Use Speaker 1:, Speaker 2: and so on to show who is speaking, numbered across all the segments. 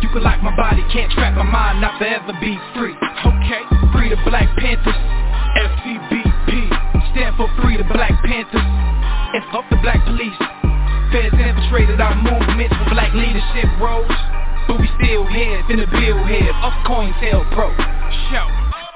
Speaker 1: You can lock my body, can't trap my mind, not forever be free. Okay, free the Black Panthers, FCBP, stand for Free the Black Panthers, and fuck the black police. Feds infiltrated our movements for black leadership roles. But we still here, finna in the bill head of COINTELPRO. Show,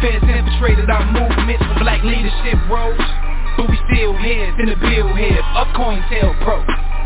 Speaker 1: Feds infiltrated our movements for black leadership roles. But we still here, in the bill head of COINTELPRO.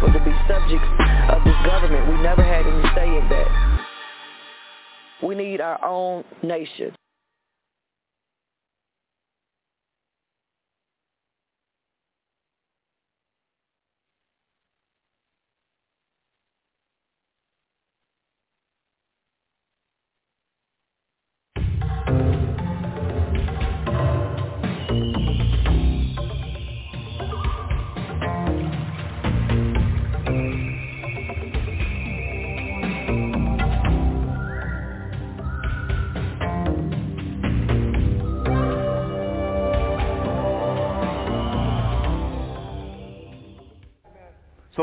Speaker 2: people to be subjects of this government. We never had any say in that. We need our own nation.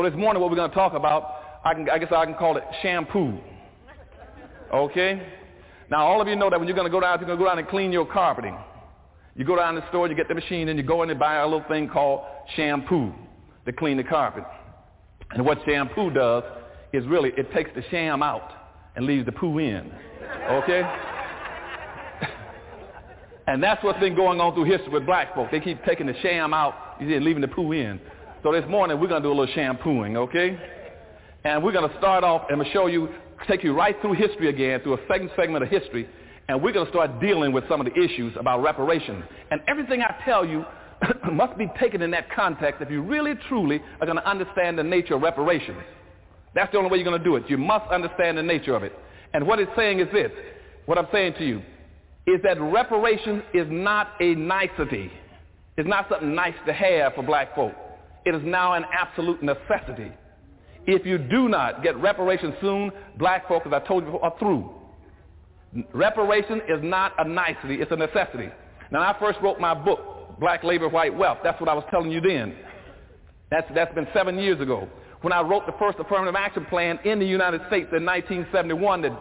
Speaker 3: This morning what we're going to talk about, I, can, I guess I can call it shampoo. Okay? Now all of you know that when you're going to go down, you're going to go down and clean your carpeting. You go down to the store, you get the machine, and you go in and buy a little thing called shampoo to clean the carpet. And what shampoo does is really, it takes the sham out and leaves the poo in. Okay? and that's what's been going on through history with black folks. They keep taking the sham out, you see, and leaving the poo in. So this morning we're going to do a little shampooing, okay? And we're going to start off and show you take you right through history again, through a second segment of history, and we're going to start dealing with some of the issues about reparations. And everything I tell you must be taken in that context if you really, truly are going to understand the nature of reparations. That's the only way you're going to do it. You must understand the nature of it. And what it's saying is this. What I'm saying to you is that reparations is not a nicety. It's not something nice to have for black folk. It is now an absolute necessity. If you do not get reparations soon, black folk, as I told you before, are through. Reparation is not a nicety, it's a necessity. Now, I first wrote my book, Black Labor, White Wealth. That's what I was telling you then. That's, that's been seven years ago. When I wrote the first affirmative action plan in the United States in 1971 that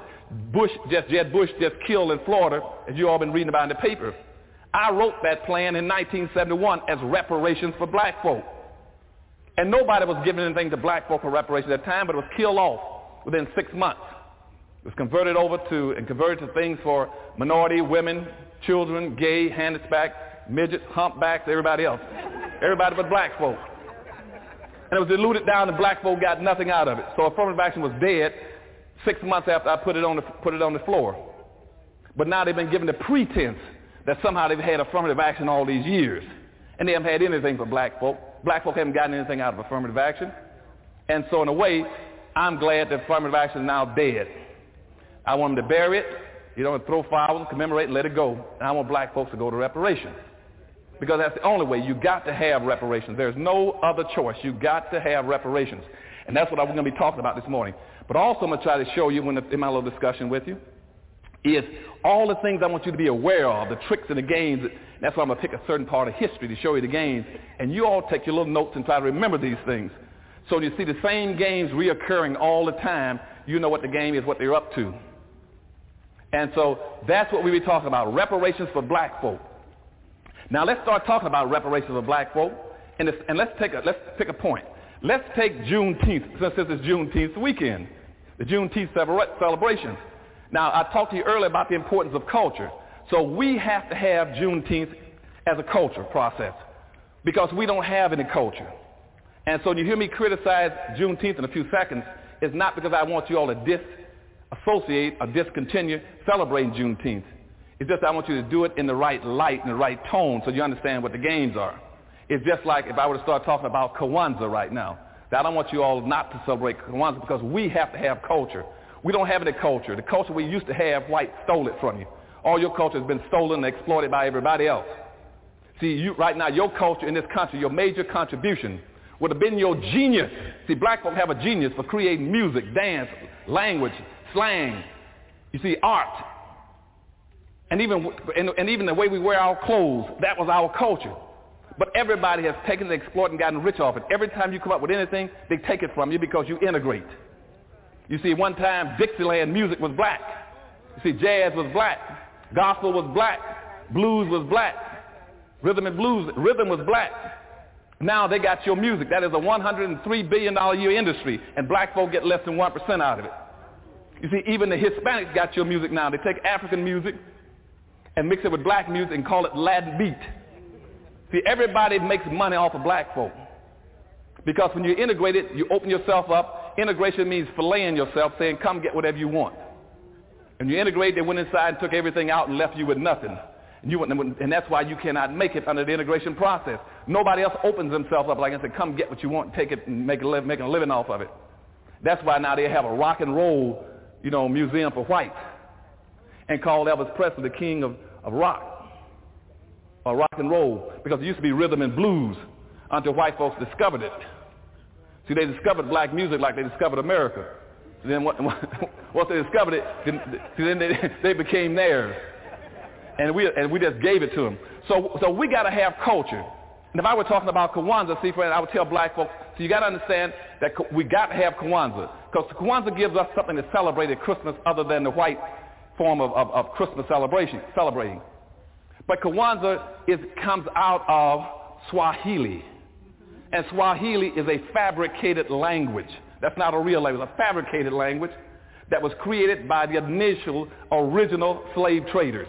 Speaker 3: Bush, just, Jeb Bush just killed in Florida, as you all been reading about in the paper. I wrote that plan in 1971 as reparations for black folk. And nobody was giving anything to black folk for reparations at that time, but it was killed off within six months. It was converted over to and converted to things for minority, women, children, gay, handicapped, midgets, humpbacks, everybody else. Everybody but black folk. And it was diluted down and black folk got nothing out of it. So affirmative action was dead six months after I put it on the, put it on the floor. But now they've been given the pretense that somehow they've had affirmative action all these years. And they haven't had anything for black folk. Black folk haven't gotten anything out of affirmative action. And so in a way, I'm glad that affirmative action is now dead. I want them to bury it, you know, and throw flowers, commemorate, and let it go. And I want black folks to go to reparations. Because that's the only way. You got to have reparations. There's no other choice. You got to have reparations. And that's what I'm going to be talking about this morning. But also I'm going to try to show you when, in my little discussion with you is all the things I want you to be aware of, the tricks and the games. That's why I'm going to pick a certain part of history to show you the games. And you all take your little notes and try to remember these things. So you see the same games reoccurring all the time. You know what the game is, what they're up to. And so that's what we be talking about, reparations for black folk. Now let's start talking about reparations for black folk. And, and let's, take a, let's pick a point. Let's take Juneteenth, since this is Juneteenth weekend, the Juneteenth celebration. Now, I talked to you earlier about the importance of culture. So we have to have Juneteenth as a culture process because we don't have any culture. And so when you hear me criticize Juneteenth in a few seconds, it's not because I want you all to disassociate or discontinue celebrating Juneteenth. It's just I want you to do it in the right light and the right tone so you understand what the games are. It's just like if I were to start talking about Kwanzaa right now. That I don't want you all not to celebrate Kwanzaa because we have to have culture. We don't have any culture. The culture we used to have, white stole it from you. All your culture has been stolen and exploited by everybody else. See, you, right now, your culture in this country, your major contribution would have been your genius. See, black folk have a genius for creating music, dance, language, slang. You see, art. And even, and, and even the way we wear our clothes, that was our culture. But everybody has taken the exploit and gotten rich off it. Every time you come up with anything, they take it from you because you integrate. You see, one time Dixieland music was black. You see, jazz was black. Gospel was black. Blues was black. Rhythm and blues, rhythm was black. Now they got your music. That is a $103 billion a year industry, and black folk get less than 1% out of it. You see, even the Hispanics got your music now. They take African music and mix it with black music and call it Latin beat. See, everybody makes money off of black folk. Because when you integrate it, you open yourself up. Integration means filleting yourself, saying, come get whatever you want. And you integrate, they went inside and took everything out and left you with nothing. And, you, and that's why you cannot make it under the integration process. Nobody else opens themselves up like I said, come get what you want, take it and make a, make a living off of it. That's why now they have a rock and roll, you know, museum for whites and call Elvis Presley the king of, of rock or rock and roll because it used to be rhythm and blues until white folks discovered it. See, they discovered black music like they discovered America. So then once they discovered it, then, then they, they became theirs. And we, and we just gave it to them. So, so we got to have culture. And if I were talking about Kwanzaa, see, friend, I would tell black folks, so you got to understand that we got to have Kwanzaa. Because Kwanzaa gives us something to celebrate at Christmas other than the white form of, of, of Christmas celebration, celebrating. But Kwanzaa is, comes out of Swahili. And Swahili is a fabricated language. That's not a real language, a fabricated language that was created by the initial original slave traders.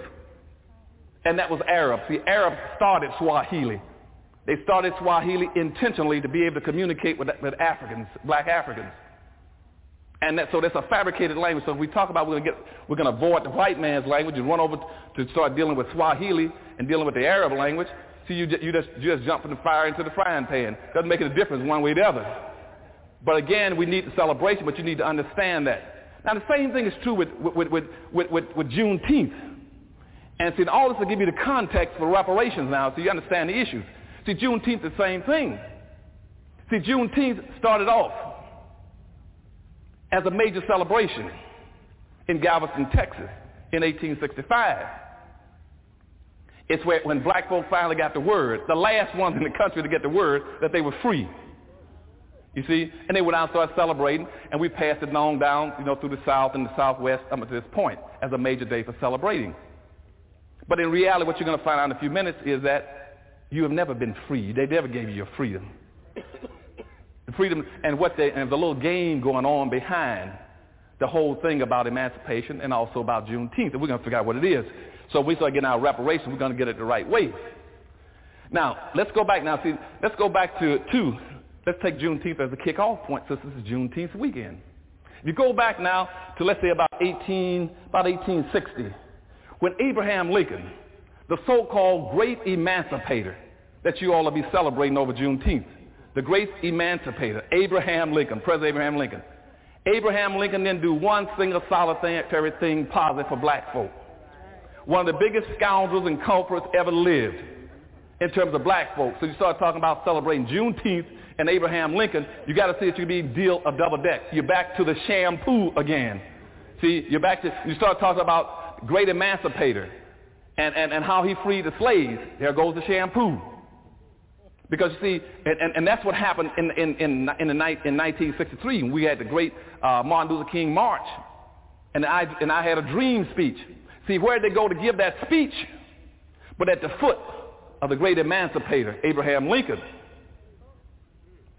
Speaker 3: And that was Arabs. The Arabs started Swahili. They started Swahili intentionally to be able to communicate with, with Africans, black Africans. And that, so that's a fabricated language. So if we talk about we're going to get, we're going to avoid the white man's language and run over to start dealing with Swahili and dealing with the Arab language, see you, you just you just jump from the fire into the frying pan. Doesn't make a difference one way or the other. But again, we need the celebration, but you need to understand that. Now the same thing is true with with with with, with, with Juneteenth. And see, all this will give you the context for reparations now, so you understand the issues. See, Juneteenth the same thing. See, Juneteenth started off as a major celebration in Galveston, Texas in 1865. It's where when black folk finally got the word, the last ones in the country to get the word that they were free. You see? And they went out and started celebrating, and we passed it on down, you know, through the South and the Southwest up to this point as a major day for celebrating. But in reality, what you're going to find out in a few minutes is that you have never been free. They never gave you your freedom the freedom and what they and the little game going on behind the whole thing about emancipation and also about Juneteenth. And we're going to figure out what it is. So we start getting our reparations, we're going to get it the right way. Now, let's go back now. See, let's go back to two. Let's take Juneteenth as a kickoff point since this is Juneteenth weekend. If you go back now to let's say about 18, about 1860, when Abraham Lincoln, the so-called great emancipator that you all will be celebrating over Juneteenth, the great emancipator, Abraham Lincoln, President Abraham Lincoln. Abraham Lincoln didn't do one single solitary thing positive for black folk. One of the biggest scoundrels and culprits ever lived in terms of black folks. So you start talking about celebrating Juneteenth and Abraham Lincoln, you got to see it to be deal of double deck. You're back to the shampoo again. See, you're back to, you start talking about great emancipator and, and, and how he freed the slaves. There goes the shampoo. Because you see, and, and, that's what happened in, in, in, in, the night, in 1963. We had the great uh, Martin Luther King March. And I, and I had a dream speech. See, where did they go to give that speech? But at the foot of the great emancipator, Abraham Lincoln.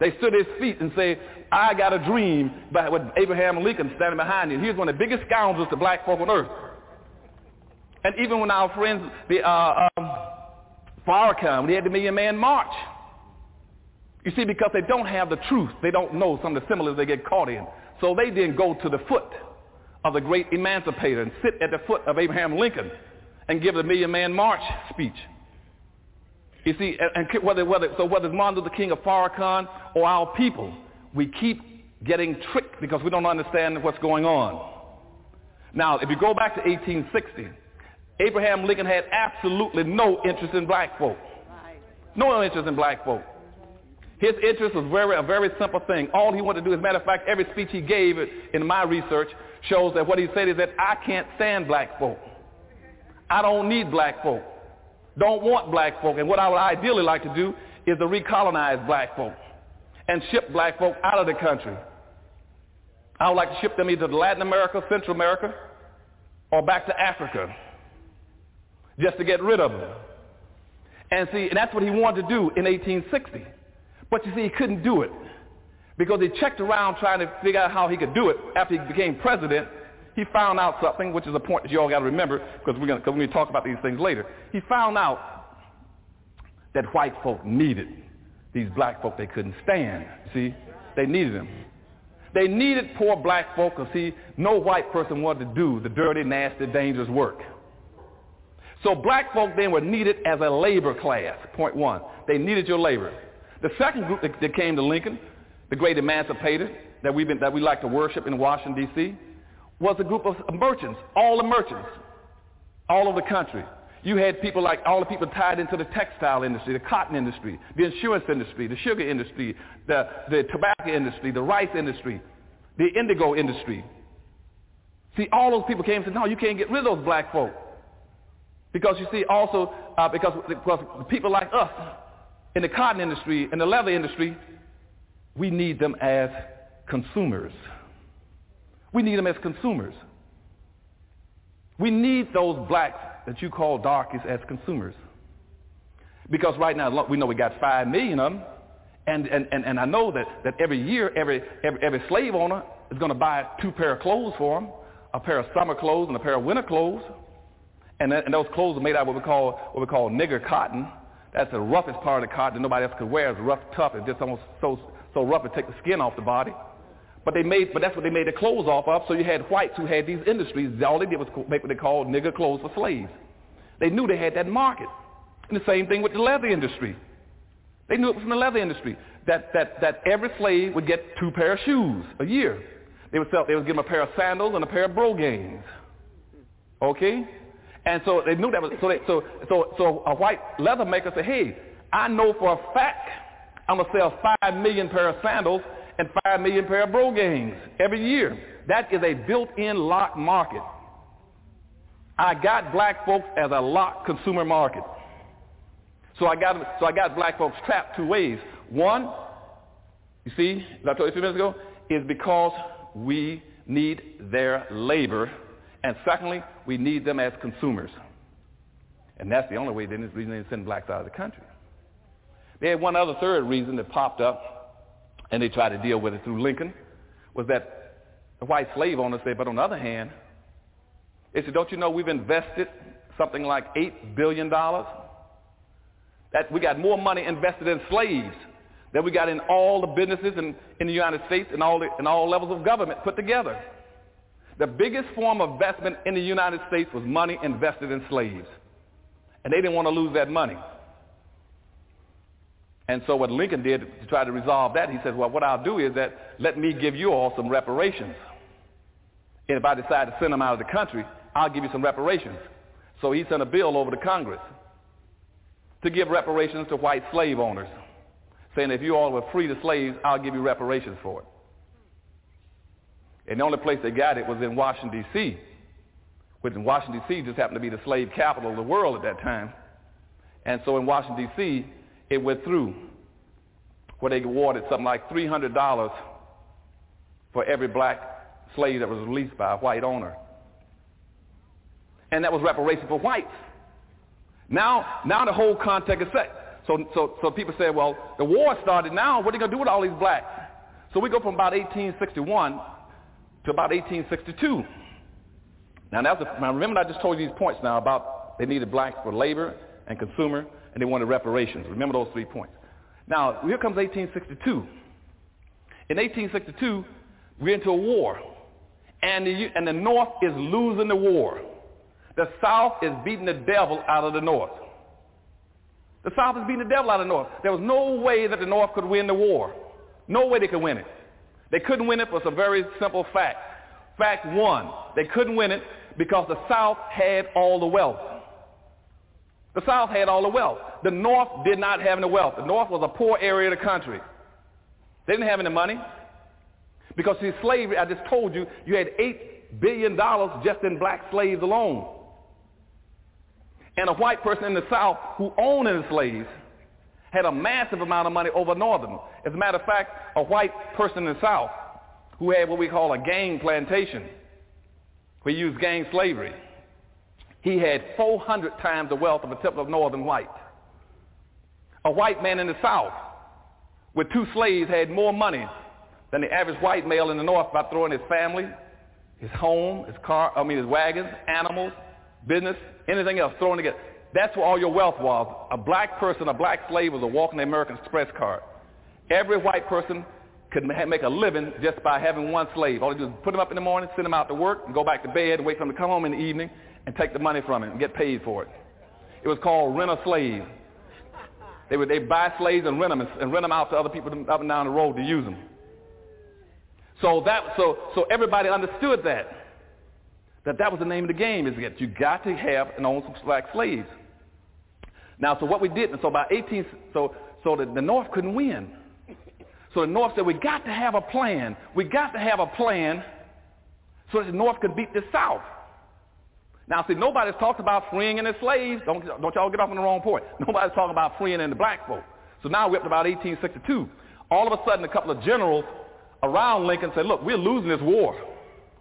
Speaker 3: They stood at his feet and said, I got a dream by with Abraham Lincoln standing behind you. He was one of the biggest scoundrels to black folk on earth. And even when our friends, the uh, um, Farrakhan, when he had the Million Man March, you see, because they don't have the truth. They don't know some of the similarities they get caught in. So they didn't go to the foot of the great emancipator and sit at the foot of Abraham Lincoln and give the Million Man March speech. You see, and, whether, whether, so whether it's Martin Luther King or Farrakhan or our people, we keep getting tricked because we don't understand what's going on. Now, if you go back to 1860, Abraham Lincoln had absolutely no interest in black folk. No interest in black folk. His interest was very, a very simple thing. All he wanted to do, as a matter of fact, every speech he gave in my research shows that what he said is that I can't stand black folk. I don't need black folk. Don't want black folk. And what I would ideally like to do is to recolonize black folk and ship black folk out of the country. I would like to ship them either to Latin America, Central America, or back to Africa just to get rid of them. And see, and that's what he wanted to do in 1860. But you see, he couldn't do it because he checked around trying to figure out how he could do it after he became president. He found out something, which is a point that you all got to remember because we're going to, talk about these things later. He found out that white folk needed these black folk they couldn't stand. See, they needed them. They needed poor black folk because, see, no white person wanted to do the dirty, nasty, dangerous work. So black folk then were needed as a labor class, point one. They needed your labor. The second group that, that came to Lincoln, the great emancipator that, we've been, that we like to worship in Washington, D.C., was a group of merchants, all the merchants, all over the country. You had people like all the people tied into the textile industry, the cotton industry, the insurance industry, the sugar industry, the, the tobacco industry, the rice industry, the indigo industry. See, all those people came and said, no, you can't get rid of those black folk. Because you see, also, uh, because, because people like us in the cotton industry, in the leather industry, we need them as consumers. We need them as consumers. We need those blacks that you call darkies as consumers. Because right now, we know we got 5 million of them. And, and, and, and I know that, that every year, every, every, every slave owner is going to buy two pair of clothes for them, a pair of summer clothes and a pair of winter clothes. And, and those clothes are made out of what we call, what we call nigger cotton. That's the roughest part of the cotton that nobody else could wear. It's rough, tough. It's just almost so, so rough it takes the skin off the body. But they made, but that's what they made their clothes off of. So you had whites who had these industries. All they did was make what they called nigger clothes for slaves. They knew they had that market. And the same thing with the leather industry. They knew it was from the leather industry that, that, that every slave would get two pair of shoes a year. They would sell, they would give them a pair of sandals and a pair of brogans. Okay? And so they knew that was, so, they, so, so, so a white leather maker said, hey, I know for a fact I'm going to sell 5 million pair of sandals and 5 million pair of brogans every year. That is a built-in lock market. I got black folks as a lock consumer market. So I got, so I got black folks trapped two ways. One, you see, as I told you a few minutes ago, is because we need their labor. And secondly, we need them as consumers. And that's the only way, then, is the reason they send blacks out of the country. They had one other third reason that popped up, and they tried to deal with it through Lincoln, was that the white slave owners said, but on the other hand, they said, don't you know we've invested something like $8 billion? That we got more money invested in slaves than we got in all the businesses in, in the United States and all, the, and all levels of government put together. The biggest form of investment in the United States was money invested in slaves. And they didn't want to lose that money. And so what Lincoln did to try to resolve that, he said, well, what I'll do is that let me give you all some reparations. And if I decide to send them out of the country, I'll give you some reparations. So he sent a bill over to Congress to give reparations to white slave owners, saying if you all were free the slaves, I'll give you reparations for it. And the only place they got it was in Washington, D.C., which in Washington, D.C. just happened to be the slave capital of the world at that time. And so in Washington, D.C., it went through where they awarded something like $300 for every black slave that was released by a white owner. And that was reparation for whites. Now, now the whole context is set. So, so, so people say, well, the war started now. What are they going to do with all these blacks? So we go from about 1861 to about 1862. Now, that's a, now remember I just told you these points now about they needed blacks for labor and consumer and they wanted reparations. Remember those three points. Now, here comes 1862. In 1862, we're into a war. And the, and the North is losing the war. The South is beating the devil out of the North. The South is beating the devil out of the North. There was no way that the North could win the war. No way they could win it. They couldn't win it for some very simple fact. Fact one, they couldn't win it because the South had all the wealth. The South had all the wealth. The North did not have any wealth. The North was a poor area of the country. They didn't have any money. Because see, slavery, I just told you, you had $8 billion just in black slaves alone. And a white person in the South who owned any slaves had a massive amount of money over Northern. As a matter of fact, a white person in the South who had what we call a gang plantation, we used gang slavery, he had 400 times the wealth of a typical northern white. A white man in the South with two slaves had more money than the average white male in the North by throwing his family, his home, his car, I mean his wagons, animals, business, anything else thrown together. That's where all your wealth was. A black person, a black slave was a walking American Express card. Every white person could make a living just by having one slave. All you do is put him up in the morning, send him out to work, and go back to bed, and wait for him to come home in the evening, and take the money from him and get paid for it. It was called rent a slave. They would they buy slaves and rent them and, and rent them out to other people up and down the road to use them. So that so so everybody understood that that that was the name of the game is that you got to have and own some black slaves. Now, so what we did, and so by 18, so so the, the North couldn't win. So the North said, we got to have a plan. We got to have a plan so that the North could beat the South. Now, see, nobody's talked about freeing any slaves. Don't, don't y'all get off on the wrong point. Nobody's talking about freeing any black folk. So now we're up to about 1862. All of a sudden, a couple of generals around Lincoln said, look, we're losing this war.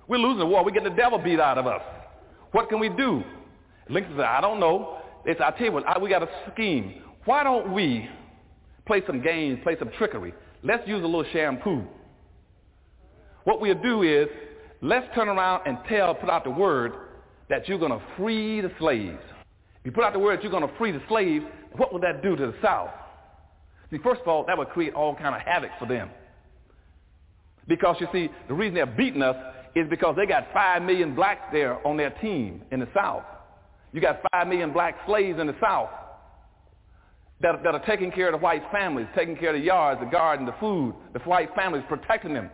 Speaker 3: We're losing the war. We're getting the devil beat out of us. What can we do? Lincoln said, I don't know. They said, I tell you what, I, we got a scheme. Why don't we play some games, play some trickery? Let's use a little shampoo. What we'll do is, let's turn around and tell, put out the word that you're going to free the slaves. If you put out the word you're going to free the slaves, what would that do to the South? See, first of all, that would create all kind of havoc for them. Because you see, the reason they're beating us is because they got five million blacks there on their team in the South. You got five million black slaves in the South that, that are taking care of the white families, taking care of the yards, the garden, the food, the white families, protecting them,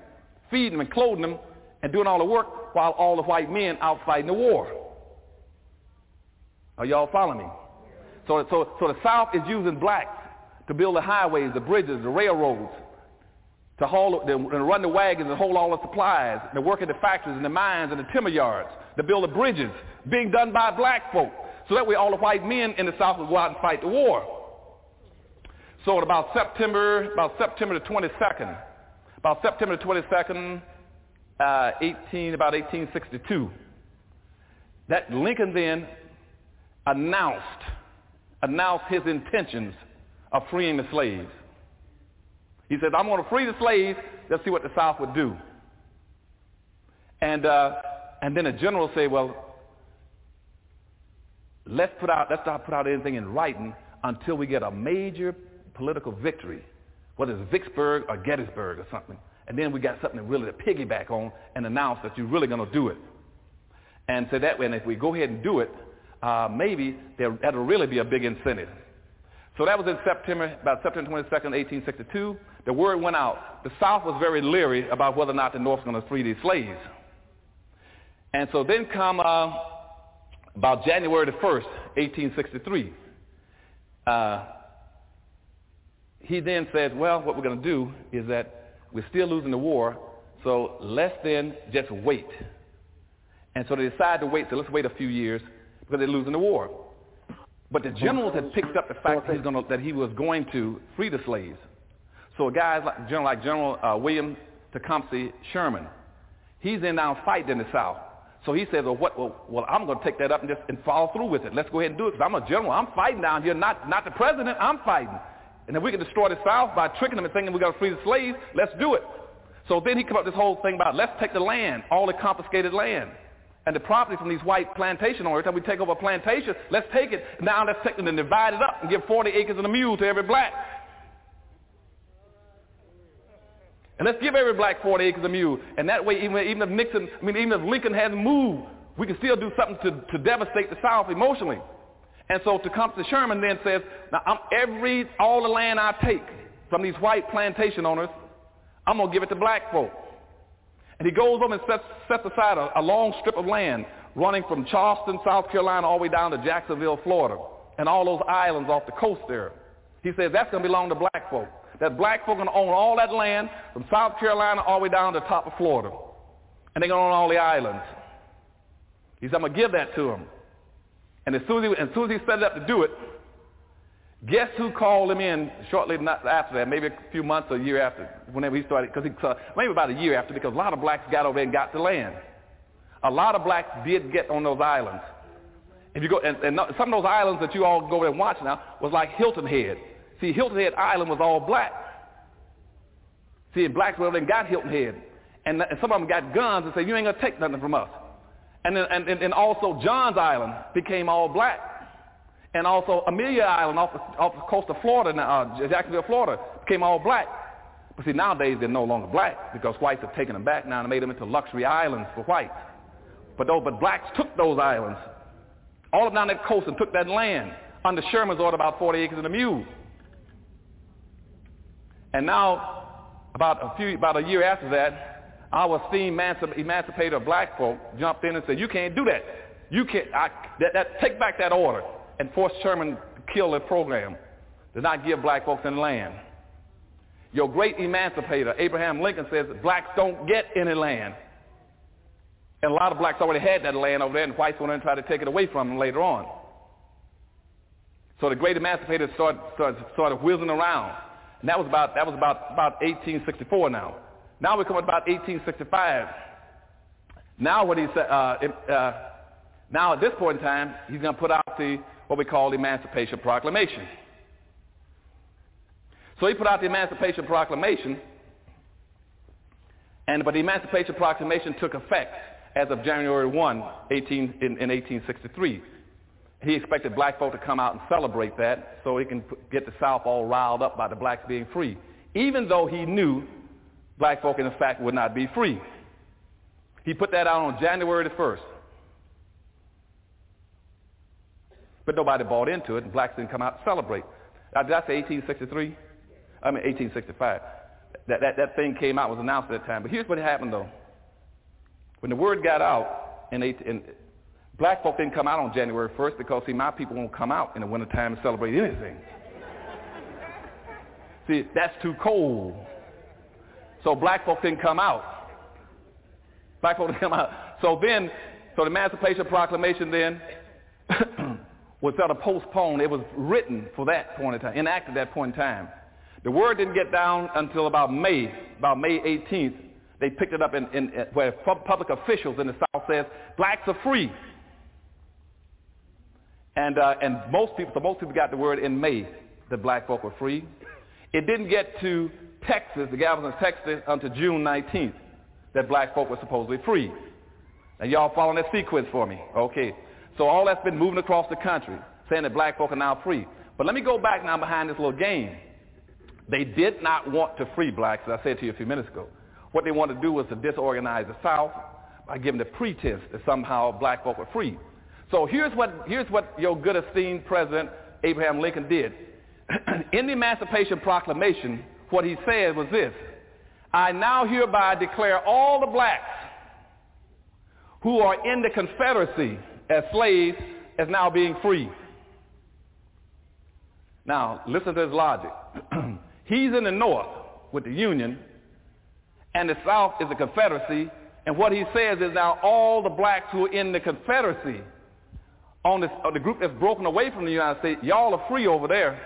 Speaker 3: feeding them and clothing them, and doing all the work while all the white men out fighting the war. Are y'all following me? So, so, so the South is using blacks to build the highways, the bridges, the railroads, to haul, to run the wagons and hold all the supplies, and to work in the factories and the mines and the timber yards, to build the bridges, being done by black folk. So that way all the white men in the South would go out and fight the war. So at about September, about September the 22nd, about September the 22nd, uh, 18, about 1862, that Lincoln then announced, announced his intentions of freeing the slaves. He said, I'm going to free the slaves. Let's see what the South would do. And, uh, and then the general said, well, let's, put out, let's not put out anything in writing until we get a major political victory, whether it's Vicksburg or Gettysburg or something. And then we got something to really to piggyback on and announce that you're really going to do it. And so that way, and if we go ahead and do it, uh, maybe that'll really be a big incentive. So that was in September, about September 22nd, 1862. The word went out. The South was very leery about whether or not the North was going to free these slaves. And so then come uh, about January the 1st, 1863. Uh, he then says, well, what we're going to do is that we're still losing the war, so let's then just wait. And so they decide to wait, so let's wait a few years because they're losing the war. But the generals had picked up the fact that, gonna, that he was going to free the slaves. So a guy like General, like General uh, William Tecumseh Sherman, he's in now fighting in the South. So he says, well, what, well, well I'm going to take that up and just and follow through with it. Let's go ahead and do it because I'm a general. I'm fighting down here, not, not the president. I'm fighting. And if we can destroy the South by tricking them and thinking we got to free the slaves, let's do it. So then he come up with this whole thing about let's take the land, all the confiscated land, and the property from these white plantation owners. Every time we take over a plantation, let's take it. Now let's take it and divide it up and give 40 acres and a mule to every black. And let's give every black 40 acres a mule. And that way, even, even if Nixon, I mean, even if Lincoln hasn't moved, we can still do something to, to devastate the South emotionally. And so Tecumseh Sherman then says, now I'm every, all the land I take from these white plantation owners, I'm going to give it to black folk. And he goes over and sets, sets aside a, a long strip of land running from Charleston, South Carolina, all the way down to Jacksonville, Florida, and all those islands off the coast there. He says that's going to belong to black folk. That black folk are going to own all that land from South Carolina all the way down to the top of Florida. And they're going to own all the islands. He said, I'm going to give that to them. And as soon as, he, as soon as he set it up to do it, guess who called him in shortly after that, maybe a few months or a year after, whenever he started, because maybe about a year after, because a lot of blacks got over there and got the land. A lot of blacks did get on those islands. If you go, and, and some of those islands that you all go there and watch now was like Hilton Head. See, Hilton Head Island was all black. See, blacks were over and got Hilton Head. And, and some of them got guns and said, you ain't going to take nothing from us. And, then, and, and also Johns Island became all black. And also Amelia Island off the, off the coast of Florida, uh, Jacksonville, Florida, became all black. But see, nowadays they're no longer black because whites have taken them back now and made them into luxury islands for whites. But, but blacks took those islands, all up down that coast and took that land under Sherman's order about 40 acres and a mule. And now, about a few, about a year after that, our esteemed emancipator of black folk jumped in and said, you can't do that. You can't, I, that, that, take back that order and forced Sherman to kill the program, to not give black folks any land. Your great emancipator, Abraham Lincoln, says blacks don't get any land. And a lot of blacks already had that land over there, and whites went in and tried to take it away from them later on. So the great emancipator started, started, started whizzing around. And that was about, that was about, about 1864 now. Now we come at about 1865. Now what he said, uh, uh, now at this point in time, he's going to put out the what we call the Emancipation Proclamation. So he put out the Emancipation Proclamation, and but the Emancipation Proclamation took effect as of January 1, 18, in, in 1863. He expected black folk to come out and celebrate that so he can get the South all riled up by the blacks being free, even though he knew black folk in fact would not be free. He put that out on January the 1st. But nobody bought into it, and blacks didn't come out to celebrate. Uh, did I say 1863? I mean 1865. That, that, that thing came out, was announced at that time. But here's what happened, though. When the word got out, they, and black folk didn't come out on January 1st because, see, my people won't come out in the wintertime and celebrate anything. see, that's too cold. So black folk didn't come out. Black folk didn't come out. So then, so the Emancipation Proclamation then was sort of postponed. It was written for that point in time, enacted at that point in time. The word didn't get down until about May, about May 18th. They picked it up in, in, in where public officials in the South says blacks are free. And, uh, and most people, so most people got the word in May that black folk were free. It didn't get to Texas, the of Texas, until June 19th that black folk were supposedly free. Now y'all following that sequence for me? Okay. So all that's been moving across the country, saying that black folk are now free. But let me go back now behind this little game. They did not want to free blacks, as I said to you a few minutes ago. What they wanted to do was to disorganize the South by giving the pretense that somehow black folk were free. So here's what, here's what your good esteemed President Abraham Lincoln did. In the Emancipation Proclamation, what he said was this, I now hereby declare all the blacks who are in the Confederacy as slaves as now being free. Now, listen to his logic. He's in the North with the Union, and the South is the Confederacy, and what he says is now all the blacks who are in the Confederacy, on this, the group that's broken away from the United States, y'all are free over there.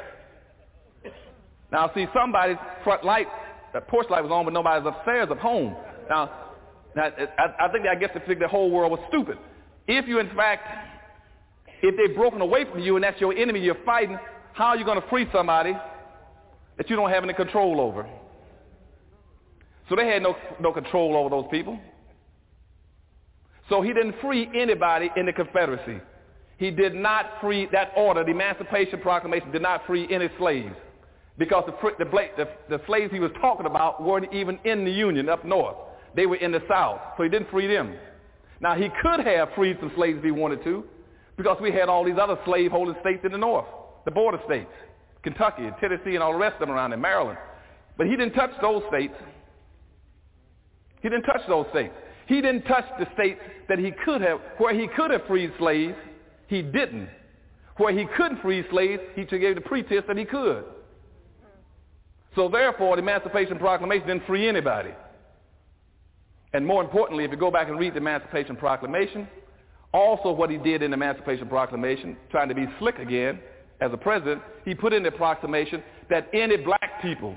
Speaker 3: Now, see, somebody's front light, that porch light was on, but nobody's upstairs of home. Now, now I, I think I guess they figured the whole world was stupid. If you, in fact, if they've broken away from you and that's your enemy you're fighting, how are you going to free somebody that you don't have any control over? So they had no, no control over those people. So he didn't free anybody in the Confederacy. He did not free that order. The Emancipation Proclamation did not free any slaves because the, the, the, the slaves he was talking about weren't even in the Union up north. They were in the South, so he didn't free them. Now, he could have freed some slaves if he wanted to because we had all these other slave-holding states in the North, the border states, Kentucky and Tennessee and all the rest of them around in Maryland. But he didn't touch those states. He didn't touch those states. He didn't touch the states that he could have, where he could have freed slaves, he didn't. Where he couldn't free slaves, he gave the pretense that he could. So therefore, the Emancipation Proclamation didn't free anybody. And more importantly, if you go back and read the Emancipation Proclamation, also what he did in the Emancipation Proclamation, trying to be slick again as a president, he put in the proclamation that any black people,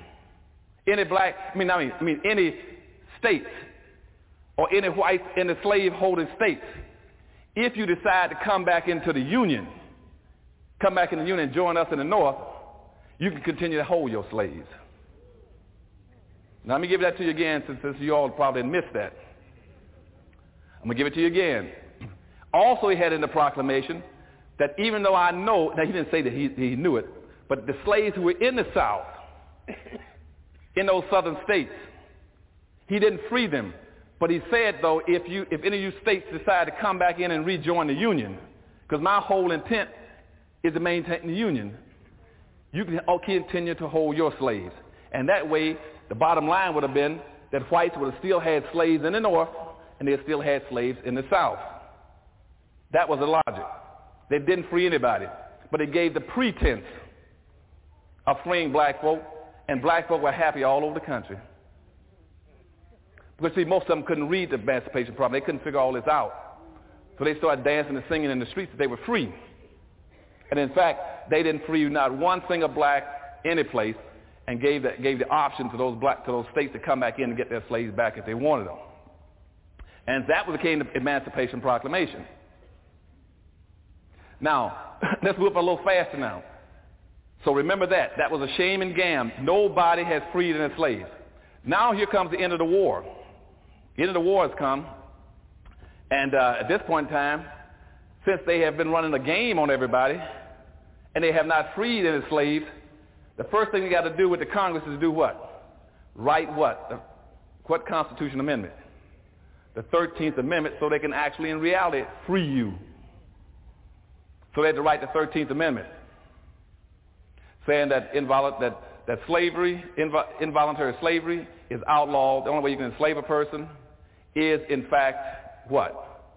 Speaker 3: any black, I mean, I mean, I mean any states or any white, in the slave-holding states, if you decide to come back into the Union, come back in the Union and join us in the North, you can continue to hold your slaves. Now let me give that to you again since, since you all probably missed that. I'm going to give it to you again. Also he had in the proclamation that even though I know, now he didn't say that he, he knew it, but the slaves who were in the South, in those southern states, he didn't free them. But he said, though, if, you, if any of you states decide to come back in and rejoin the Union, because my whole intent is to maintain the Union, you can continue to hold your slaves. And that way, the bottom line would have been that whites would have still had slaves in the North, and they still had slaves in the South. That was the logic. They didn't free anybody, but it gave the pretense of freeing black folk, and black folk were happy all over the country. Because see, most of them couldn't read the emancipation problem. They couldn't figure all this out. So they started dancing and singing in the streets that they were free. And in fact, they didn't free not one single black any place and gave the, gave the option to those black to those states to come back in and get their slaves back if they wanted them. And that became the Emancipation Proclamation. Now, let's move a little faster now. So remember that. That was a shame and gam. Nobody has freed any slaves. Now here comes the end of the war. The end of the war has come. And uh, at this point in time, since they have been running a game on everybody, and they have not freed any slaves, the first thing you got to do with the Congress is do what? Write what? What Constitution Amendment? The 13th Amendment so they can actually, in reality, free you. So they had to write the 13th Amendment saying that, invol- that, that slavery, invo- involuntary slavery is outlawed. The only way you can enslave a person is, in fact, what?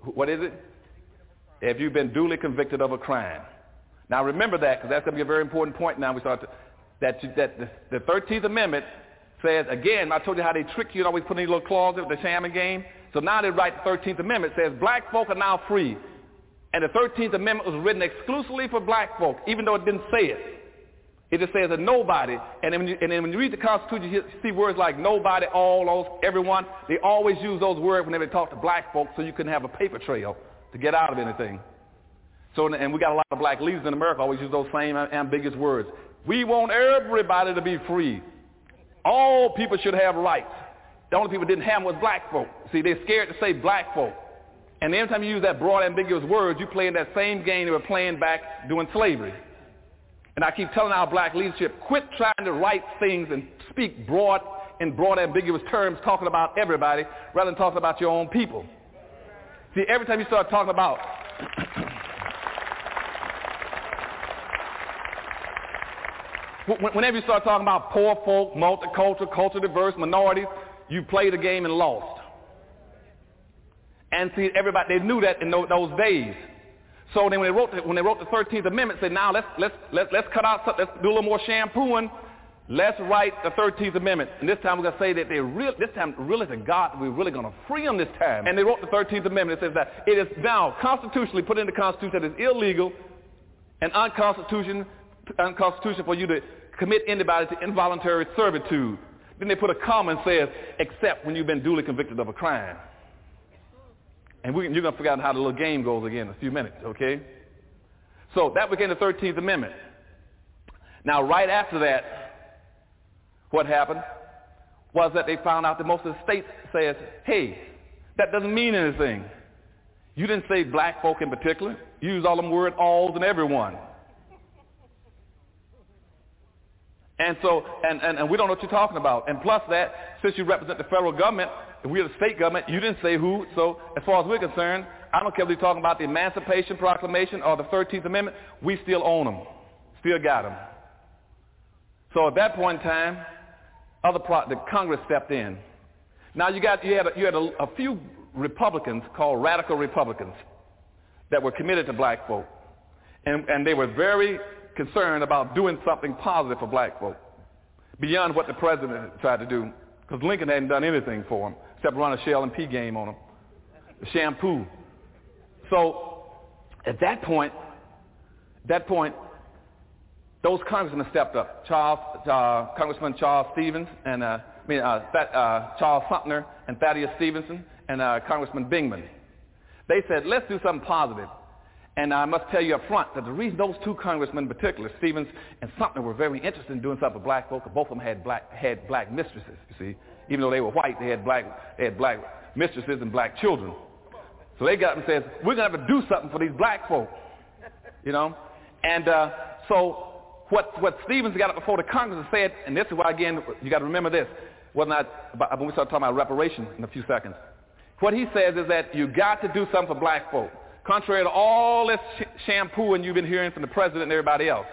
Speaker 3: What is it? If you've been duly convicted of a crime. Now remember that because that's going to be a very important point now we start to, that, that the, the 13th Amendment says, again, I told you how they trick you and always put in these little clauses with the shamming game. So now they write the 13th Amendment says black folk are now free. And the 13th Amendment was written exclusively for black folk, even though it didn't say it. It just says that nobody, and then, when you, and then when you read the Constitution, you see words like nobody, all, those, everyone. They always use those words whenever they talk to black folks so you can have a paper trail to get out of anything. So, and we got a lot of black leaders in America always use those same ambiguous words. We want everybody to be free. All people should have rights. The only people didn't have them was black folk. See, they're scared to say black folk. And every time you use that broad, ambiguous word, you play in that same game they were playing back doing slavery. And I keep telling our black leadership, quit trying to write things and speak broad in broad, ambiguous terms, talking about everybody rather than talking about your own people. See, every time you start talking about Whenever you start talking about poor folk, multicultural, culture diverse, minorities, you play the game and lost. And see, everybody, they knew that in those, days. So then when they wrote the, when they wrote the 13th Amendment, said, now let's, let's, let's, let's cut out, let's do a little more shampooing. Let's write the 13th Amendment. And this time we're going to say that they real, this time really to God, we're really going to free them this time. And they wrote the 13th Amendment. It says that it is now constitutionally put in the Constitution that it's illegal and unconstitutional unconstitutional for you to commit anybody to involuntary servitude. Then they put a comma and says, except when you've been duly convicted of a crime. And we, you're going to figure out how the little game goes again in a few minutes, okay? So that became the 13th Amendment. Now, right after that, what happened was that they found out that most of the states says, hey, that doesn't mean anything. You didn't say black folk in particular. You used all them word alls and everyone. And so, and, and, and we don't know what you're talking about. And plus that, since you represent the federal government, and we're the state government, you didn't say who. So as far as we're concerned, I don't care if you're talking about the Emancipation Proclamation or the 13th Amendment, we still own them. Still got them. So at that point in time, other pro- the Congress stepped in. Now you got you had a, you had a, a few Republicans called radical Republicans that were committed to black folk, and and they were very concerned about doing something positive for black folk beyond what the president tried to do because Lincoln hadn't done anything for him except run a shell and pea game on him, the shampoo. So at that point, that point, those congressmen stepped up. Charles, uh, Congressman Charles Stevens and uh, I mean uh, uh, Charles Sumner and Thaddeus Stevenson and uh, Congressman Bingham. They said, let's do something positive. And I must tell you up front that the reason those two congressmen in particular, Stevens and Sumner, were very interested in doing something for black folk, both of them had black, had black mistresses, you see. Even though they were white, they had black, they had black mistresses and black children. So they got up and said, we're going to have to do something for these black folk, you know. And uh, so what, what Stevens got up before the Congress and said, and this is why, again, you got to remember this, was not, when we start talking about reparations in a few seconds. What he says is that you got to do something for black folk contrary to all this sh- shampooing you've been hearing from the president and everybody else,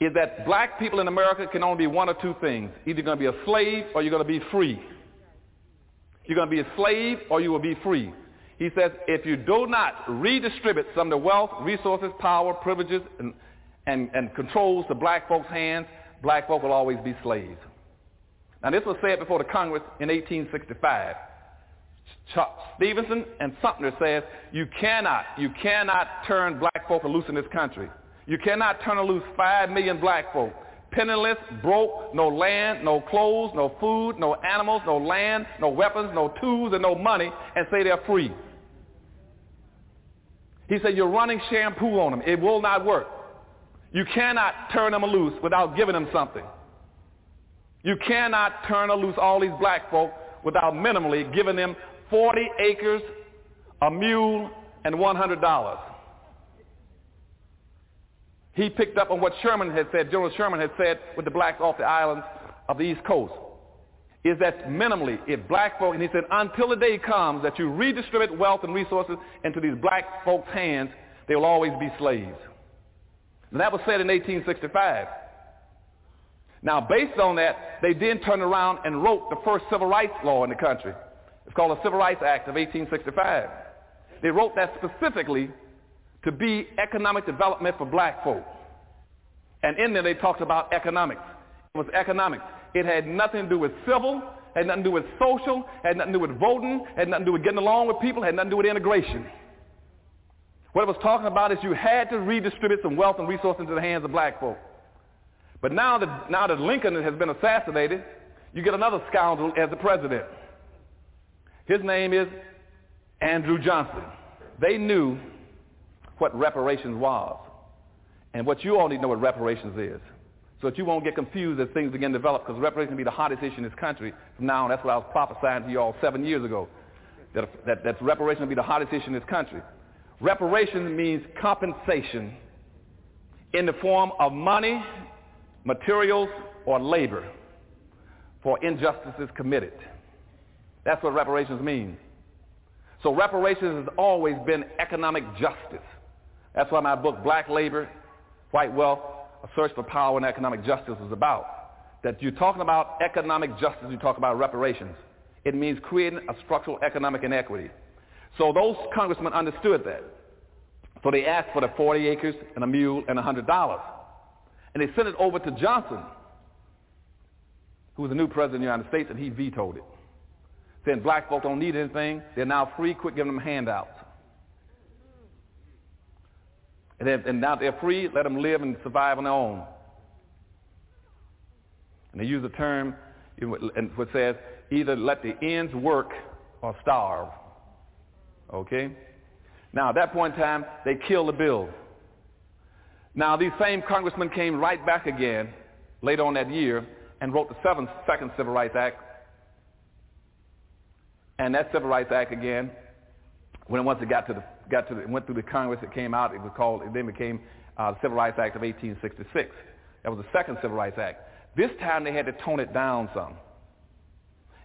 Speaker 3: is that black people in America can only be one or two things. Either you're going to be a slave or you're going to be free. You're going to be a slave or you will be free. He says, if you do not redistribute some of the wealth, resources, power, privileges, and, and, and controls to black folks' hands, black folk will always be slaves. Now this was said before the Congress in 1865. Stevenson and Sumner says you cannot, you cannot turn black folk loose in this country. You cannot turn loose five million black folk. Penniless, broke, no land, no clothes, no food, no animals, no land, no weapons, no tools, and no money, and say they're free. He said, you're running shampoo on them. It will not work. You cannot turn them loose without giving them something. You cannot turn loose all these black folk without minimally giving them 40 acres, a mule, and $100. He picked up on what Sherman had said, General Sherman had said with the blacks off the islands of the East Coast. is that minimally, if black folk, and he said, until the day comes that you redistribute wealth and resources into these black folks' hands, they will always be slaves. And that was said in 1865. Now, based on that, they then turned around and wrote the first civil rights law in the country. It's called the Civil Rights Act of 1865. They wrote that specifically to be economic development for black folks. And in there they talked about economics. It was economics. It had nothing to do with civil, had nothing to do with social, had nothing to do with voting, had nothing to do with getting along with people, had nothing to do with integration. What it was talking about is you had to redistribute some wealth and resources into the hands of black folk. But now that, now that Lincoln has been assassinated, you get another scoundrel as the president. His name is Andrew Johnson. They knew what reparations was. And what you all need to know what reparations is. So that you won't get confused as things begin to develop, because reparations will be the hottest issue in this country from now on. That's what I was prophesying to you all seven years ago, that, that, that reparations will be the hottest issue in this country. Reparations means compensation in the form of money, materials, or labor for injustices committed. That's what reparations means. So reparations has always been economic justice. That's why my book, Black Labor, White Wealth, A Search for Power and Economic Justice is about. That you're talking about economic justice, you talk about reparations. It means creating a structural economic inequity. So those congressmen understood that. So they asked for the 40 acres and a mule and $100. And they sent it over to Johnson, who was the new president of the United States, and he vetoed it. Saying black folk don't need anything. They're now free. Quit giving them handouts. And, and now they're free. Let them live and survive on their own. And they use the term which says either let the ends work or starve. Okay? Now, at that point in time, they killed the bill. Now, these same congressmen came right back again later on that year and wrote the seventh, second Civil Rights Act. And that Civil Rights Act again, when it once it got to the, got to the, went through the Congress, it came out, it was called, it then became uh, the Civil Rights Act of 1866. That was the second Civil Rights Act. This time they had to tone it down some.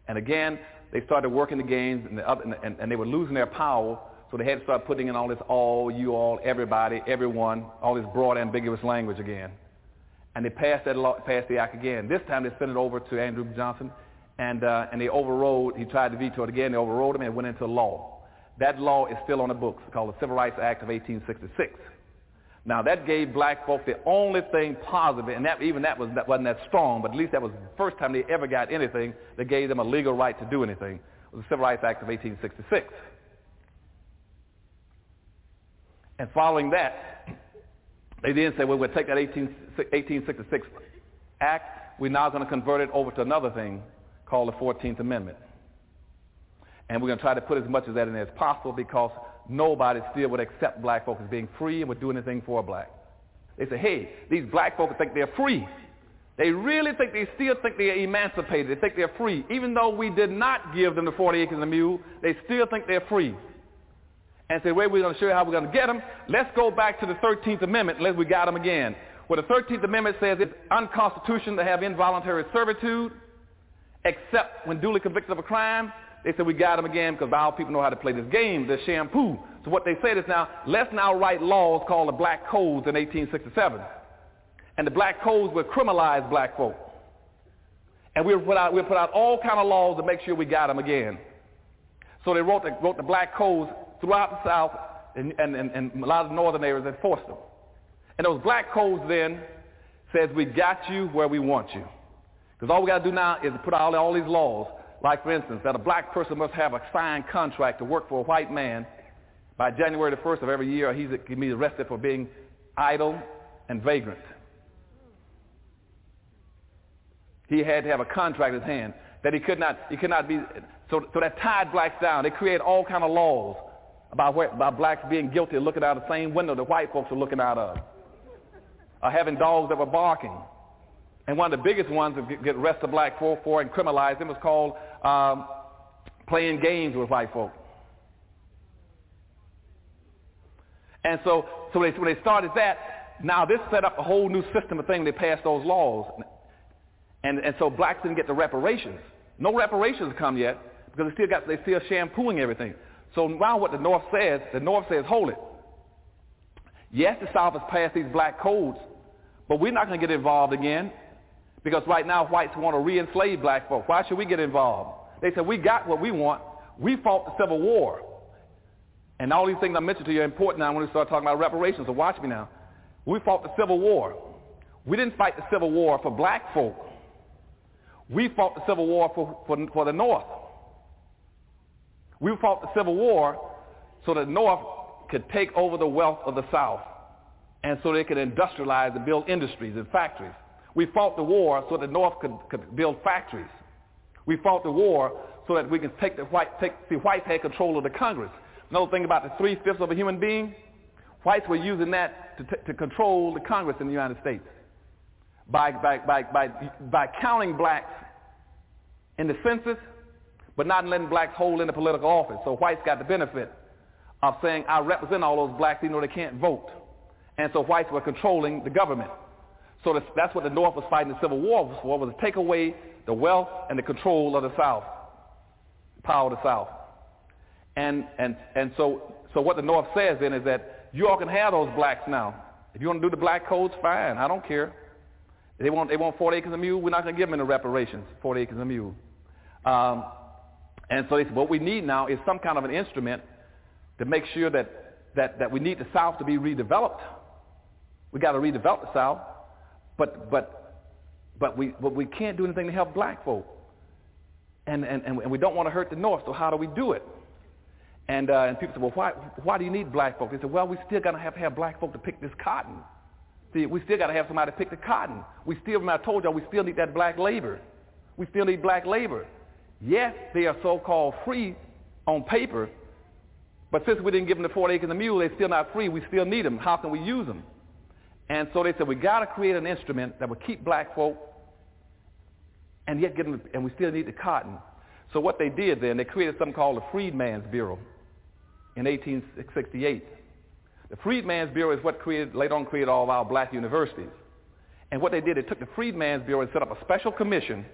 Speaker 3: And again, they started working the games and, the other, and, and they were losing their power so they had to start putting in all this all, you all, everybody, everyone, all this broad, ambiguous language again. And they passed that law, passed the act again. This time they sent it over to Andrew Johnson, and, uh, and they overrode, he tried to veto it again, they overrode him and it went into law. That law is still on the books called the Civil Rights Act of 1866. Now that gave black folk the only thing positive, and that, even that, was, that wasn't that strong, but at least that was the first time they ever got anything that gave them a legal right to do anything. It was the Civil Rights Act of 1866. And following that, they then said, well, we'll take that 18, 1866 act. We're now going to convert it over to another thing called the 14th Amendment. And we're going to try to put as much of that in there as possible because nobody still would accept black folks as being free and would do anything for a black. They say, hey, these black folks think they're free. They really think they still think they're emancipated. They think they're free. Even though we did not give them the 40 acres and a mule, they still think they're free and say, wait, we're going to show you how we're going to get them. Let's go back to the 13th Amendment unless we got them again. Where the 13th Amendment says it's unconstitutional to have involuntary servitude except when duly convicted of a crime. They said we got them again because our people know how to play this game, the shampoo. So what they said is now, let's now write laws called the Black Codes in 1867. And the Black Codes will criminalize black folk. And we'll put out, we'll put out all kind of laws to make sure we got them again. So they wrote the, wrote the Black Codes throughout the South and, and, and, and a lot of the northern areas enforced them. And those black codes then says we got you where we want you. Because all we got to do now is put out all these laws, like for instance, that a black person must have a signed contract to work for a white man by January the 1st of every year, or he's can be arrested for being idle and vagrant. He had to have a contract in his hand that he could not, he could not be, so, so that tied blacks down. They create all kind of laws about, where, about blacks being guilty of looking out of the same window that white folks are looking out of, or having dogs that were barking. And one of the biggest ones to get arrested black folk for and criminalize them was called um, playing games with white folk. And so, so they, when they started that, now this set up a whole new system of thing. They passed those laws. And, and so blacks didn't get the reparations. No reparations come yet because they still got they still shampooing everything. So now what the North says, the North says, hold it. Yes, the South has passed these black codes, but we're not going to get involved again because right now whites want to re-enslave black folks. Why should we get involved? They said, we got what we want. We fought the Civil War. And all these things I mentioned to you are important now when we start talking about reparations, so watch me now. We fought the Civil War. We didn't fight the Civil War for black folk. We fought the Civil War for, for, for the North. We fought the Civil War so the North could take over the wealth of the South and so they could industrialize and build industries and factories. We fought the war so the North could, could build factories. We fought the war so that we can take the white, take, whites had control of the Congress. Another thing about the three-fifths of a human being, whites were using that to, t- to control the Congress in the United States by, by, by, by, by counting blacks in the census, but not letting blacks hold in the political office. So whites got the benefit of saying, I represent all those blacks even though they can't vote. And so whites were controlling the government. So that's what the North was fighting the Civil War for, was to take away the wealth and the control of the South, the power of the South. And, and, and so, so what the North says then is that you all can have those blacks now. If you want to do the black codes, fine. I don't care. They want, they want 40 acres of mule. We're not going to give them any reparations, 40 acres of mule. Um, and so they said, what we need now is some kind of an instrument to make sure that, that, that we need the South to be redeveloped. We got to redevelop the South, but, but, but, we, but we can't do anything to help black folk. And, and, and we don't want to hurt the North, so how do we do it? And, uh, and people say, well, why, why do you need black folk? They said, well, we still got to have to have black folk to pick this cotton. See, we still got to have somebody to pick the cotton. We still, I told y'all, we still need that black labor. We still need black labor. Yes, they are so-called free on paper, but since we didn't give them the 40 acres and a mule, they're still not free. We still need them. How can we use them? And so they said, we got to create an instrument that will keep black folk and yet get them, and we still need the cotton. So what they did then, they created something called the Freedmen's Bureau in 1868. The Freedmen's Bureau is what created, later on created all of our black universities. And what they did, they took the Freedmen's Bureau and set up a special commission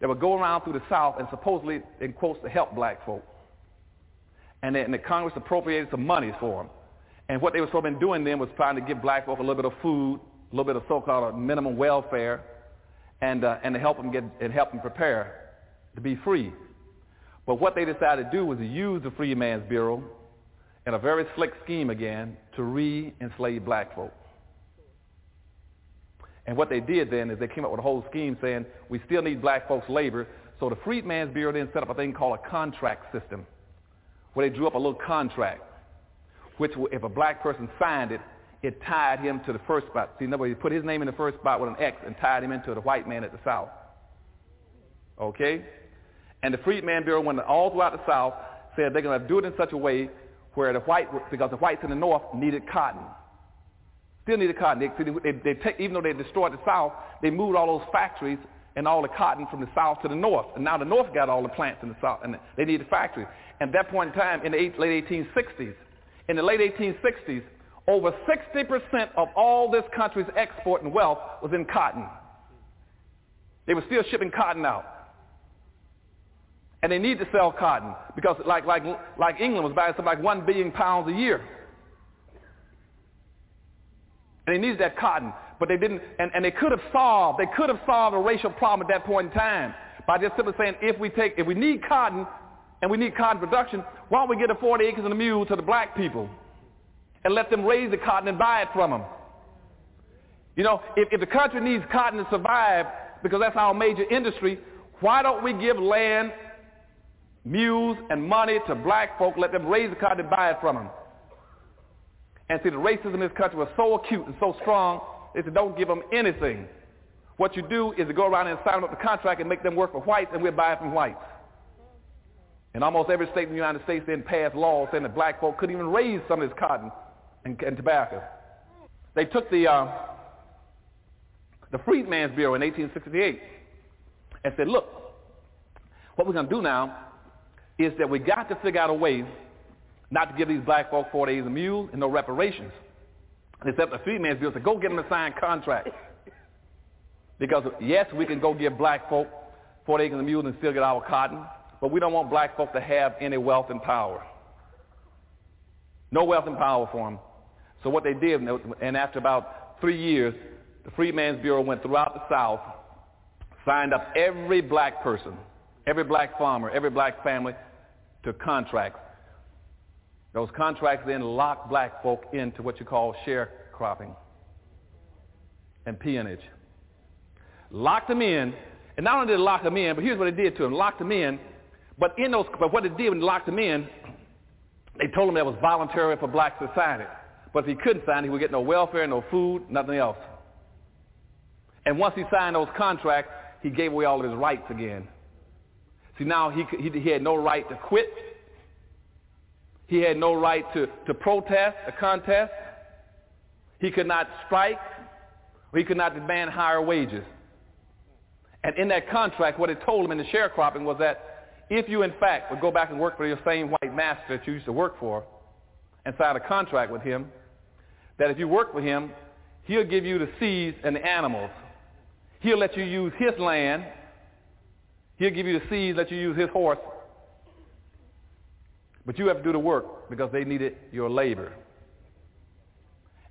Speaker 3: that would go around through the South and supposedly, in quotes, to help black folk. And, and the Congress appropriated some monies for them. And what they were sort of doing then was trying to give black folk a little bit of food, a little bit of so-called minimum welfare, and, uh, and to help them get and help them prepare to be free. But what they decided to do was to use the Freedmen's Bureau in a very slick scheme again to re-enslave black folk. And what they did then is they came up with a whole scheme saying we still need black folks' labor. So the Freedmen's Bureau then set up a thing called a contract system where they drew up a little contract, which if a black person signed it, it tied him to the first spot. See, nobody put his name in the first spot with an X and tied him into the white man at the South. Okay? And the Freedmen Bureau went all throughout the South, said they're going to do it in such a way where the white, because the whites in the North needed cotton. Still needed cotton. They, they, they take, even though they destroyed the South, they moved all those factories and all the cotton from the South to the North. And now the North got all the plants in the South, and they needed factories. And at that point in time, in the late 1860s, in the late 1860s, over 60% of all this country's export and wealth was in cotton. They were still shipping cotton out. And they need to sell cotton because like, like, like England was buying something like 1 billion pounds a year. And they needed that cotton. But they didn't, and, and they could have solved, they could have solved a racial problem at that point in time by just simply saying, if we take, if we need cotton and we need cotton production, why don't we get the 40 acres and a mule to the black people and let them raise the cotton and buy it from them? You know, if, if the country needs cotton to survive, because that's our major industry, why don't we give land, mules, and money to black folk, let them raise the cotton and buy it from them? And see, the racism in this country was so acute and so strong, they said, don't give them anything. What you do is to go around and sign them up the contract and make them work for whites, and we'll buy it from whites. And almost every state in the United States then passed laws saying that black folk couldn't even raise some of this cotton and, and tobacco. They took the, uh, the Freedmen's Bureau in 1868 and said, look, what we're going to do now is that we got to figure out a way not to give these black folk 40 days a mule and no reparations. Except the Freedmen's Bureau said, go get them a signed contract. Because yes, we can go give black folk 40 acres of mules and still get our cotton. But we don't want black folk to have any wealth and power. No wealth and power for them. So what they did, and after about three years, the Freedmen's Bureau went throughout the South, signed up every black person, every black farmer, every black family to contracts. Those contracts then locked black folk into what you call sharecropping and peonage. Locked them in, and not only did it lock them in, but here's what it did to them. Locked them in, but in those, but what it did when it locked him in, they told him that was voluntary for black society. But if he couldn't sign, he would get no welfare, no food, nothing else. And once he signed those contracts, he gave away all of his rights again. See, now he, he, he had no right to quit. He had no right to, to protest, a contest. He could not strike. Or he could not demand higher wages. And in that contract, what it told him in the sharecropping was that if you, in fact, would go back and work for your same white master that you used to work for and sign a contract with him, that if you work for him, he'll give you the seeds and the animals. He'll let you use his land. He'll give you the seeds, let you use his horse. But you have to do the work because they needed your labor.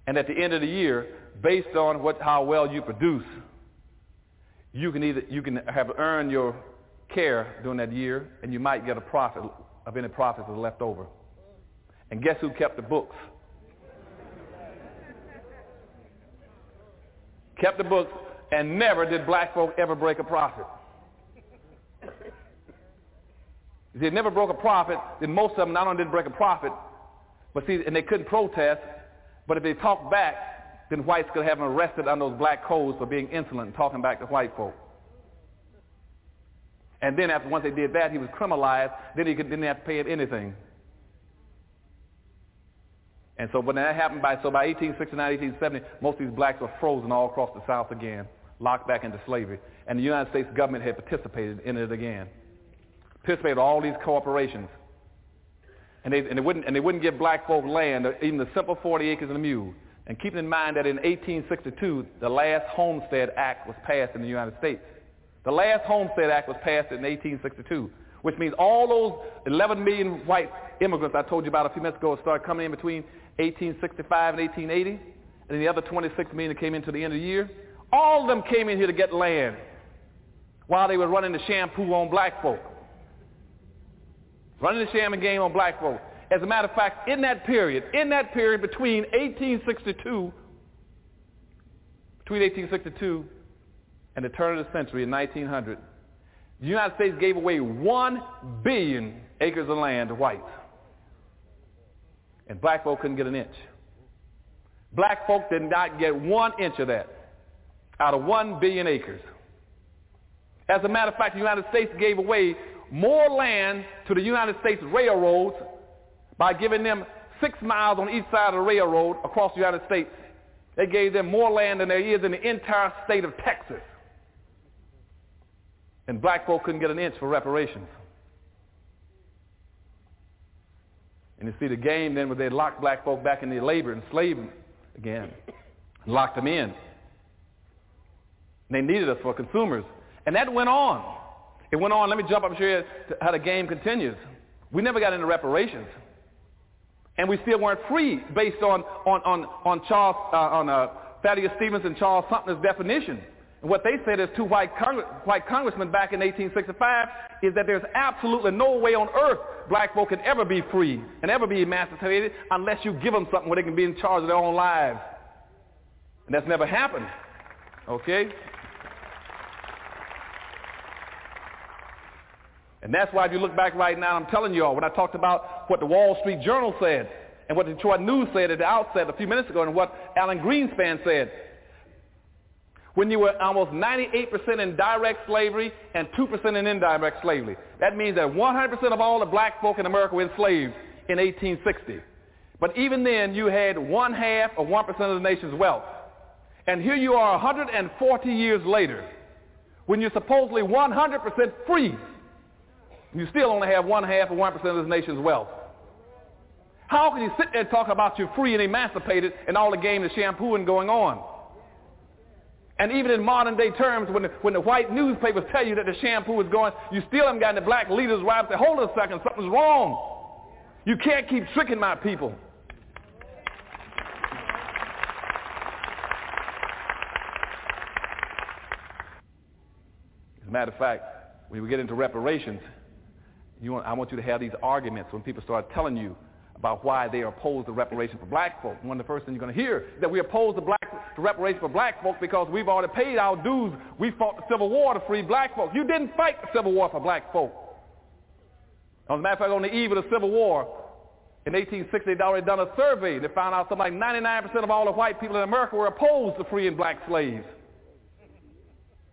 Speaker 3: And at the end of the year, based on what, how well you produce, you can either you can have earned your care during that year, and you might get a profit of any profits that's left over. And guess who kept the books? kept the books, and never did black folk ever break a profit. If they never broke a profit, then most of them not only didn't break a profit, but see, and they couldn't protest, but if they talked back, then whites could have them arrested on those black codes for being insolent talking back to white folk. And then after once they did that, he was criminalized. Then he could, didn't have to pay him anything. And so when that happened by, so by 1869, 1870, most of these blacks were frozen all across the South again, locked back into slavery. And the United States government had participated in it again. Participated in all these corporations. And they, and, they wouldn't, and they wouldn't give black folk land, even the simple 40 acres and a mule. And keeping in mind that in 1862, the last Homestead Act was passed in the United States. The last Homestead Act was passed in 1862, which means all those 11 million white immigrants I told you about a few minutes ago started coming in between 1865 and 1880, and then the other 26 million that came into the end of the year. All of them came in here to get land while they were running the shampoo on black folk. Running the shaman game on black folk. As a matter of fact, in that period, in that period between 1862, between 1862 and the turn of the century in 1900, the United States gave away 1 billion acres of land to whites. And black folk couldn't get an inch. Black folk did not get one inch of that out of 1 billion acres. As a matter of fact, the United States gave away more land to the United States railroads by giving them six miles on each side of the railroad across the United States. They gave them more land than there is in the entire state of Texas. And black folk couldn't get an inch for reparations. And you see the game then where they locked black folk back into labor and slave again. Locked them in. And they needed us for consumers. And that went on. It went on. Let me jump up and show you how the game continues. We never got into reparations. And we still weren't free based on, on, on, on Charles, uh, on uh, Thaddeus Stevens and Charles Sumner's definition. And what they said as two white, white congressmen back in 1865 is that there's absolutely no way on earth black folk can ever be free and ever be emancipated unless you give them something where they can be in charge of their own lives. And that's never happened. Okay? And that's why if you look back right now, I'm telling you all, when I talked about what the Wall Street Journal said and what the Detroit News said at the outset a few minutes ago and what Alan Greenspan said, when you were almost 98% in direct slavery and 2% in indirect slavery. That means that 100% of all the black folk in America were enslaved in 1860. But even then, you had one half or 1% of the nation's wealth. And here you are 140 years later, when you're supposedly 100% free. You still only have one half or 1% of the nation's wealth. How can you sit there and talk about you're free and emancipated and all the game of shampooing going on? And even in modern day terms, when the, when the white newspapers tell you that the shampoo is going, you still haven't gotten the black leaders right say, hold a second, something's wrong. You can't keep tricking my people. As a matter of fact, when we get into reparations, want, I want you to have these arguments when people start telling you about why they oppose the to reparations for black folk. One of the first things you're going to hear is that we oppose the black, to reparations for black folk because we've already paid our dues. We fought the Civil War to free black folk. You didn't fight the Civil War for black folk. As a matter of fact, on the eve of the Civil War, in 1860, they'd already done a survey. They found out something like 99% of all the white people in America were opposed to freeing black slaves.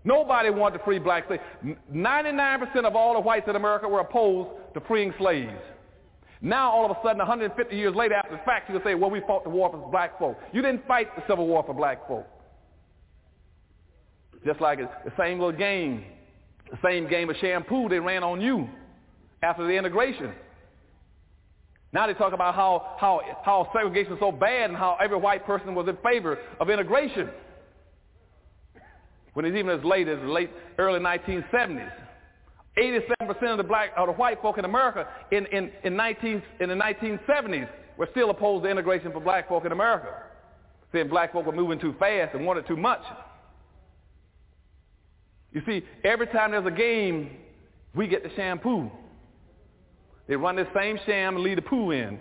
Speaker 3: Nobody wanted to free black slaves. 99% of all the whites in America were opposed to freeing slaves. Now, all of a sudden, 150 years later after the fact, you can say, well, we fought the war for black folk. You didn't fight the Civil War for black folk. Just like it's the same little game, the same game of shampoo they ran on you after the integration. Now they talk about how, how, how segregation is so bad and how every white person was in favor of integration. When it's even as late as the late early 1970s. 87% of the black or the white folk in America in, in, in, 19, in the 1970s were still opposed to integration for black folk in America. Saying black folk were moving too fast and wanted too much. You see, every time there's a game, we get the shampoo. They run this same sham and leave the poo in.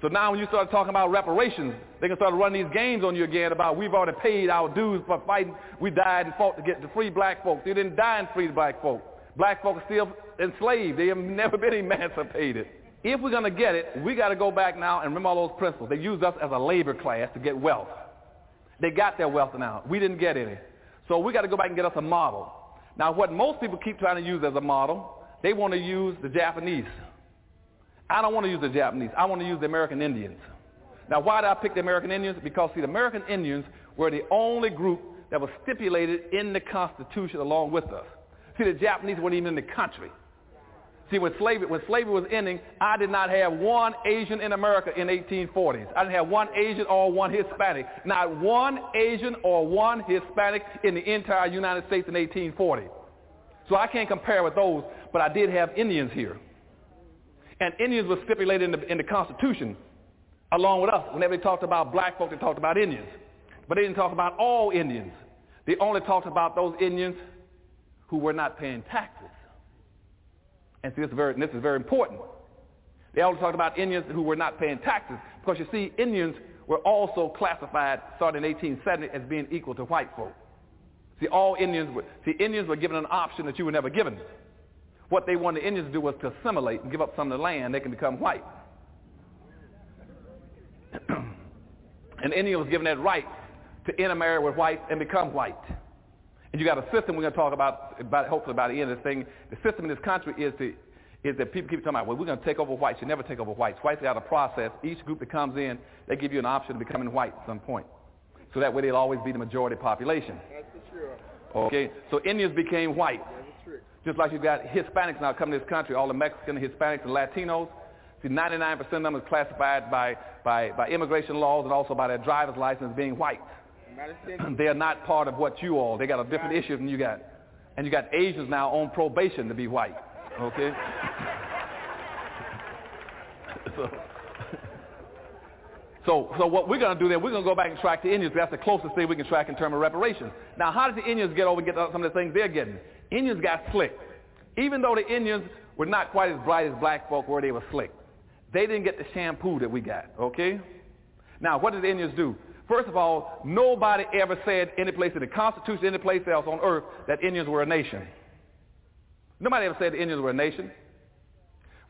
Speaker 3: So now when you start talking about reparations, they can start running these games on you again about we've already paid our dues for fighting. We died and fought to get to free black folks. You didn't die and free the black folks. Black folks still enslaved. They have never been emancipated. If we're going to get it, we got to go back now and remember all those principles. They used us as a labor class to get wealth. They got their wealth now. We didn't get any. So we got to go back and get us a model. Now, what most people keep trying to use as a model, they want to use the Japanese. I don't want to use the Japanese. I want to use the American Indians. Now, why did I pick the American Indians? Because, see, the American Indians were the only group that was stipulated in the Constitution along with us. See, the Japanese weren't even in the country. See, when slavery, when slavery was ending, I did not have one Asian in America in 1840s. I didn't have one Asian or one Hispanic. Not one Asian or one Hispanic in the entire United States in 1840. So I can't compare with those, but I did have Indians here. And Indians were stipulated in the, in the Constitution along with us. Whenever they talked about black folk, they talked about Indians. But they didn't talk about all Indians. They only talked about those Indians who were not paying taxes. And see, this is very, this is very important. They also talked about Indians who were not paying taxes because you see, Indians were also classified starting in 1870 as being equal to white folk. See, all Indians were, see, Indians were given an option that you were never given. What they wanted the Indians to do was to assimilate and give up some of the land. They can become white. and the Indian was given that right to intermarry with whites and become white. And you got a system we're going to talk about, about hopefully by the end of this thing. The system in this country is to is that people keep talking about, well, we're going to take over whites. You never take over whites. Whites got a process. Each group that comes in, they give you an option of becoming white at some point. So that way they'll always be the majority population.
Speaker 4: That's for sure.
Speaker 3: Okay, so Indians became white. Just like you've got Hispanics now coming to this country, all the Mexicans, Hispanics, and Latinos. See, 99% of them is classified by, by, by immigration laws and also by their driver's license being white. they are not part of what you all. They got a different issue than you got. And you got Asians now on probation to be white. Okay? so, so, so what we're going to do then, we're going to go back and track the Indians. That's the closest thing we can track in terms of reparations. Now, how did the Indians get over and get some of the things they're getting? Indians got slick. Even though the Indians were not quite as bright as black folk were, they were slick. They didn't get the shampoo that we got, okay? Now, what did the Indians do? First of all, nobody ever said any place in the Constitution, any place else on earth, that Indians were a nation. Nobody ever said the Indians were a nation.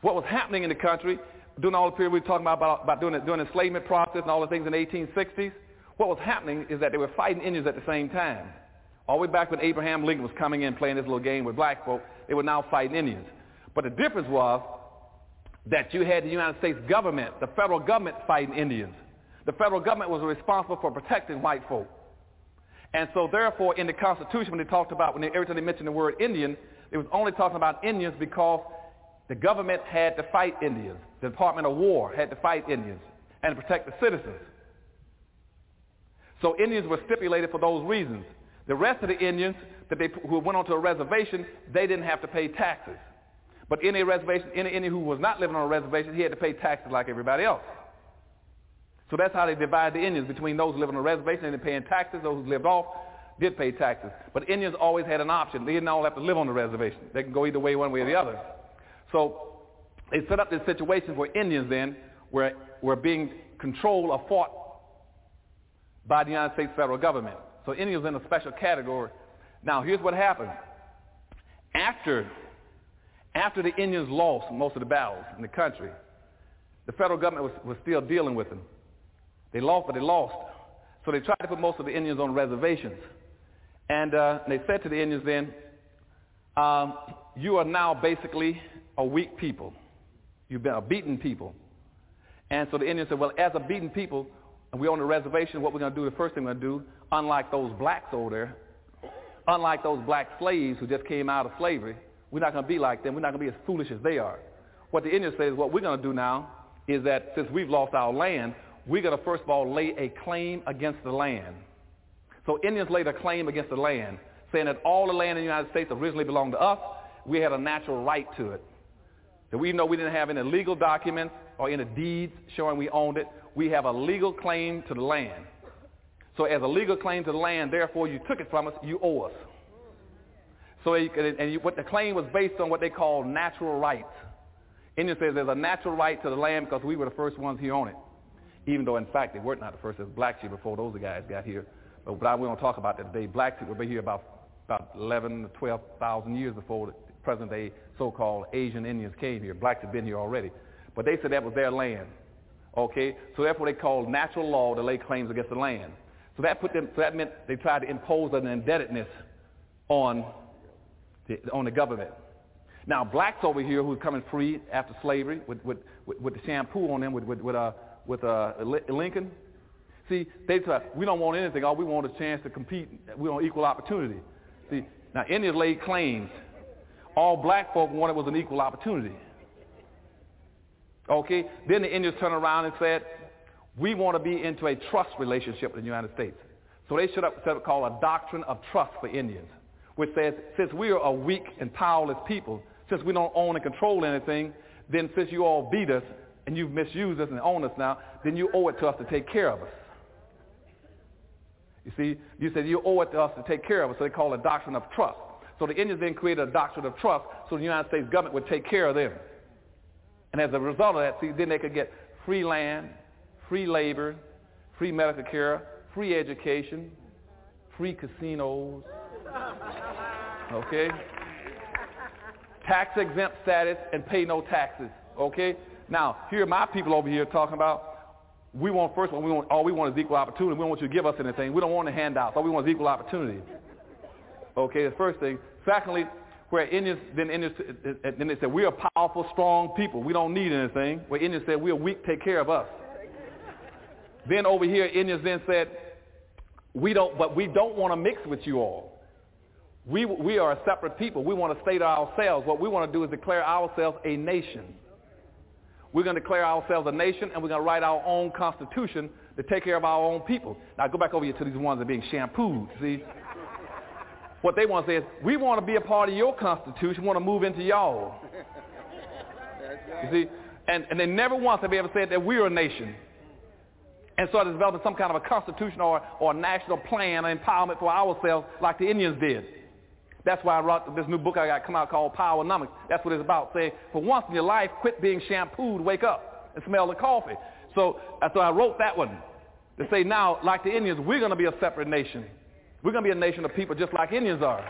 Speaker 3: What was happening in the country during all the period we were talking about, about, about doing, the, doing the enslavement process and all the things in the 1860s, what was happening is that they were fighting Indians at the same time. All the way back when Abraham Lincoln was coming in playing this little game with black folk, they were now fighting Indians. But the difference was that you had the United States government, the federal government fighting Indians. The federal government was responsible for protecting white folk. And so therefore in the Constitution when they talked about, when they, every time they mentioned the word Indian, it was only talking about Indians because the government had to fight Indians. The Department of War had to fight Indians and protect the citizens. So Indians were stipulated for those reasons. The rest of the Indians that they, who went onto a reservation, they didn't have to pay taxes. But any reservation, any Indian who was not living on a reservation, he had to pay taxes like everybody else. So that's how they divide the Indians between those who live on a reservation and paying taxes, those who lived off did pay taxes. But Indians always had an option. They didn't all have to live on the reservation. They can go either way, one way or the other. So they set up this situation where Indians then were, were being controlled or fought by the United States federal government. So Indians in a special category. Now, here's what happened. After, after the Indians lost most of the battles in the country, the federal government was, was still dealing with them. They lost, but they lost. So they tried to put most of the Indians on reservations. And uh, they said to the Indians then, um, you are now basically a weak people. You've been a beaten people. And so the Indians said, well, as a beaten people, and we're on the reservation, what we're going to do, the first thing we're going to do, unlike those blacks over there, unlike those black slaves who just came out of slavery, we're not going to be like them. We're not going to be as foolish as they are. What the Indians say is what we're going to do now is that since we've lost our land, we're going to first of all lay a claim against the land. So Indians laid a claim against the land, saying that all the land in the United States originally belonged to us. We had a natural right to it. That we know we didn't have any legal documents or any deeds showing we owned it. We have a legal claim to the land. So as a legal claim to the land, therefore you took it from us, you owe us. So and you, what the claim was based on what they call natural rights. Indian says there's a natural right to the land because we were the first ones who owned it. Even though in fact they weren't not the first, it was black sheep before those guys got here. But, we don't talk about that today. Black people were here about about 11 to 12,000 years before the present day so-called Asian Indians came here. Blacks had been here already. But they said that was their land. Okay? So therefore they called natural law to lay claims against the land. So that put them, so that meant they tried to impose an indebtedness on the, on the government. Now blacks over here who are coming free after slavery with, with, with, with the shampoo on them with, with, with, uh, with uh, Lincoln, See, they said, we don't want anything. All we want is a chance to compete. We want equal opportunity. See, now Indians laid claims. All black folk wanted was an equal opportunity. Okay? Then the Indians turned around and said, we want to be into a trust relationship with the United States. So they set up, set up called a doctrine of trust for Indians, which says, since we are a weak and powerless people, since we don't own and control anything, then since you all beat us and you've misused us and own us now, then you owe it to us to take care of us. You see, you said you owe it to us to take care of us, so they call it a doctrine of trust. So the Indians then created a doctrine of trust so the United States government would take care of them. And as a result of that, see, then they could get free land, free labor, free medical care, free education, free casinos, okay? Tax exempt status and pay no taxes, okay? Now, here my people over here talking about we want first one, we want all we want is equal opportunity. We don't want you to give us anything. We don't want the handouts. All we want is equal opportunity. Okay, the first thing. Secondly, where Indians then Indians then they said we are powerful, strong people. We don't need anything. Where Indians said we are weak, take care of us. then over here, Indians then said we don't, but we don't want to mix with you all. We we are a separate people. We want to stay to ourselves. What we want to do is declare ourselves a nation. We're going to declare ourselves a nation, and we're going to write our own constitution to take care of our own people. Now go back over here to these ones that are being shampooed. See, what they want to say is, we want to be a part of your constitution. We want to move into y'all. You see, and, and they never once have they ever said that we're a nation. And started developing some kind of a constitution or, or a national plan of empowerment for ourselves like the Indians did. That's why I wrote this new book I got come out called Powernomics. That's what it's about. Saying, for once in your life, quit being shampooed, wake up and smell the coffee. So, so I wrote that one to say now, like the Indians, we're going to be a separate nation. We're going to be a nation of people just like Indians are.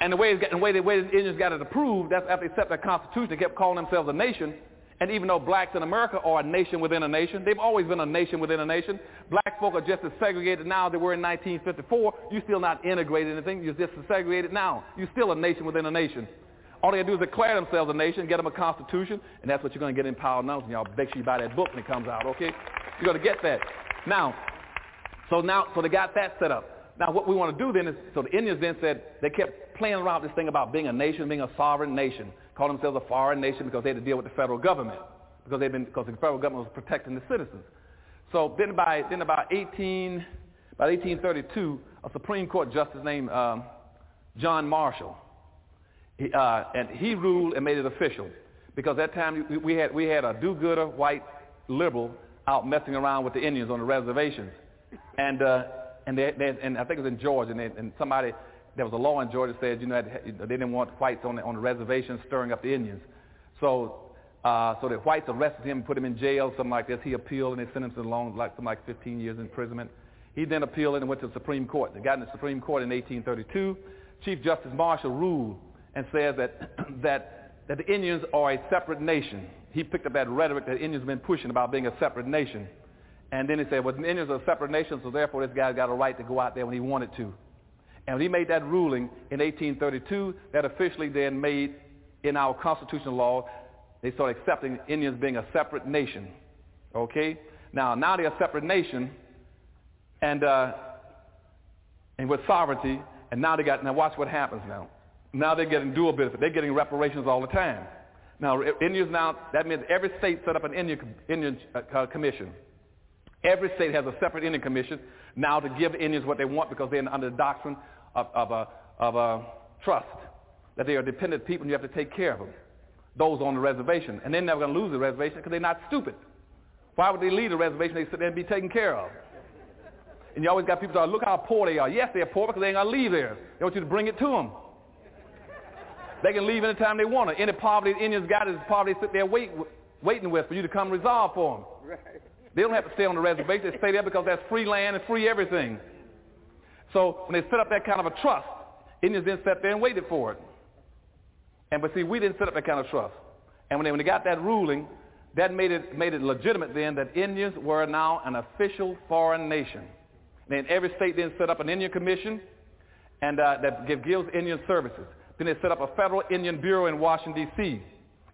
Speaker 3: And the way, the way, the way the Indians got it approved, that's after they set their constitution, they kept calling themselves a nation. And even though blacks in America are a nation within a nation, they've always been a nation within a nation. Black folk are just as segregated now as they were in 1954. You're still not integrated anything. You're just as segregated now. You're still a nation within a nation. All they got to do is declare themselves a nation, get them a constitution, and that's what you're to get in Powernomics. And y'all make sure you buy that book when it comes out, okay? You're to get that. Now, so now, so they got that set up. Now what we want to do then is, so the Indians then said, they kept playing around this thing about being a nation, being a sovereign nation call themselves a foreign nation because they had to deal with the federal government because they've been because the federal government was protecting the citizens. So then by then about 18 by 1832, a Supreme Court justice named um, John Marshall, he, uh, and he ruled and made it official because at that time we, we had we had a do-gooder white liberal out messing around with the Indians on the reservations, and uh, and they, they and I think it was in Georgia, and, they, and somebody there was a law in Georgia that said you know they didn't want whites on the, on the reservations stirring up the Indians, so uh, so the whites arrested him put him in jail, something like this. He appealed and they sentenced him to long, like something like 15 years imprisonment. He then appealed and went to the Supreme Court. They got in the Supreme Court in 1832. Chief Justice Marshall ruled and says that that that the Indians are a separate nation. He picked up that rhetoric that Indians have been pushing about being a separate nation. And then he said, well, the Indians are a separate nation, so therefore this guy's got a right to go out there when he wanted to. And he made that ruling in 1832, that officially then made in our constitutional law they started accepting Indians being a separate nation. Okay? Now, now they're a separate nation, and uh, and with sovereignty, and now they got. Now watch what happens now. Now they're getting dual benefit. They're getting reparations all the time. Now Indians now that means every state set up an Indian Indian uh, commission. Every state has a separate Indian commission now to give Indians what they want because they're under the doctrine of, of a of a trust that they are dependent people and you have to take care of them those on the reservation. And they're never going to lose the reservation because they're not stupid. Why would they leave the reservation? They sit there and be taken care of. And you always got people say, look how poor they are. Yes, they're poor because they ain't going to leave there. They want you to bring it to them. They can leave anytime they want to. Any poverty the Indians got is poverty they sit there wait, waiting with for you to come resolve for them. Right. They don't have to stay on the reservation. They stay there because that's free land and free everything. So when they set up that kind of a trust, Indians then sat there and waited for it. And but see, we didn't set up that kind of trust. And when they, when they got that ruling, that made it, made it legitimate then that Indians were now an official foreign nation. Then every state then set up an Indian commission and uh, that gives Indian services. Then they set up a federal Indian Bureau in Washington, D.C.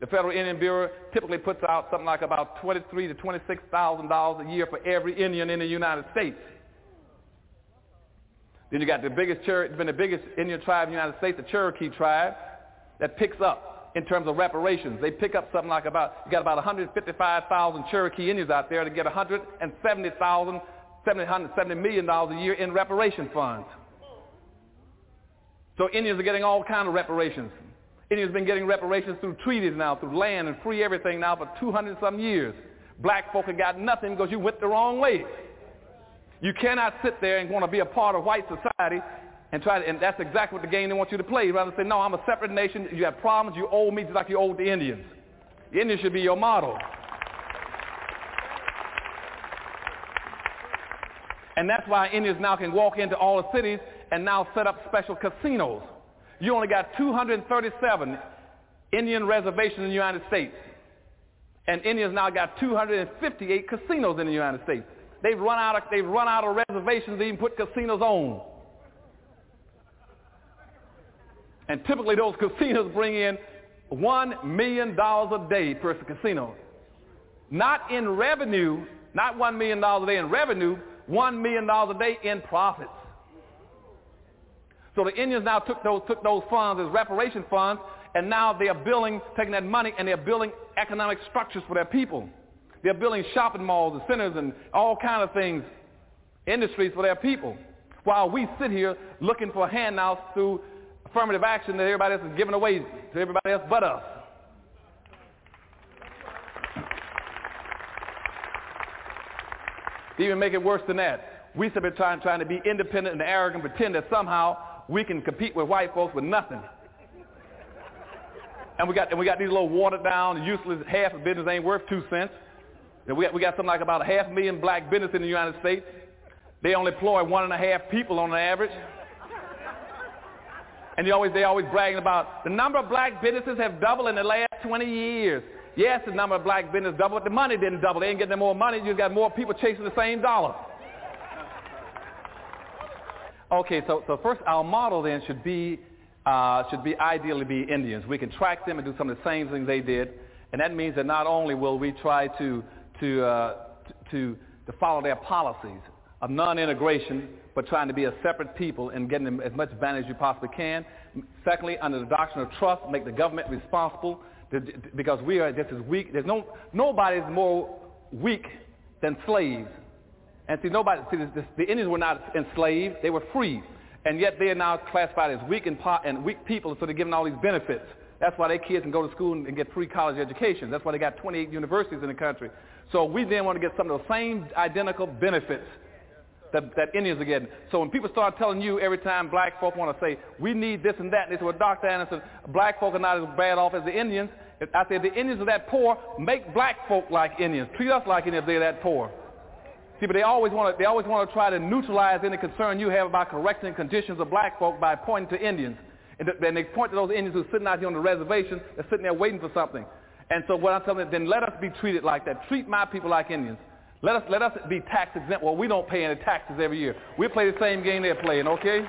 Speaker 3: The Federal Indian Bureau typically puts out something like about twenty-three to twenty-six thousand dollars a year for every Indian in the United States. Then you got the biggest, been the biggest Indian tribe in the United States, the Cherokee tribe that picks up in terms of reparations. They pick up something like about, you got about 155,000 Cherokee Indians out there to get 170,000, $770 million a year in reparation funds. So Indians are getting all kinds of reparations. Indians have been getting reparations through treaties now, through land and free everything now for 200 some years. Black folk have got nothing because you went the wrong way. You cannot sit there and want to be a part of white society and try to, and that's exactly what the game they want you to play. Rather say, no, I'm a separate nation. You have problems. You owe me just like you owe the Indians. The Indians should be your model. And that's why Indians now can walk into all the cities and now set up special casinos. You only got 237 Indian reservations in the United States. And Indians now got 258 casinos in the United States. They've run out of, they've run out of reservations to even put casinos on. And typically those casinos bring in $1 million a day per casino. Not in revenue, not $1 million a day in revenue, $1 million a day in profits. So the Indians now took those, took those funds as reparation funds, and now they are building, taking that money, and they're building economic structures for their people. They're building shopping malls and centers and all kind of things, industries for their people. While we sit here looking for handouts through affirmative action that everybody else is giving away to everybody else but us. To even make it worse than that, we have been trying, trying to be independent and arrogant, pretend that somehow we can compete with white folks with nothing. And we got, and we got these little watered down, useless, half a business ain't worth two cents. We got, we got something like about a half million black business in the United States. They only employ one and a half people on average. And they always, they always bragging about the number of black businesses have doubled in the last 20 years. Yes, the number of black businesses doubled, but the money didn't double. They ain't getting more money. You got more people chasing the same dollar. Okay, so, so first our model then should be, uh, should be ideally be Indians. We can track them and do some of the same things they did. And that means that not only will we try to, to, uh, to, to follow their policies of non-integration, but trying to be a separate people and getting them as much advantage as you possibly can. Secondly, under the doctrine of trust, make the government responsible to, because we are just as weak. There's no, nobody is more weak than slaves And see, nobody, see, this, the Indians were not enslaved. They were free. And yet they are now classified as weak and, po- and weak people, so they're given all these benefits. That's why their kids can go to school and get free college education. That's why they got 28 universities in the country. So we then want to get some of those same identical benefits that, that Indians are getting. So when people start telling you every time black folk want to say, we need this and that, and they say, well, Dr. Anderson, black folk are not as bad off as the Indians. I said, the Indians are that poor, make black folk like Indians. Treat us like Indians if they're that poor. See, but they always want to, they always want to try to neutralize any concern you have about correcting conditions of black folk by pointing to Indians. And, th- and they point to those Indians who are sitting out here on the reservation, they're sitting there waiting for something. And so what I'm telling them, then let us be treated like that. Treat my people like Indians. Let us, let us be tax exempt. Well, we don't pay any taxes every year. We play the same game they're playing, okay?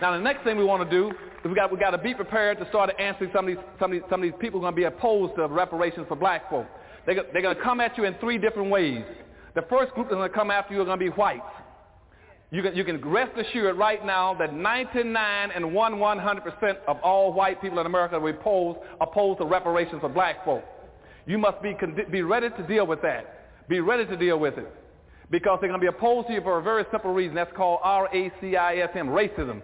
Speaker 3: Now, the next thing we want to do is we got, we got to be prepared to start answering some of these, some of these, some of these people are going to be opposed to reparations for black folk. They, they're going to come at you in three different ways. The first group that's going to come after you are going to be whites. You can, you can rest assured right now that 99 and 1 100% of all white people in America are opposed, opposed to reparations for black folk. You must be, be ready to deal with that. Be ready to deal with it. Because they're going to be opposed to you for a very simple reason. That's called R-A-C-I-S-M, racism.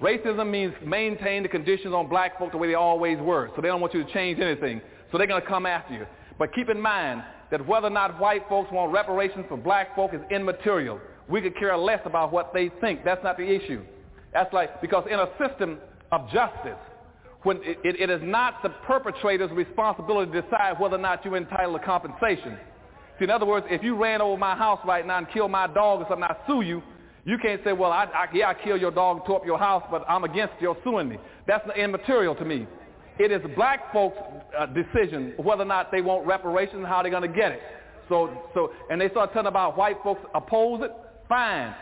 Speaker 3: Racism means maintain the conditions on black folk the way they always were. So they don't want you to change anything. So they're going to come after you. But keep in mind that whether or not white folks want reparations for black folk is immaterial. We could care less about what they think. That's not the issue. That's like, because in a system of justice, when it, it, it is not the perpetrator's responsibility to decide whether or not you're entitled to compensation. See, in other words, if you ran over my house right now and killed my dog or something, I sue you, you can't say, well, I, I, yeah, I killed your dog and tore up your house, but I'm against your suing me. That's immaterial to me. It is black folks' uh, decision whether or not they want reparations and how they're going to get it. So, so, and they start telling about white folks oppose it. Fine.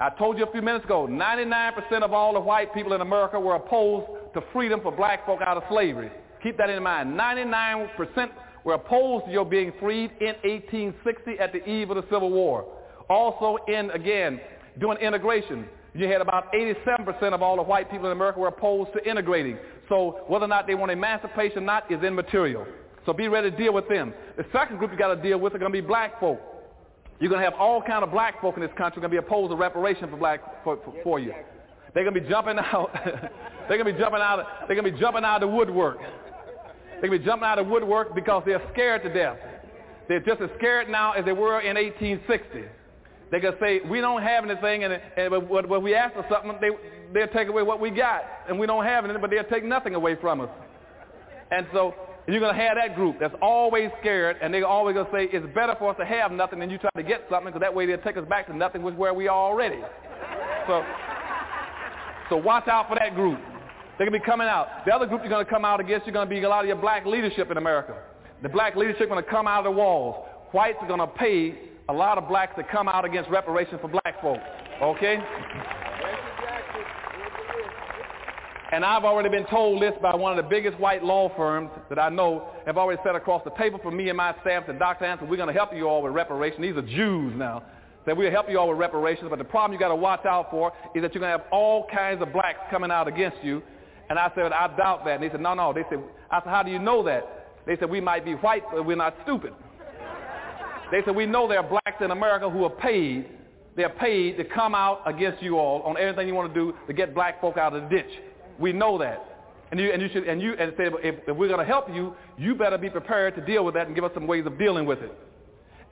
Speaker 3: I told you a few minutes ago, 99% of all the white people in America were opposed to freedom for black folk out of slavery. Keep that in mind. 99% were opposed to your being freed in 1860 at the eve of the Civil War. Also in, again, doing integration. You had about 87% of all the white people in America were opposed to integrating. So whether or not they want emancipation or not is immaterial. So be ready to deal with them. The second group you got to deal with are going to be black folk. You're going to have all kind of black folk in this country going to be opposed to reparation for black for, for, for you. They're going to be jumping out. they're going to be jumping out. Of, they're going to be jumping out of the woodwork. They're going to be jumping out of the woodwork because they're scared to death. They're just as scared now as they were in 1860. They're going to say, we don't have anything, and, and when we ask for something, they, they'll take away what we got, and we don't have anything, but they'll take nothing away from us. And so you're going to have that group that's always scared, and they're always going to say, it's better for us to have nothing than you try to get something, because that way they'll take us back to nothing, which is where we are already. So, so watch out for that group. They're going to be coming out. The other group you're going to come out against, you're going to be a lot of your black leadership in America. The black leadership going to come out of the walls. Whites are going to pay a lot of blacks to come out against reparations for black folks. Okay? And I've already been told this by one of the biggest white law firms that I know have already set across the table for me and my staff that Dr. Anderson, we're going to help you all with reparations. These are Jews now. That we'll help you all with reparations, but the problem you got to watch out for is that you're going to have all kinds of blacks coming out against you. And I said, I doubt that. And they said, no, no. They said, I said, how do you know that? They said, we might be white, but we're not stupid. They said, we know there are blacks in America who are paid. They're paid to come out against you all on everything you want to do to get black folk out of the ditch. We know that. And you, and you should, and you, and say, if, if we're going to help you, you better be prepared to deal with that and give us some ways of dealing with it.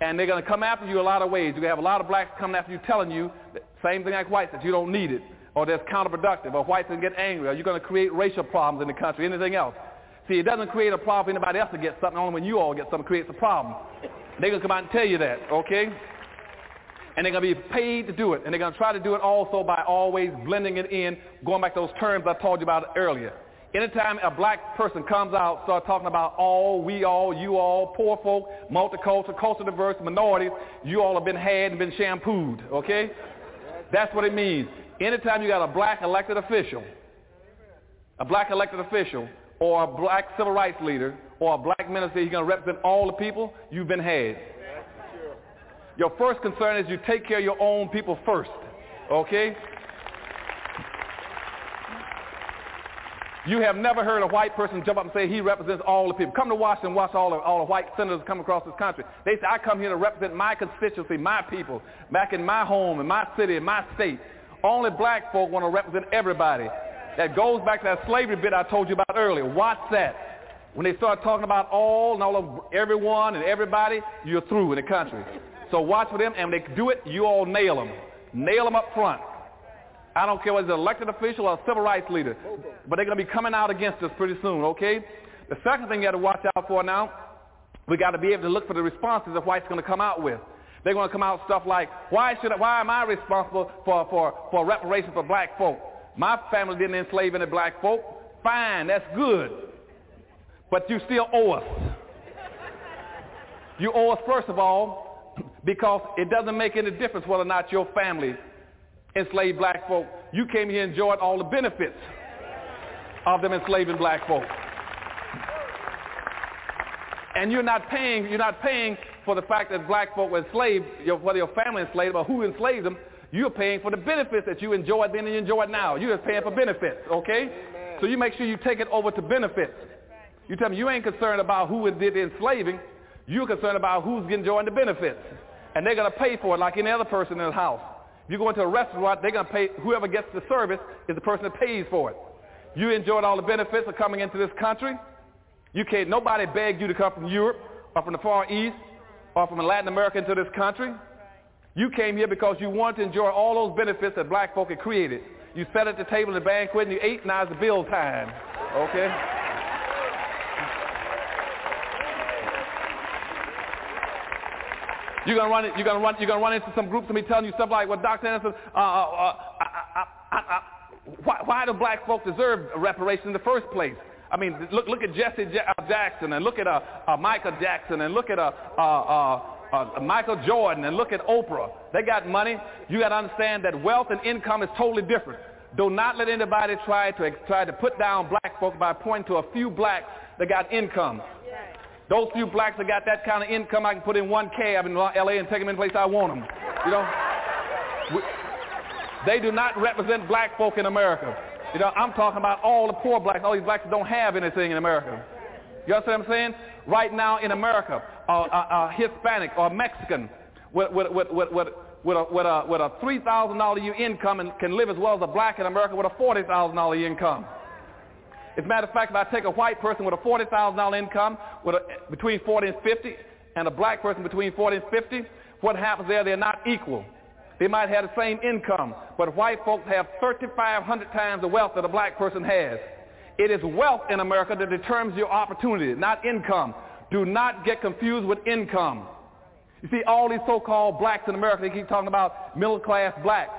Speaker 3: And they're going to come after you a lot of ways. You're going to have a lot of blacks coming after you telling you, the same thing like whites, that you don't need it, or that's counterproductive, or whites can get angry, or you're going to create racial problems in the country, anything else. See, it doesn't create a problem for anybody else to get something, only when you all get something creates a problem. They're going to come out and tell you that, okay? And they're going to be paid to do it. And they're going to try to do it also by always blending it in, going back to those terms I told you about earlier. Anytime a black person comes out, start talking about all, we all, you all, poor folk, multicultural, culture diverse, minorities, you all have been had and been shampooed, okay? That's what it means. Anytime you got a black elected official, a black elected official, or a black civil rights leader, or a black minister, he's going to represent all the people, you've been had. Your first concern is you take care of your own people first. Okay? You have never heard a white person jump up and say he represents all the people. Come to Washington, watch all the, all the white senators come across this country. They say, I come here to represent my constituency, my people, back in my home, in my city, in my state. Only black folk want to represent everybody. That goes back to that slavery bit I told you about earlier. Watch that. When they start talking about all and all of everyone and everybody, you're through in the country. So watch for them, and when they do it, you all nail them. Nail them up front. I don't care whether it's an elected official or a civil rights leader, but they're going to be coming out against us pretty soon, okay? The second thing you got to watch out for now, we got to be able to look for the responses that white's going to come out with. They're going to come out with stuff like, why should I, why am I responsible for, for, for reparations for black folk? My family didn't enslave any black folk. Fine, that's good. But you still owe us. You owe us, first of all, because it doesn't make any difference whether or not your family enslaved black folk. You came here and enjoyed all the benefits of them enslaving black folk. And you're not paying, you're not paying for the fact that black folk were enslaved, whether your family enslaved or who enslaved them. You're paying for the benefits that you enjoyed then and you enjoy it now. You're just paying for benefits, okay? Amen. So you make sure you take it over to benefits. You tell me you ain't concerned about who did the enslaving. You're concerned about who's enjoying the benefits. And they're going to pay for it like any other person in the house. If you go into a restaurant, they're going to pay, whoever gets the service is the person that pays for it. You enjoyed all the benefits of coming into this country. You can't, nobody begged you to come from Europe or from the Far East or from Latin America into this country. You came here because you wanted to enjoy all those benefits that black folk had created. You sat at the table in the banquet and you ate, now it's the bill time. Okay? You're gonna run. You're gonna run. You're gonna run into some groups and be telling you stuff like, "Well, Dr. Anderson, uh, uh, uh, I, I, I, why, why do black folk deserve reparations in the first place?" I mean, look look at Jesse Jackson and look at uh, uh, Michael Jackson and look at uh, uh, uh, uh, Michael Jordan and look at Oprah. They got money. You got to understand that wealth and income is totally different. Do not let anybody try to try to put down black folk by pointing to a few blacks that got income. Those few blacks that got that kind of income, I can put in one cab in L.A. and take them in place I want them. You know, we, they do not represent black folk in America. You know, I'm talking about all the poor blacks, all these blacks that don't have anything in America. You understand what I'm saying? Right now in America, a, Hispanic or a Mexican with, with, with, with, with, with a, with a, with a $3,000 a year income and can live as well as a black in America with a $40,000 a year income. As a matter of fact, if I take a white person with a $40,000 income, with a, between 40 and 50, and a black person between 40 and 50, what happens there, they're not equal. They might have the same income, but white folks have 3,500 times the wealth that a black person has. It is wealth in America that determines your opportunity, not income. Do not get confused with income. You see, all these so-called blacks in America, they keep talking about middle-class blacks.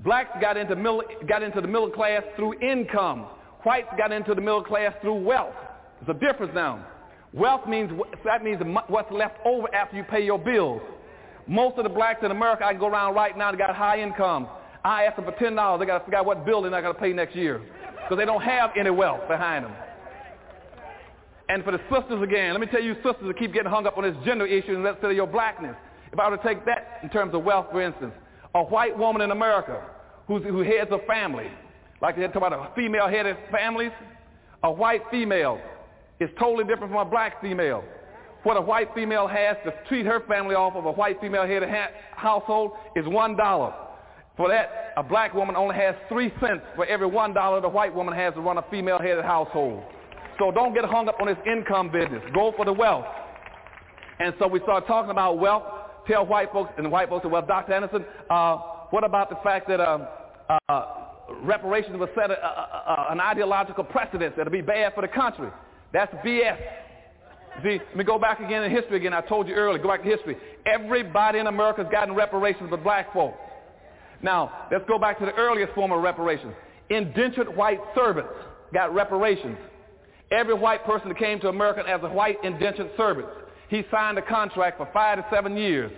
Speaker 3: Blacks got into, middle, got into the middle class through income. Whites got into the middle class through wealth. There's a difference now. Wealth means, that means what's left over after you pay your bills. Most of the blacks in America, I can go around right now, they got high incomes. I ask them for $10, they got to figure out what bill they're not going to pay next year because they don't have any wealth behind them. And for the sisters again, let me tell you sisters that keep getting hung up on this gender issue instead of your blackness. If I were to take that in terms of wealth, for instance, a white woman in America who's, who heads a family, like they talk about a female-headed families, a white female is totally different from a black female. What a white female has to treat her family off of a white female-headed ha- household is one dollar. For that, a black woman only has three cents for every one dollar the white woman has to run a female-headed household. So don't get hung up on this income business. Go for the wealth. And so we start talking about wealth. Tell white folks, and the white folks say, well, Dr. Anderson, uh, what about the fact that uh, uh, reparations will set a, a, a, an ideological precedent that'll be bad for the country? That's BS. See, let me go back again in history again. I told you earlier, go back to history. Everybody in America has gotten reparations but black folks. Now, let's go back to the earliest form of reparations. Indentured white servants got reparations. Every white person that came to America as a white indentured servant, he signed a contract for five to seven years.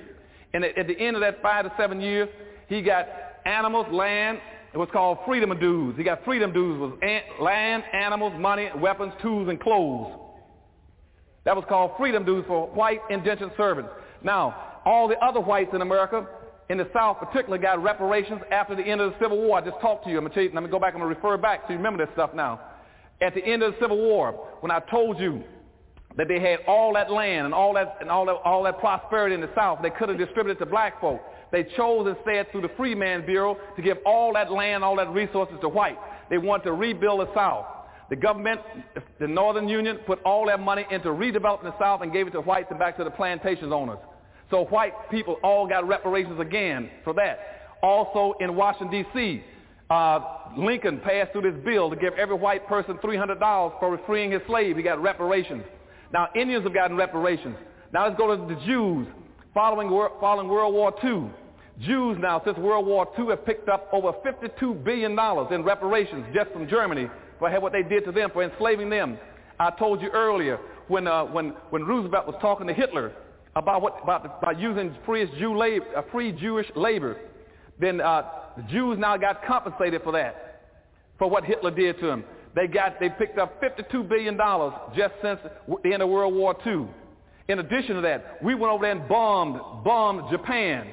Speaker 3: And at the end of that five to seven years, he got animals, land, it was called freedom dues. He got freedom dues was land, animals, money, weapons, tools, and clothes. That was called freedom dues for white indentured servants. Now, all the other whites in America, in the South particularly, got reparations after the end of the Civil War. I just talked to you. I'm going to, go back. I'm going to refer back so you remember this stuff now. At the end of the Civil War, when I told you that they had all that land and all that and all that, all that prosperity in the South, they could have distributed it to black folk. They chose instead through the Freedmen's Bureau to give all that land, all that resources to whites. They wanted to rebuild the South. The government, the Northern Union, put all that money into redeveloping the South and gave it to whites and back to the plantation owners. So white people all got reparations again for that. Also in Washington, D.C., uh, Lincoln passed through this bill to give every white person $300 for freeing his slave. He got reparations. Now, Indians have gotten reparations. Now let's go to the Jews. Following, following World War II, Jews now, since World War II, have picked up over $52 billion in reparations just from Germany for what they did to them, for enslaving them. I told you earlier when, uh, when, when Roosevelt was talking to Hitler about, what, about, about using free, Jew labor, uh, free Jewish labor, then uh, the Jews now got compensated for that, for what Hitler did to them. They got, they picked up $52 billion just since the end of World War II. In addition to that, we went over there and bombed, bombed Japan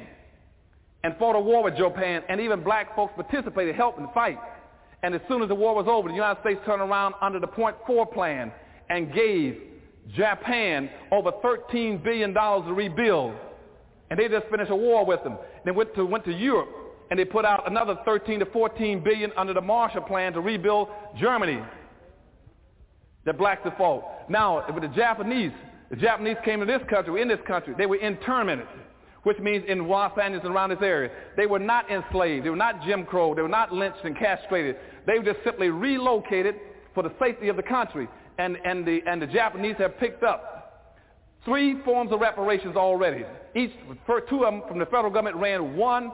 Speaker 3: and fought a war with Japan, and even black folks participated, helped the fight. And as soon as the war was over, the United States turned around under the Point Four plan and gave Japan over $13 billion to rebuild. And they just finished a war with them. They went to, went to Europe and they put out another 13 to 14 billion under the Marshall Plan to rebuild Germany. The blacks default. Now, with the Japanese, the Japanese came to this country, in this country. They were internment, which means in Los Angeles and around this area. They were not enslaved. They were not Jim Crow. They were not lynched and castrated. They were just simply relocated for the safety of the country. And, and, the, and the Japanese have picked up three forms of reparations already. Each, two of them from the federal government ran one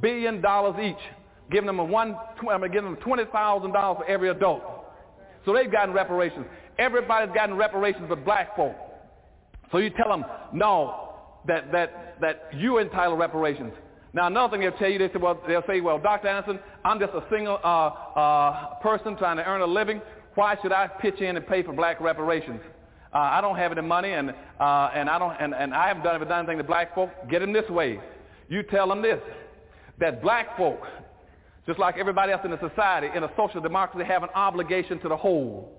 Speaker 3: billion dollars each, giving them a one, I'm giving them twenty thousand dollars for every adult. So they've gotten reparations. Everybody's gotten reparations but black folk. So you tell them, no, that that that you entitled reparations. Now another thing they'll tell you, they say, well, they'll say, well, Dr. Anderson, I'm just a single uh, uh, person trying to earn a living. Why should I pitch in and pay for black reparations? Uh, I don't have any money, and uh, and I don't, and, and I haven't done, ever done anything to black folk. Get them this way. You tell them this that black folk, just like everybody else in the society, in a social democracy, have an obligation to the whole.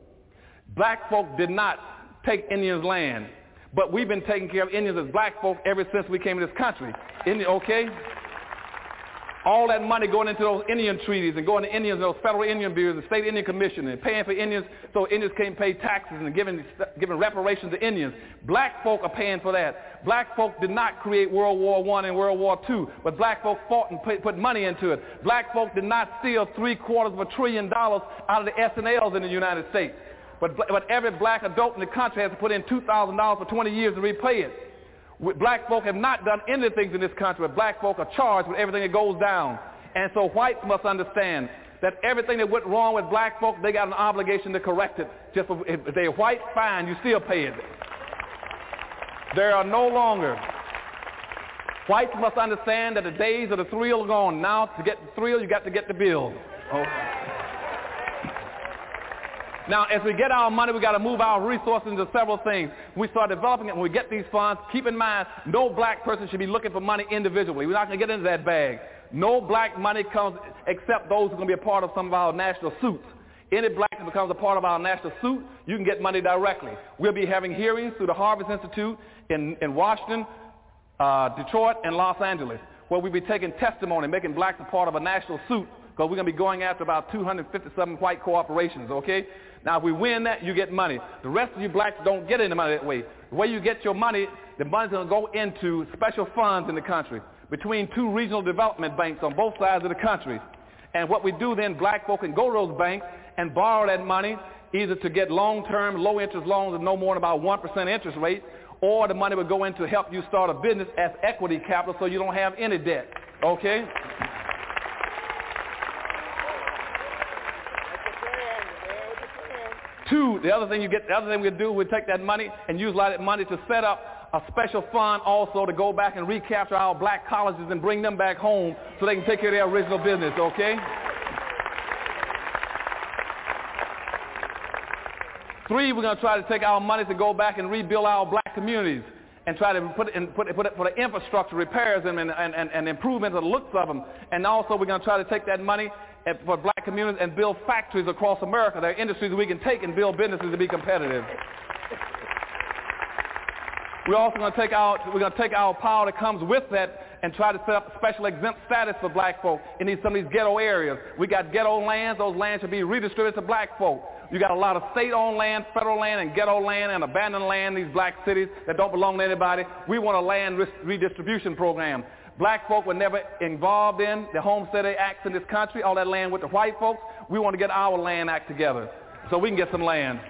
Speaker 3: Black folk did not take Indians' land, but we've been taking care of Indians as black folk ever since we came to this country. Indian, okay? all that money going into those Indian treaties and going to Indians, those federal Indian bureaus, the state Indian commission, and paying for Indians so Indians can't pay taxes and giving, giving reparations to Indians. Black folk are paying for that. Black folk did not create World War I and World War II, but black folk fought and pay, put money into it. Black folk did not steal three quarters of a trillion dollars out of the S&Ls in the United States. But, but every black adult in the country has to put in $2,000 for 20 years to repay it. Black folk have not done any things in this country, but black folk are charged with everything that goes down. And so whites must understand that everything that went wrong with black folk, they got an obligation to correct it. Just if they're white, fine, you still pay it. There are no longer. Whites must understand that the days of the thrill are gone. Now, to get the thrill, you got to get the bill. Oh. Now, as we get our money, we got to move our resources into several things. We start developing it when we get these funds. Keep in mind, no black person should be looking for money individually. We're not going to get into that bag. No black money comes except those who are going to be a part of some of our national suits. Any black that becomes a part of our national suit, you can get money directly. We'll be having hearings through the Harvest Institute in, in Washington, uh, Detroit, and Los Angeles, where we'll be taking testimony, making blacks a part of a national suit, because we're going to be going after about 257 white corporations, okay? Now, if we win that, you get money. The rest of you blacks don't get any money that way. The way you get your money, the money's going to go into special funds in the country between two regional development banks on both sides of the country. And what we do then, black folk can go to those banks and borrow that money either to get long-term, low-interest loans of no more than about 1% interest rate, or the money would go in to help you start a business as equity capital so you don't have any debt. Okay? Two, the other thing you get, the other thing we do, we take that money and use a lot of that money to set up a special fund also to go back and recapture our black colleges and bring them back home so they can take care of their original business, okay? Three, we're going to try to take our money to go back and rebuild our black communities and try to put in, put put for the infrastructure repairs and, and, and, and improvements of the looks of them. And also we're going to try to take that money for black communities and build factories across America. There are industries we can take and build businesses to be competitive. We're also going to take our, we're going to take our power that comes with that and try to set up special exempt status for black folk in these, some of these ghetto areas. We got ghetto lands. Those lands should be redistributed to black folk. You got a lot of state-owned land, federal land, and ghetto land, and abandoned land in these black cities that don't belong to anybody. We want a land redistribution program. Black folk were never involved in the Homestead Acts in this country. All that land with the white folks. We want to get our land act together so we can get some land.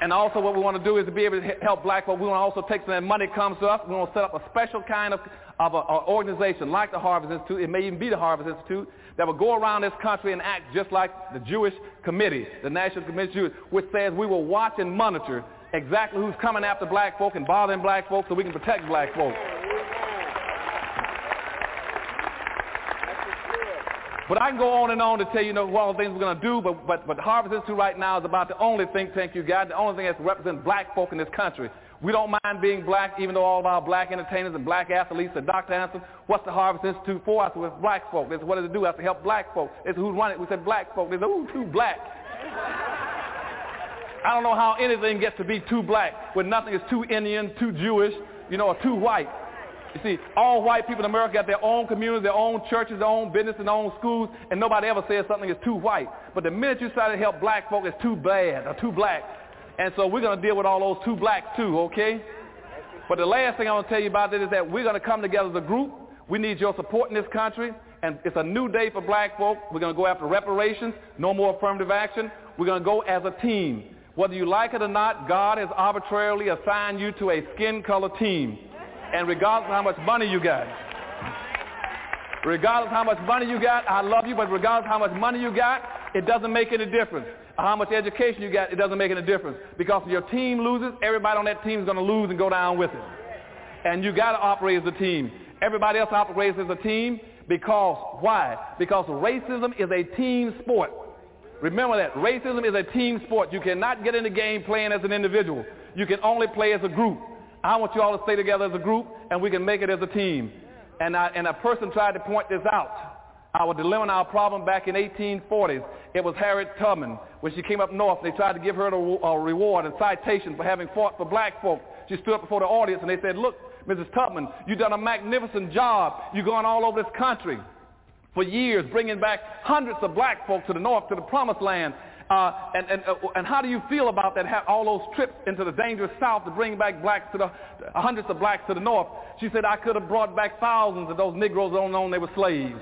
Speaker 3: And also what we want to do is to be able to help black folk. We want to also take some of that money comes to us. We want to set up a special kind of, of a, a organization like the Harvest Institute. It may even be the Harvest Institute that will go around this country and act just like the Jewish Committee, the National Committee, Jewish, which says we will watch and monitor exactly who's coming after black folk and bothering black folk so we can protect black folk. But I can go on and on to tell you, you know, what all the things we're going to do, but, but, but Harvest Institute right now is about the only think tank you got, the only thing that's represents black folk in this country. We don't mind being black, even though all of our black entertainers and black athletes are Dr. Anderson. What's the Harvest Institute for? I said, it's black folk. They said, what does it do? I said, help black folk. They said, who's running it? We said, black folk. They said, ooh, too black. I don't know how anything gets to be too black when nothing is too Indian, too Jewish, you know, or too white. You see, all white people in America got their own communities, their own churches, their own business, and their own schools, and nobody ever says something is too white. But the minute you try to help black folk, it's too bad or too black. And so we're going to deal with all those too blacks too, okay? But the last thing I want to tell you about this is that we're going to come together as a group. We need your support in this country. And it's a new day for black folk. We're going to go after reparations, no more affirmative action. We're going to go as a team. Whether you like it or not, God has arbitrarily assigned you to a skin color team and regardless how much money you got. Regardless how much money you got, I love you, but regardless how much money you got, it doesn't make any difference. How much education you got, it doesn't make any difference. Because if your team loses, everybody on that team is going to lose and go down with it. And you got to operate as a team. Everybody else operates as a team because, why? Because racism is a team sport. Remember that. Racism is a team sport. You cannot get in the game playing as an individual. You can only play as a group. I want you all to stay together as a group, and we can make it as a team. And, I, and a person tried to point this out. Our dilemma and our problem back in 1840s. It was Harriet Tubman. When she came up north, they tried to give her a, a reward and citation for having fought for black folk. She stood up before the audience, and they said, look, Mrs. Tubman, you've done a magnificent job. You've gone all over this country for years, bringing back hundreds of black folks to the north, to the promised land. Uh, and, and, uh, and how do you feel about that, all those trips into the dangerous south to bring back blacks to the, uh, hundreds of blacks to the north? She said, I could have brought back thousands of those Negroes don't know they were slaves.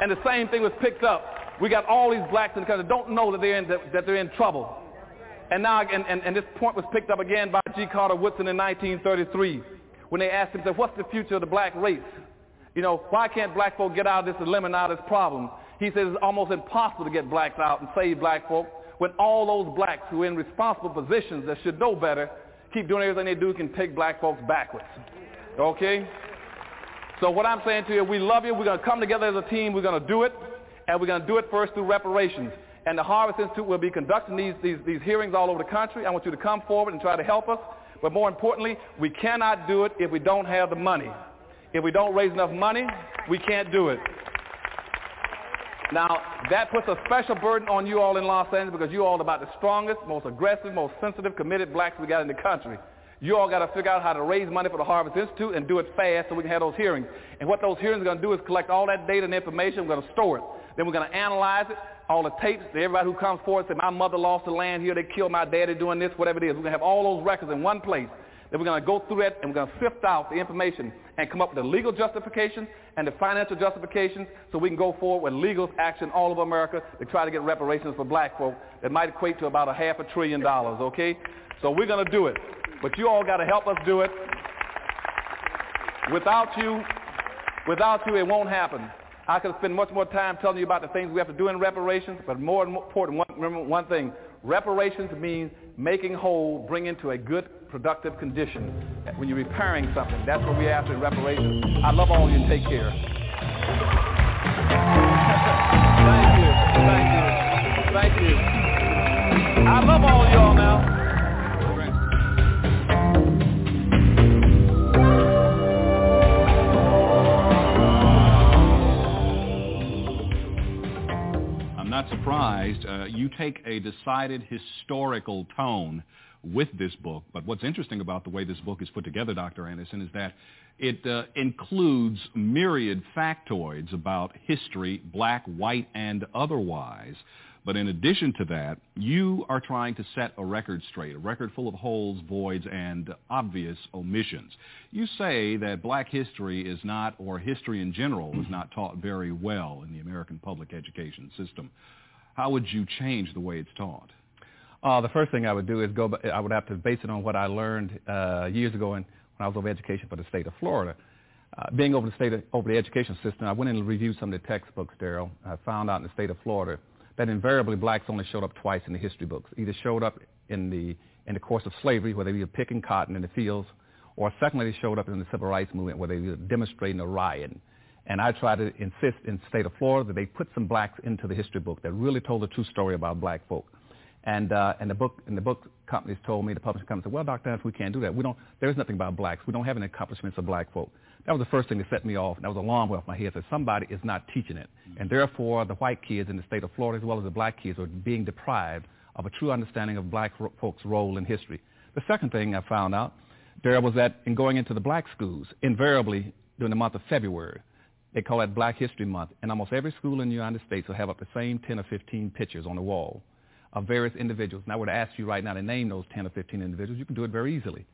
Speaker 3: And the same thing was picked up. We got all these blacks in the country don't know that they're in, that, that they're in trouble. And now, and, and, and this point was picked up again by G. Carter Woodson in 1933 when they asked him, what's the future of the black race? You know, why can't black folk get out of this and eliminate out this problem? He says it's almost impossible to get blacks out and save black folk when all those blacks who are in responsible positions that should know better keep doing everything they do can take black folks backwards. Okay? So what I'm saying to you, we love you. We're going to come together as a team. We're going to do it. And we're going to do it first through reparations. And the Harvest Institute will be conducting these, these, these hearings all over the country. I want you to come forward and try to help us. But more importantly, we cannot do it if we don't have the money. If we don't raise enough money, we can't do it. Now, that puts a special burden on you all in Los Angeles because you all are about the strongest, most aggressive, most sensitive, committed blacks we got in the country. You all got to figure out how to raise money for the Harvest Institute and do it fast so we can have those hearings. And what those hearings are going to do is collect all that data and information. We're going to store it. Then we're going to analyze it, all the tapes, everybody who comes forward and say, my mother lost the land here, they killed my daddy doing this, whatever it is. We're going to have all those records in one place. Then we're going to go through that and we're going to sift out the information and come up with the legal justification and the financial justifications so we can go forward with legal action all over America to try to get reparations for black folk that might equate to about a half a trillion dollars, okay? So we're going to do it. But you all got to help us do it. Without you, without you, it won't happen. I could spend much more time telling you about the things we have to do in reparations, but more important, one, remember one thing. Reparations means making whole, bringing to a good productive condition. When you're repairing something, that's what we ask in reparations. I love all of you and take care. Thank you. Thank you. Thank you. I love all of y'all now.
Speaker 4: I'm not surprised. Uh, you take a decided historical tone with this book. But what's interesting about the way this book is put together, Dr. Anderson, is that it uh, includes myriad factoids about history, black, white, and otherwise. But in addition to that, you are trying to set a record straight, a record full of holes, voids, and obvious omissions. You say that black history is not, or history in general, is not taught very well in the American public education system. How would you change the way it's taught?
Speaker 3: Uh, the first thing I would do is go. I would have to base it on what I learned uh, years ago in, when I was over education for the state of Florida. Uh, being over the state of, over the education system, I went and reviewed some of the textbooks, Daryl. I found out in the state of Florida that invariably blacks only showed up twice in the history books. Either showed up in the in the course of slavery, where they were picking cotton in the fields, or secondly, they showed up in the civil rights movement, where they were demonstrating or rioting. And I tried to insist in the state of Florida that they put some blacks into the history book that really told the true story about black folk. And uh, and the book and the book companies told me, the publishing companies said, well, Dr. Anderson, we can't do that. We don't. There's nothing about blacks. We don't have any accomplishments of black folk. That was the first thing that set me off. And that was a alarm bell off my head. That somebody is not teaching it, mm-hmm. and therefore the white kids in the state of Florida, as well as the black kids, are being deprived of a true understanding of black folks' role in history. The second thing I found out there was that in going into the black schools, invariably during the month of February, they call it Black History Month, and almost every school in the United States will have up the same 10 or 15 pictures on the wall of various individuals. And I would ask you right now to name those 10 or 15 individuals. You can do it very easily.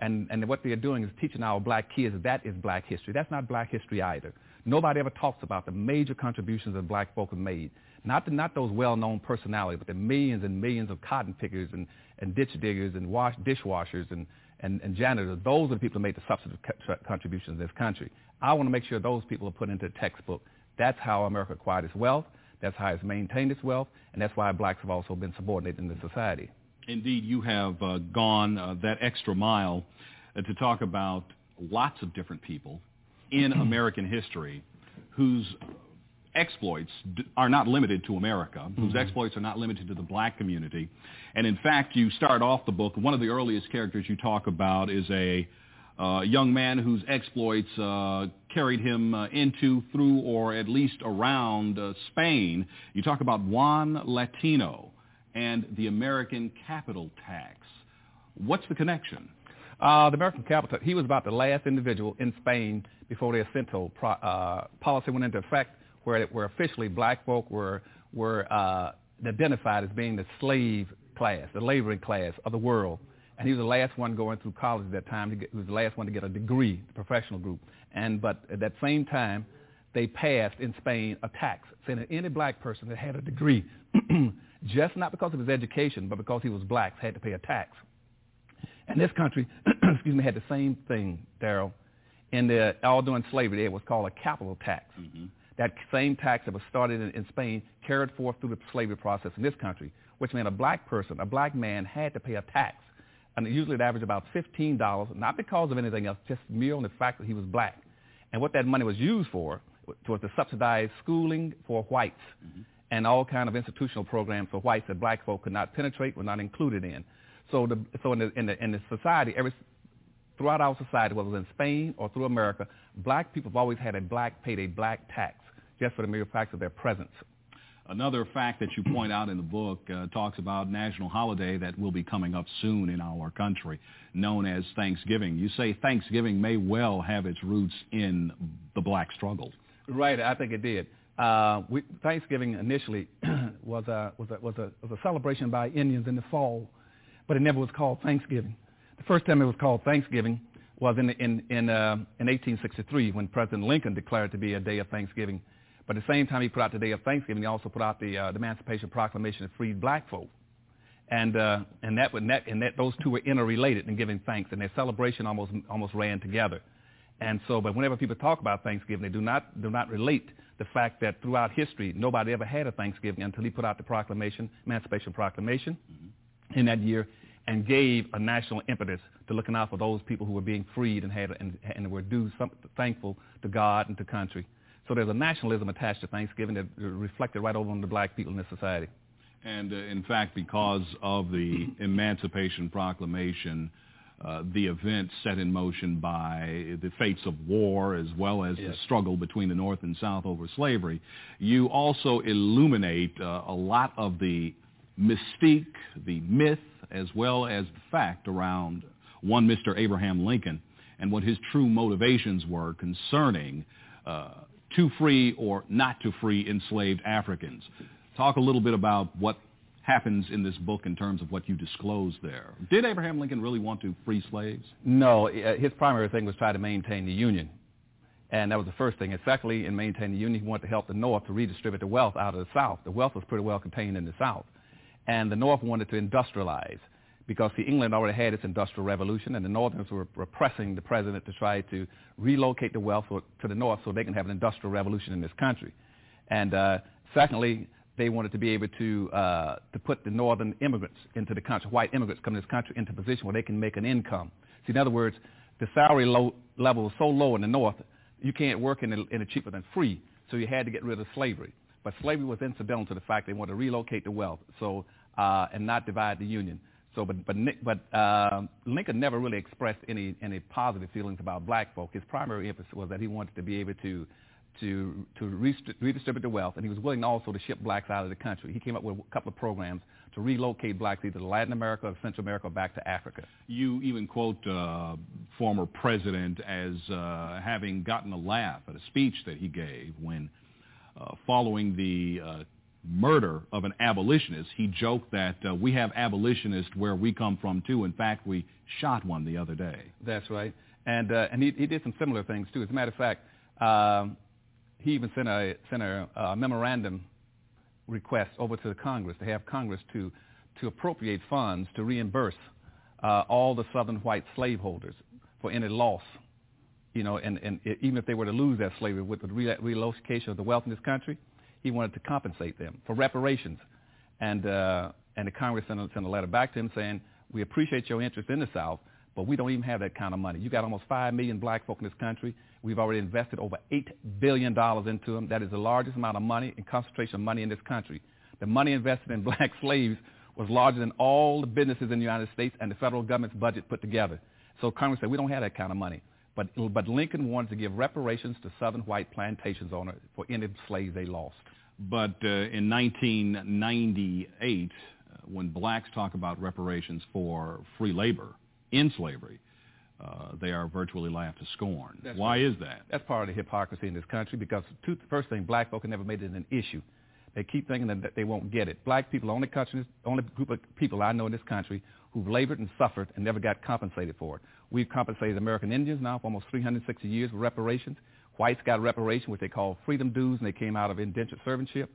Speaker 3: And, and what they're doing is teaching our black kids that is black history. That's not black history either. Nobody ever talks about the major contributions that black folk have made. Not, the, not those well-known personalities, but the millions and millions of cotton pickers and, and ditch diggers and wash, dishwashers and, and, and janitors. Those are the people who made the substantive contributions in this country. I want to make sure those people are put into the textbook. That's how America acquired its wealth. That's how it's maintained its wealth, and that's why blacks have also been subordinated in the society.
Speaker 4: Indeed, you have uh, gone uh, that extra mile uh, to talk about lots of different people in American history whose exploits are not limited to America, mm-hmm. whose exploits are not limited to the black community. And in fact, you start off the book, one of the earliest characters you talk about is a uh, young man whose exploits uh, carried him uh, into, through, or at least around uh, Spain. You talk about Juan Latino and the American capital tax. What's the connection?
Speaker 3: Uh, the American capital, tax, he was about the last individual in Spain before the Asiento pro, uh, policy went into effect where, where officially black folk were, were uh, identified as being the slave class, the laboring class of the world. And he was the last one going through college at that time. He was the last one to get a degree, the professional group. And but at that same time, they passed in Spain a tax saying that any black person that had a degree, just not because of his education, but because he was black, had to pay a tax. And this country, excuse me, had the same thing, Daryl. In the all during slavery, it was called a capital tax. Mm-hmm. That same tax that was started in, in Spain carried forth through the slavery process in this country, which meant a black person, a black man, had to pay a tax and usually it averaged about $15, not because of anything else, just mere on the fact that he was black. And what that money was used for was to subsidize schooling for whites mm-hmm. and all kind of institutional programs for whites that black folk could not penetrate, were not included in. So, the, so in, the, in, the, in the society, every, throughout our society, whether it was in Spain or through America, black people have always had a black, paid a black tax just for the mere fact of their presence.
Speaker 4: Another fact that you point out in the book uh, talks about national holiday that will be coming up soon in our country, known as Thanksgiving. You say Thanksgiving may well have its roots in the black struggle.
Speaker 3: Right, I think it did. Uh, we, Thanksgiving initially was a, was, a, was, a, was a celebration by Indians in the fall, but it never was called Thanksgiving. The first time it was called Thanksgiving was in, in, in, uh, in 1863 when President Lincoln declared it to be a day of Thanksgiving but at the same time he put out the day of Thanksgiving, he also put out the, uh, the Emancipation Proclamation that freed black folk. And, uh, and, that, and, that, and that those two were interrelated in giving thanks, and their celebration almost, almost ran together. And so, but whenever people talk about Thanksgiving, they do not, do not relate the fact that throughout history, nobody ever had a Thanksgiving until he put out the proclamation, Emancipation Proclamation, mm-hmm. in that year, and gave a national impetus to looking out for those people who were being freed and, had, and, and were due some, thankful to God and to country. So there's a nationalism attached to Thanksgiving that reflected right over on the black people in this society.
Speaker 4: And uh, in fact, because of the Emancipation Proclamation, uh, the events set in motion by the fates of war as well as yes. the struggle between the North and South over slavery. You also illuminate uh, a lot of the mystique, the myth, as well as the fact around one Mr. Abraham Lincoln and what his true motivations were concerning uh, to free or not to free enslaved Africans. Talk a little bit about what happens in this book in terms of what you disclose there. Did Abraham Lincoln really want to free slaves?
Speaker 3: No. Uh, his primary thing was try to maintain the Union. And that was the first thing. And secondly, in maintaining the Union, he wanted to help the North to redistribute the wealth out of the South. The wealth was pretty well contained in the South. And the North wanted to industrialize because see, England already had its industrial revolution, and the Northerners were repressing the president to try to relocate the wealth to the North so they can have an industrial revolution in this country. And uh, secondly, they wanted to be able to uh, to put the northern immigrants into the country, white immigrants coming to this country into a position where they can make an income. See, in other words, the salary low, level is so low in the north, you can't work in a, in cheaper than free. So you had to get rid of slavery. But slavery was incidental to the fact they wanted to relocate the wealth, so uh, and not divide the union. So, but but but uh, Lincoln never really expressed any any positive feelings about black folk. His primary emphasis was that he wanted to be able to to to redistribute the wealth, and he was willing also to ship blacks out of the country. He came up with a couple of programs to relocate blacks either to Latin America or Central America or back to Africa.
Speaker 4: You even quote uh, former president as uh, having gotten a laugh at a speech that he gave when, uh, following the uh, murder of an abolitionist, he joked that uh, we have abolitionists where we come from too. In fact, we shot one the other day.
Speaker 3: That's right, and uh, and he, he did some similar things too. As a matter of fact. Um, he even sent a, sent a, a memorandum request over to the Congress to have Congress to, to appropriate funds to reimburse uh, all the southern white slaveholders for any loss, you know, and, and even if they were to lose that slavery with the re- relocation of the wealth in this country, he wanted to compensate them for reparations. And, uh, and the Congress sent a, sent a letter back to him saying, we appreciate your interest in the South, but we don't even have that kind of money. You got almost 5 million black folk in this country. We've already invested over $8 billion into them. That is the largest amount of money and concentration of money in this country. The money invested in black slaves was larger than all the businesses in the United States and the federal government's budget put together. So Congress said, we don't have that kind of money. But, but Lincoln wanted to give reparations to southern white plantations owners for any slaves they lost.
Speaker 4: But uh, in 1998, uh, when blacks talk about reparations for free labor in slavery, uh, they are virtually laughed to scorn.
Speaker 3: That's
Speaker 4: Why
Speaker 3: right.
Speaker 4: is that?
Speaker 3: That's part of the hypocrisy in this country because two, first thing, black folk have never made it an issue. They keep thinking that they won't get it. Black people, only country, only group of people I know in this country who've labored and suffered and never got compensated for it. We've compensated American Indians now for almost 360 years with reparations. Whites got reparation, which they call freedom dues, and they came out of indentured servantship.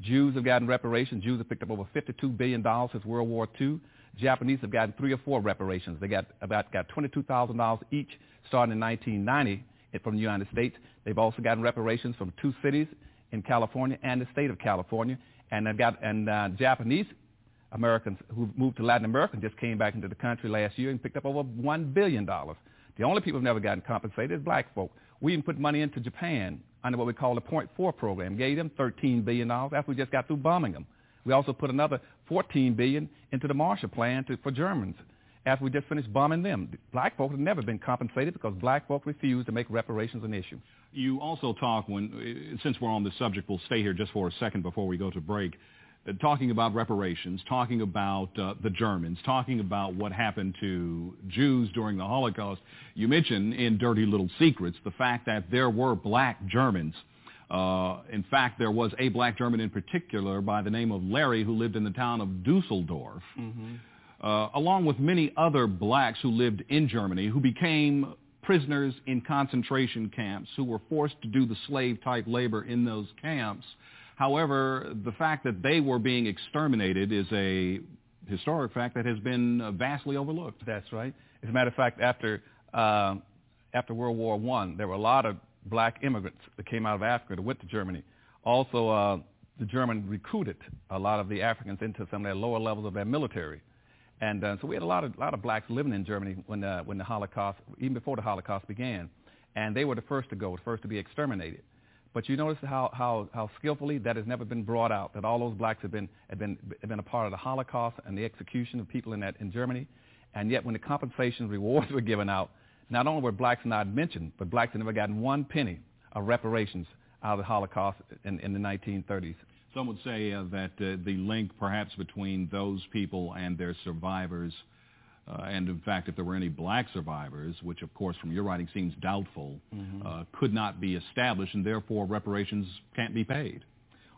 Speaker 3: Jews have gotten reparations. Jews have picked up over $52 billion since World War II. Japanese have gotten three or four reparations. They got about got $22,000 each starting in 1990 from the United States. They've also gotten reparations from two cities in California and the state of California. And they've got and uh, Japanese Americans who moved to Latin America just came back into the country last year and picked up over $1 billion. The only people who've never gotten compensated is black folk. We even put money into Japan under what we call the Point Four program, gave them $13 billion after we just got through bombing them. We also put another 14 billion into the Marshall Plan to, for Germans after we just finished bombing them. Black folks have never been compensated because black folk refused to make reparations an issue.
Speaker 4: You also talk when, since we're on the subject, we'll stay here just for a second before we go to break. Uh, talking about reparations, talking about uh, the Germans, talking about what happened to Jews during the Holocaust. You mentioned in Dirty Little Secrets the fact that there were black Germans uh, in fact, there was a black German in particular by the name of Larry who lived in the town of Dusseldorf, mm-hmm. uh, along with many other blacks who lived in Germany who became prisoners in concentration camps who were forced to do the slave-type labor in those camps. However, the fact that they were being exterminated is a historic fact that has been vastly overlooked.
Speaker 3: That's right. As a matter of fact, after uh, after World War One, there were a lot of black immigrants that came out of Africa that went to Germany. Also, uh, the German recruited a lot of the Africans into some of their lower levels of their military. And uh, so we had a lot of, lot of blacks living in Germany when, uh, when the Holocaust, even before the Holocaust began. And they were the first to go, the first to be exterminated. But you notice how, how, how skillfully that has never been brought out, that all those blacks have been, have, been, have been a part of the Holocaust and the execution of people in, that, in Germany. And yet when the compensation rewards were given out, not only were blacks not mentioned, but blacks had never gotten one penny of reparations out of the Holocaust in, in the 1930s.
Speaker 4: Some would say uh, that uh, the link perhaps between those people and their survivors, uh, and in fact if there were any black survivors, which of course from your writing seems doubtful, mm-hmm. Uh, could not be established and therefore reparations can't be paid.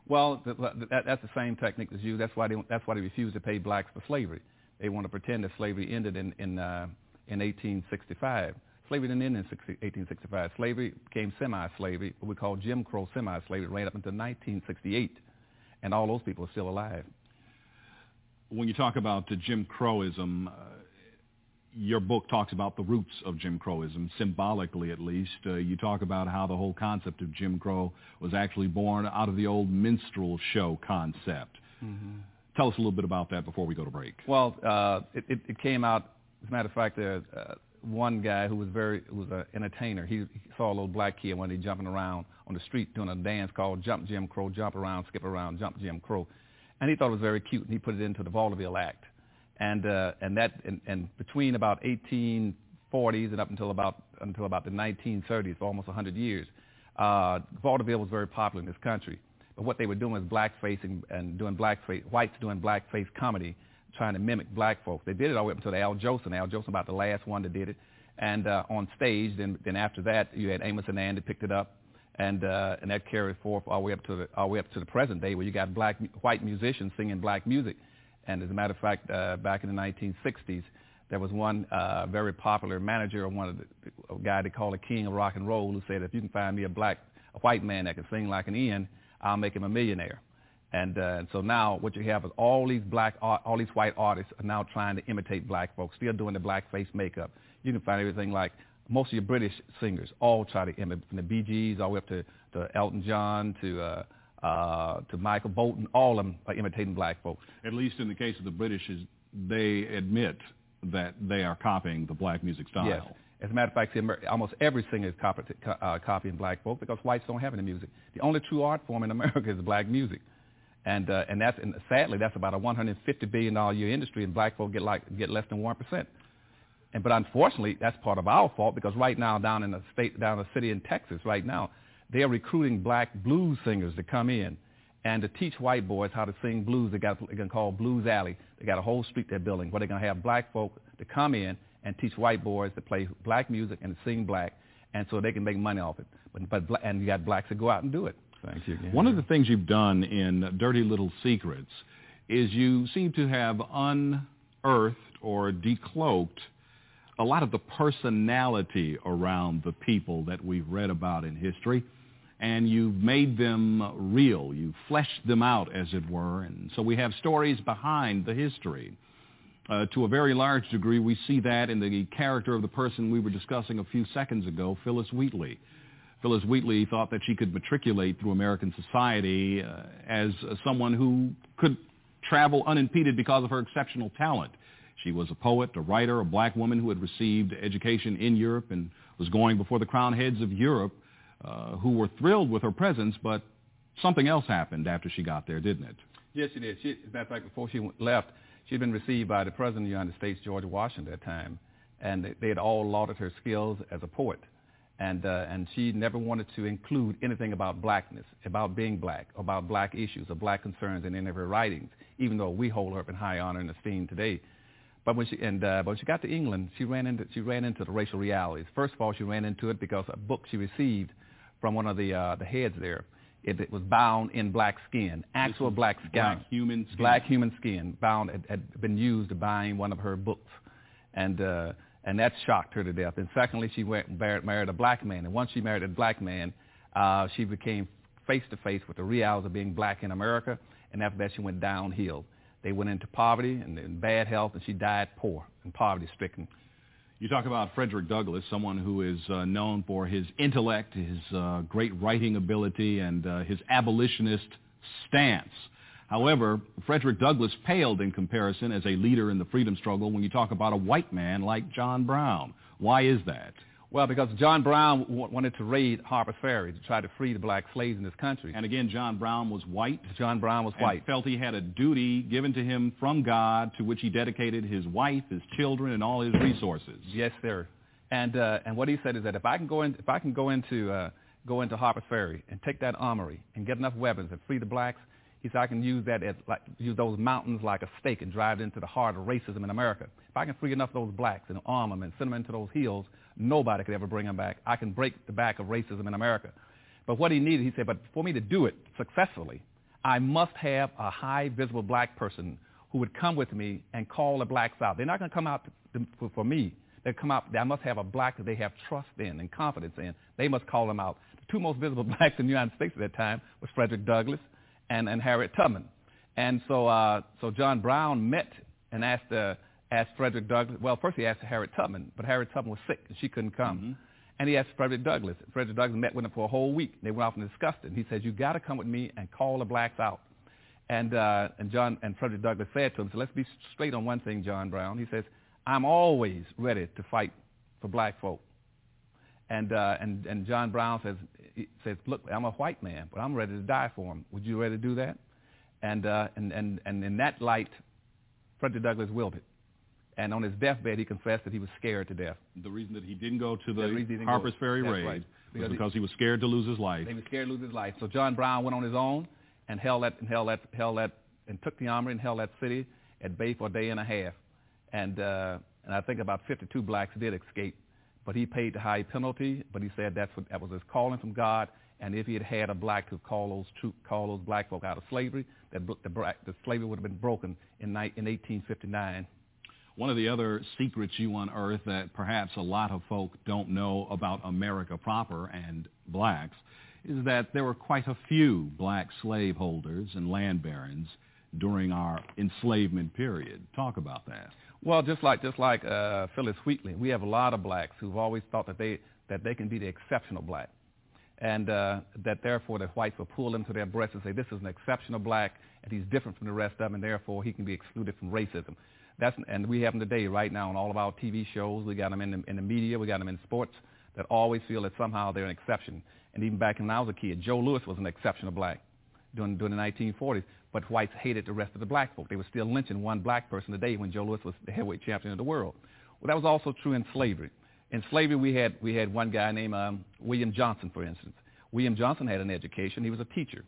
Speaker 3: Well, that, that's the same technique as you. That's why they, that's why they refuse to pay blacks for slavery. They want to pretend that slavery ended in, in, uh, in 1865. Slavery didn't end in 1865. Slavery became semi-slavery, what we call Jim Crow semi-slavery, ran up until 1968 and all those people are still alive.
Speaker 4: When you talk about uh, Jim Crowism, uh, your book talks about the roots of Jim Crowism, symbolically at least. Uh, you talk about how the whole concept of Jim Crow was actually born out of the old minstrel show concept. Mm-hmm. Tell us a little bit about that before we go to break.
Speaker 3: Well, uh, it, it, it, came out, as a matter of fact, uh, one guy who was very who was an entertainer. He, he saw a little black kid one day jumping around on the street doing a dance called Jump Jim Crow, jump around, skip around, jump Jim Crow, and he thought it was very cute, and he put it into the Vaudeville Act, and uh, and that and, and between about 1840s and up until about until about the 1930s, for almost 100 years, uh, vaudeville was very popular in this country. But what they were doing was blackface and, and doing blackface, whites doing blackface comedy trying to mimic black folks. They did it all the way up until Al Jolson. Al Jolson about the last one that did it. And uh, on stage, then then after that, you had Amos and Andy picked it up, and uh, and that carried forth all the way up to the all the way up to the present day, where you got black white musicians singing black music. And as a matter of fact, uh, back in the 1960s, there was one uh, very popular manager, one of the a guy they call the king of rock and roll, who said, if you can find me a black, a white man that can sing like an Ian, I'll make him a millionaire. And, uh, and so now what you have is all these black, all these white artists are now trying to imitate black folks, still doing the blackface makeup. You can find everything like most of your British singers all try to imitate, from the Bee Gees all the way up to, to Elton John to uh, uh, to Michael Bolton. All of them are imitating black folks.
Speaker 4: At least in the case of the British, they admit that they are copying the black music style.
Speaker 3: Yes. As a matter of fact, almost every singer is copy, uh, copying black folk because whites don't have any music. The only true art form in America is black music. And, uh, and that's, and sadly, that's about a $150 billion a year industry, and black folk get, like, get less than 1%. And, but unfortunately, that's part of our fault because right now down in the state, down in the city in Texas right now, they are recruiting black blues singers to come in and to teach white boys how to sing blues. They got they're going to call Blues Alley. They got a whole street they're building where they're going to have black folk to come in and teach white boys to play black music and to sing black, and so they can make money off it. But, but and you got blacks that go out and do it.
Speaker 4: Thank you. Again. One of the things you've done in Dirty Little Secrets is you seem to have unearthed or decloaked a lot of the personality around the people that we've read about in history and you've made them real. You've fleshed them out, as it were. And so we have stories behind the history. Uh, to a very large degree, we see that in the character of the person we were discussing a few seconds ago, Phyllis Wheatley. Phyllis Wheatley thought that she could matriculate through American society uh, as uh, someone who could travel unimpeded because of her exceptional talent. She was a poet, a writer, a black woman who had received education in Europe and was going before the crown heads of Europe uh, who were thrilled with her presence, but something else happened after she got there, didn't it?
Speaker 3: Yes, she did. She, as a matter of fact, before she left, she'd been received by the President of the United States, George Washington, at that time, and they, had all lauded her skills as a poet and uh, and she never wanted to include anything about blackness, about being black, about black issues or black concerns in any of her writings, even though we hold her up in high honor and esteem today. But when she and uh, but when she got to England, she ran into she ran into the racial realities. First of all, she ran into it because a book she received from one of the uh, the heads there. It, it was bound in black skin, actual black skin,
Speaker 4: black human skin.
Speaker 3: black human skin, bound had, had been used to bind one of her books, and. Uh, and that shocked her to death. And secondly, she went and married, married a black man. And once she married a black man, uh, she became face to face with the realities of being black in America. And after that, she went downhill. They went into poverty and, and bad health, and she died poor and poverty-stricken.
Speaker 4: You talk about Frederick Douglass, someone who is uh, known for his intellect, his uh, great writing ability, and uh, his abolitionist stance. However, Frederick Douglass paled in comparison as a leader in the freedom struggle when you talk about a white man like John Brown. Why is that?
Speaker 3: Well, because John Brown w- wanted to raid Harper's Ferry to try to free the black slaves in this country.
Speaker 4: And again, John Brown was white.
Speaker 3: John Brown was white.
Speaker 4: felt he had a duty given to him from God to which he dedicated his wife, his children, and all his resources.
Speaker 3: Yes, sir. And uh, and what he said is that if I can go in, if I can go into uh, go into Harper's Ferry and take that armory and get enough weapons and free the blacks, he said I can use that as like use those mountains like a stake and drive it into the heart of racism in America. If I can free enough of those blacks and arm them and send them into those hills, nobody could ever bring him back. I can break the back of racism in America. But what he needed, he said, but for me to do it successfully, I must have a high visible black person who would come with me and call the blacks out. They're not going to come out to, for, for me. They come out. I must have a black that they have trust in and confidence in. They must call them out. The two most visible blacks in the United States at that time was Frederick Douglass and, and Harriet Tubman. And so, uh, so John Brown met and asked, uh, asked Frederick Douglass. Well, first he asked Harriet Tubman, but Harriet Tubman was sick and she couldn't come.
Speaker 4: Mm-hmm.
Speaker 3: And he asked Frederick Douglass. Frederick Douglass met with him for a whole week. They went off and discussed it. And he said, "You got to come with me and call the blacks out." And uh, and John and Frederick Douglass said to him, "So let's be straight on one thing, John Brown." He says, "I'm always ready to fight for black folk." And uh, and and John Brown says he says, "Look, I'm a white man, but I'm ready to die for him. Would you ready to do that?" And uh, and and and in that light, Frederick Douglass willed it. And on his deathbed, he confessed that he was scared to death.
Speaker 4: The reason that he didn't go to
Speaker 3: The
Speaker 4: the Harper's
Speaker 3: go-
Speaker 4: Ferry
Speaker 3: that's
Speaker 4: raid
Speaker 3: right.
Speaker 4: was
Speaker 3: Because he-
Speaker 4: he was scared to lose his life.
Speaker 3: He was scared to lose his life. So John Brown went on his own and held that and held that held that and took the armory and held that city at bay for a day and a half. And uh, and I think about 52 blacks did escape, but he paid the high penalty. But he said that's what that was his calling from God. And if he had had a black to call those troop, call those black folk out of slavery, that the, black, the slavery would have been broken in, in 1859.
Speaker 4: One of the other secrets you unearth that perhaps a lot of folk don't know about America proper and blacks is that there were quite a few black slaveholders and land barons during our enslavement period. Talk about that.
Speaker 3: Well, just like just like uh, Phyllis Wheatley, we have a lot of blacks who've always thought that they that they can be the exceptional black, and uh, that therefore the whites will pull them to their breasts and say this is an exceptional black and he's different from the rest of them, and therefore he can be excluded from racism. That's and we have them today right now on all of our TV shows. We got them in the, in the media. We got them in sports that always feel that somehow they're an exception. And even back when I was a kid, Joe Louis was an exceptional black during, during the 1940s. But whites hated the rest of the black folk. They were still lynching one black person a day when Joe Louis was the heavyweight champion of the world. Well, that was also true in slavery. In slavery, we had, we had one guy named um, William Johnson, for instance. William Johnson had an education. He was a teacher.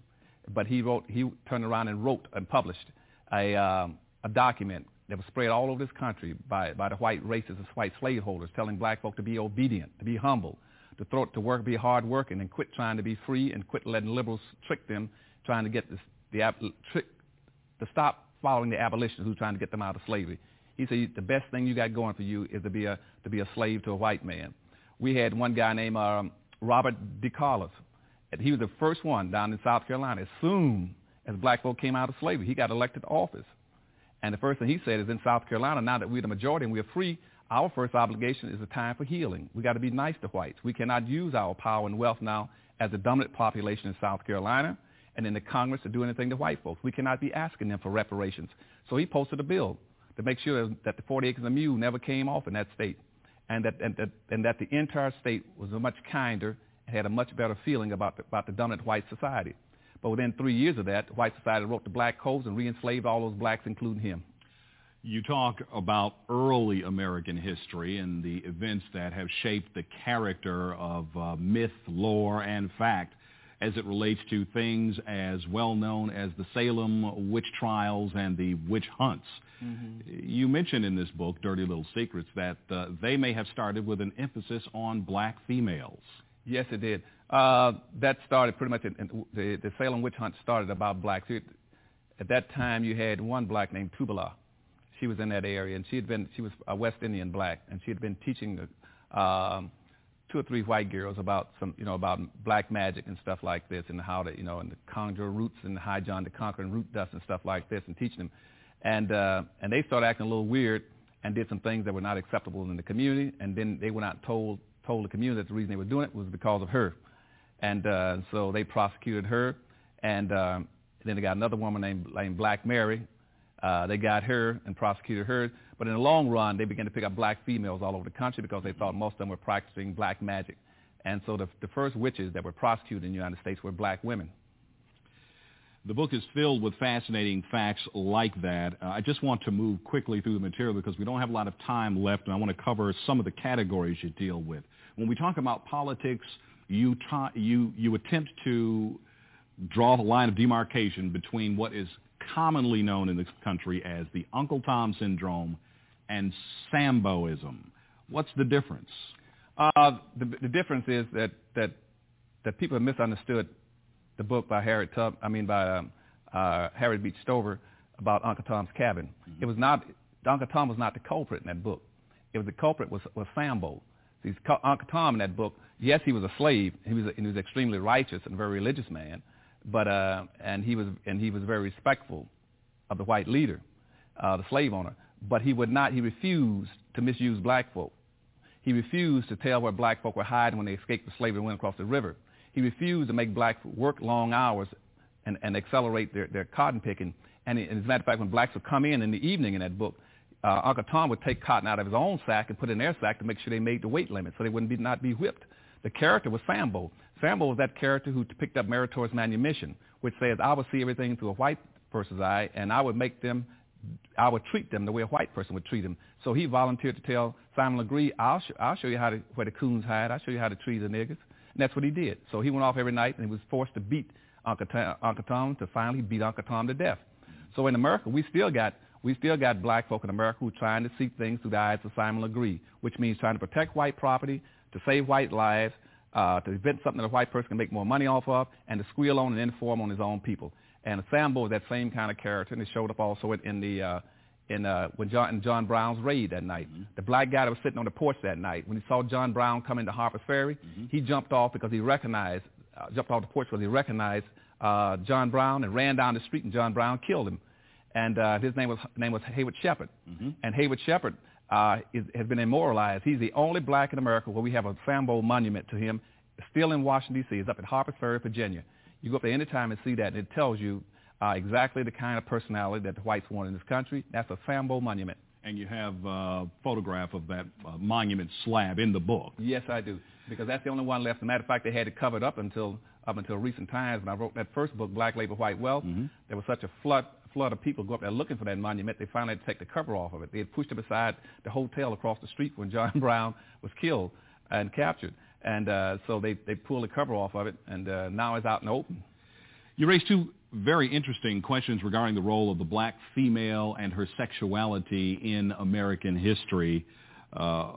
Speaker 3: But he, wrote, he turned around and wrote and published a, um, a document that was spread all over this country by, by the white racists, white slaveholders, telling black folk to be obedient, to be humble, to throw to work, be hard working, and quit trying to be free, and quit letting liberals trick them, trying to get this, the trick to stop following the abolitionists who's trying to get them out of slavery. He said the best thing you got going for you is to be a to be a slave to a white man. We had one guy named um, Robert DeCarlos. He was the first one down in South Carolina. As soon as black folk came out of slavery, he got elected to office. And the first thing he said is in South Carolina, now that we're the majority and we're free, our first obligation is a time for healing. We got to be nice to whites. We cannot use our power and wealth now as the dominant population in South Carolina and in the Congress to do anything to white folks. We cannot be asking them for reparations. So he posted a bill to make sure that the 40 acres of mule never came off in that state and that, and that, and that the entire state was much kinder and had a much better feeling about the, about the dominant white society. But within three years of that, white society wrote the black codes and re-enslaved all those blacks, including him.
Speaker 4: You talk about early American history and the events that have shaped the character of uh, myth, lore, and fact as it relates to things as well known as the Salem witch trials and the witch hunts. You mentioned in this book, Dirty Little Secrets, that uh, they may have started with an emphasis on black females.
Speaker 3: Yes, it did. Uh, that started pretty much, in, in, the, the Salem witch hunt started about blacks. It, at that time, you had one black named Tubala. She was in that area, and she had been, she was a West Indian black, and she had been teaching um, two or three white girls about some, you know, about black magic and stuff like this, and how to, you know, and the conjure roots and the high John the Conqueror root dust and stuff like this, and teaching them. And uh, and they started acting a little weird and did some things that were not acceptable in the community, and then they out and told told the community that the reason they were doing it was because of her, and uh, so they prosecuted her, and um, then they got another woman named named Black Mary, Uh, they got her and prosecuted her, but in the long run, they began to pick up black females all over the country because they thought most of them were practicing black magic. And so the, the first witches that were prosecuted in the United States were black women.
Speaker 4: The book is filled with fascinating facts like that. Uh, I just want to move quickly through the material because we don't have a lot of time left, and I want to cover some of the categories you deal with. When we talk about politics, you, try, you, you attempt to draw the line of demarcation between what is commonly known in this country as the Uncle Tom syndrome and Samboism. What's the difference?
Speaker 3: Uh, the, the difference is that, that, that people have misunderstood the book by Harriet Tub, I mean by um, uh, Harriet Beecher Stowe about Uncle Tom's Cabin. Mm-hmm. It was not, Uncle Tom was not the culprit in that book. It was the culprit was, was Sambo. See, Uncle Tom in that book, yes, he was a slave. He was, he was extremely righteous and very religious man, but uh, and he was and he was very respectful of the white leader, uh, the slave owner. But he would not. He refused to misuse black folk. He refused to tell where black folk were hiding when they escaped the slavery and went across the river. He refused to make blacks work long hours and, and accelerate their, their cotton picking. And, as a matter of fact, when blacks would come in in the evening in that book, uh, Uncle Tom would take cotton out of his own sack and put it in their sack to make sure they made the weight limit so they wouldn't be, not be whipped. The character was Sambo. Sambo was that character who picked up meritorious manumission, which says, I would see everything through a white person's eye, and I would make them, I would treat them the way a white person would treat them. So he volunteered to tell Simon Legree, I'll, sh- I'll show you how to, where the coons hide. I'll show you how to treat the niggers. And that's what he did. So he went off every night, and he was forced to beat Uncle Tom, Uncle Tom to finally beat Uncle Tom to death. So in America, we still got we still got black folk in America who are trying to see things through the eyes of Simon Legree, which means trying to protect white property, to save white lives, uh, to invent something that a white person can make more money off of, and to squeal on and inform on his own people. And Sambo is that same kind of character, and it showed up also in, in the uh, in uh, when John in John Brown's raid that night. Mm-hmm. The black guy that was sitting on the porch that night, when he saw John Brown come into Harper's Ferry, mm-hmm. he jumped off because he recognized uh, jumped off the porch because he recognized uh, John Brown and ran down the street, and John Brown killed him. And uh, his name was name was Haywood Shepherd. Mm-hmm. And Haywood Shepherd uh, is, has been immortalized. He's the only black in America where we have a Sambo monument to him, still in Washington D.C. It's up at Harper's Ferry, Virginia. You go up there any time and see that, and it tells you uh, exactly the kind of personality that the whites want in this country. That's a Sambo monument.
Speaker 4: And you have a photograph of that uh, monument slab in the book.
Speaker 3: Yes, I do, because that's the only one left. As a matter of fact, they had it covered up until up until recent times. When I wrote that first book, Black Labor, White Wealth, mm-hmm. there was such a flood flood of people go up there looking for that monument. They finally had to take the cover off of it. They had pushed it beside the hotel across the street when John Brown was killed and captured. And uh, so they, they pulled the cover off of it, and uh, now it's out in the open.
Speaker 4: You raised two very interesting questions regarding the role of the black female and her sexuality in American history. Uh,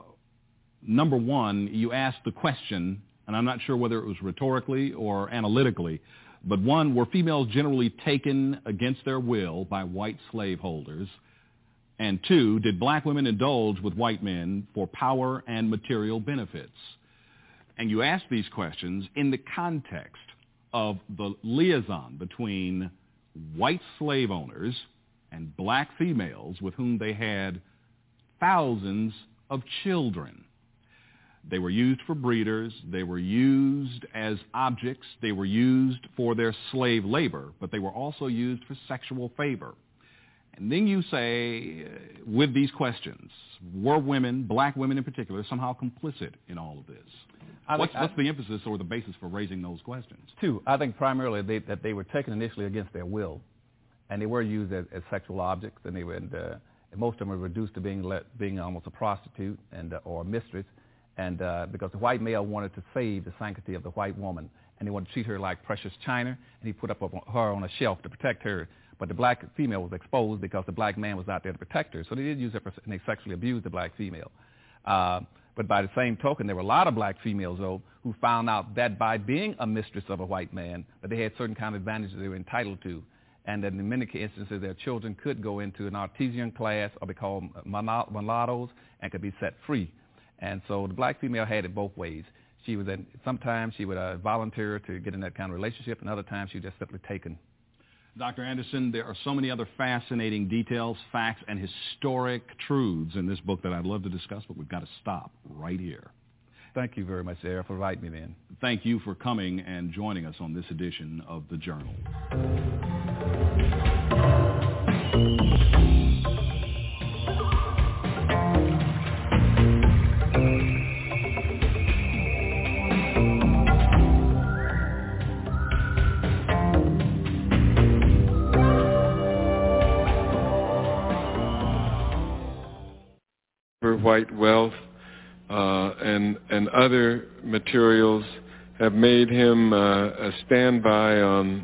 Speaker 4: number one, you asked the question, and I'm not sure whether it was rhetorically or analytically, but one, were females generally taken against their will by white slaveholders? And two, did black women indulge with white men for power and material benefits? And you ask these questions in the context of the liaison between white slave owners and black females with whom they had thousands of children. They were used for breeders. They were used as objects. They were used for their slave labor, but they were also used for sexual favor. And then you say, uh, with these questions, were women, black women in particular, somehow complicit in all of this? What's, what's, the emphasis or the basis for raising those questions?
Speaker 3: Two, I think primarily they, that they were taken initially against their will, and they were used as, as sexual objects, and they were, and, uh, most of them were reduced to being let, being almost a prostitute and uh, or a mistress, and uh, because the white male wanted to save the sanctity of the white woman, and he wanted to treat her like precious china, and he put up her on a shelf to protect her. But the black female was exposed because the black man was out there to protect her, so they did use her, for, and they sexually abused the black female. Uh, but by the same token, there were a lot of black females, though, who found out that by being a mistress of a white man, that they had certain kind of advantages they were entitled to. And that in many instances, their children could go into an artisan class or be called mulattoes and could be set free. And so the black female had it both ways. She was at, sometimes she would uh, volunteer to get in that kind of relationship, and other times she was just simply taken
Speaker 4: Dr. Anderson, there are so many other fascinating details, facts, and historic truths in this book that I'd love to discuss, but we've got to stop right here.
Speaker 3: Thank you very much, Sarah, for inviting me in.
Speaker 4: Thank you for coming and joining us on this edition of The Journal.
Speaker 5: White wealth, uh, and, and other materials have made him uh, a standby on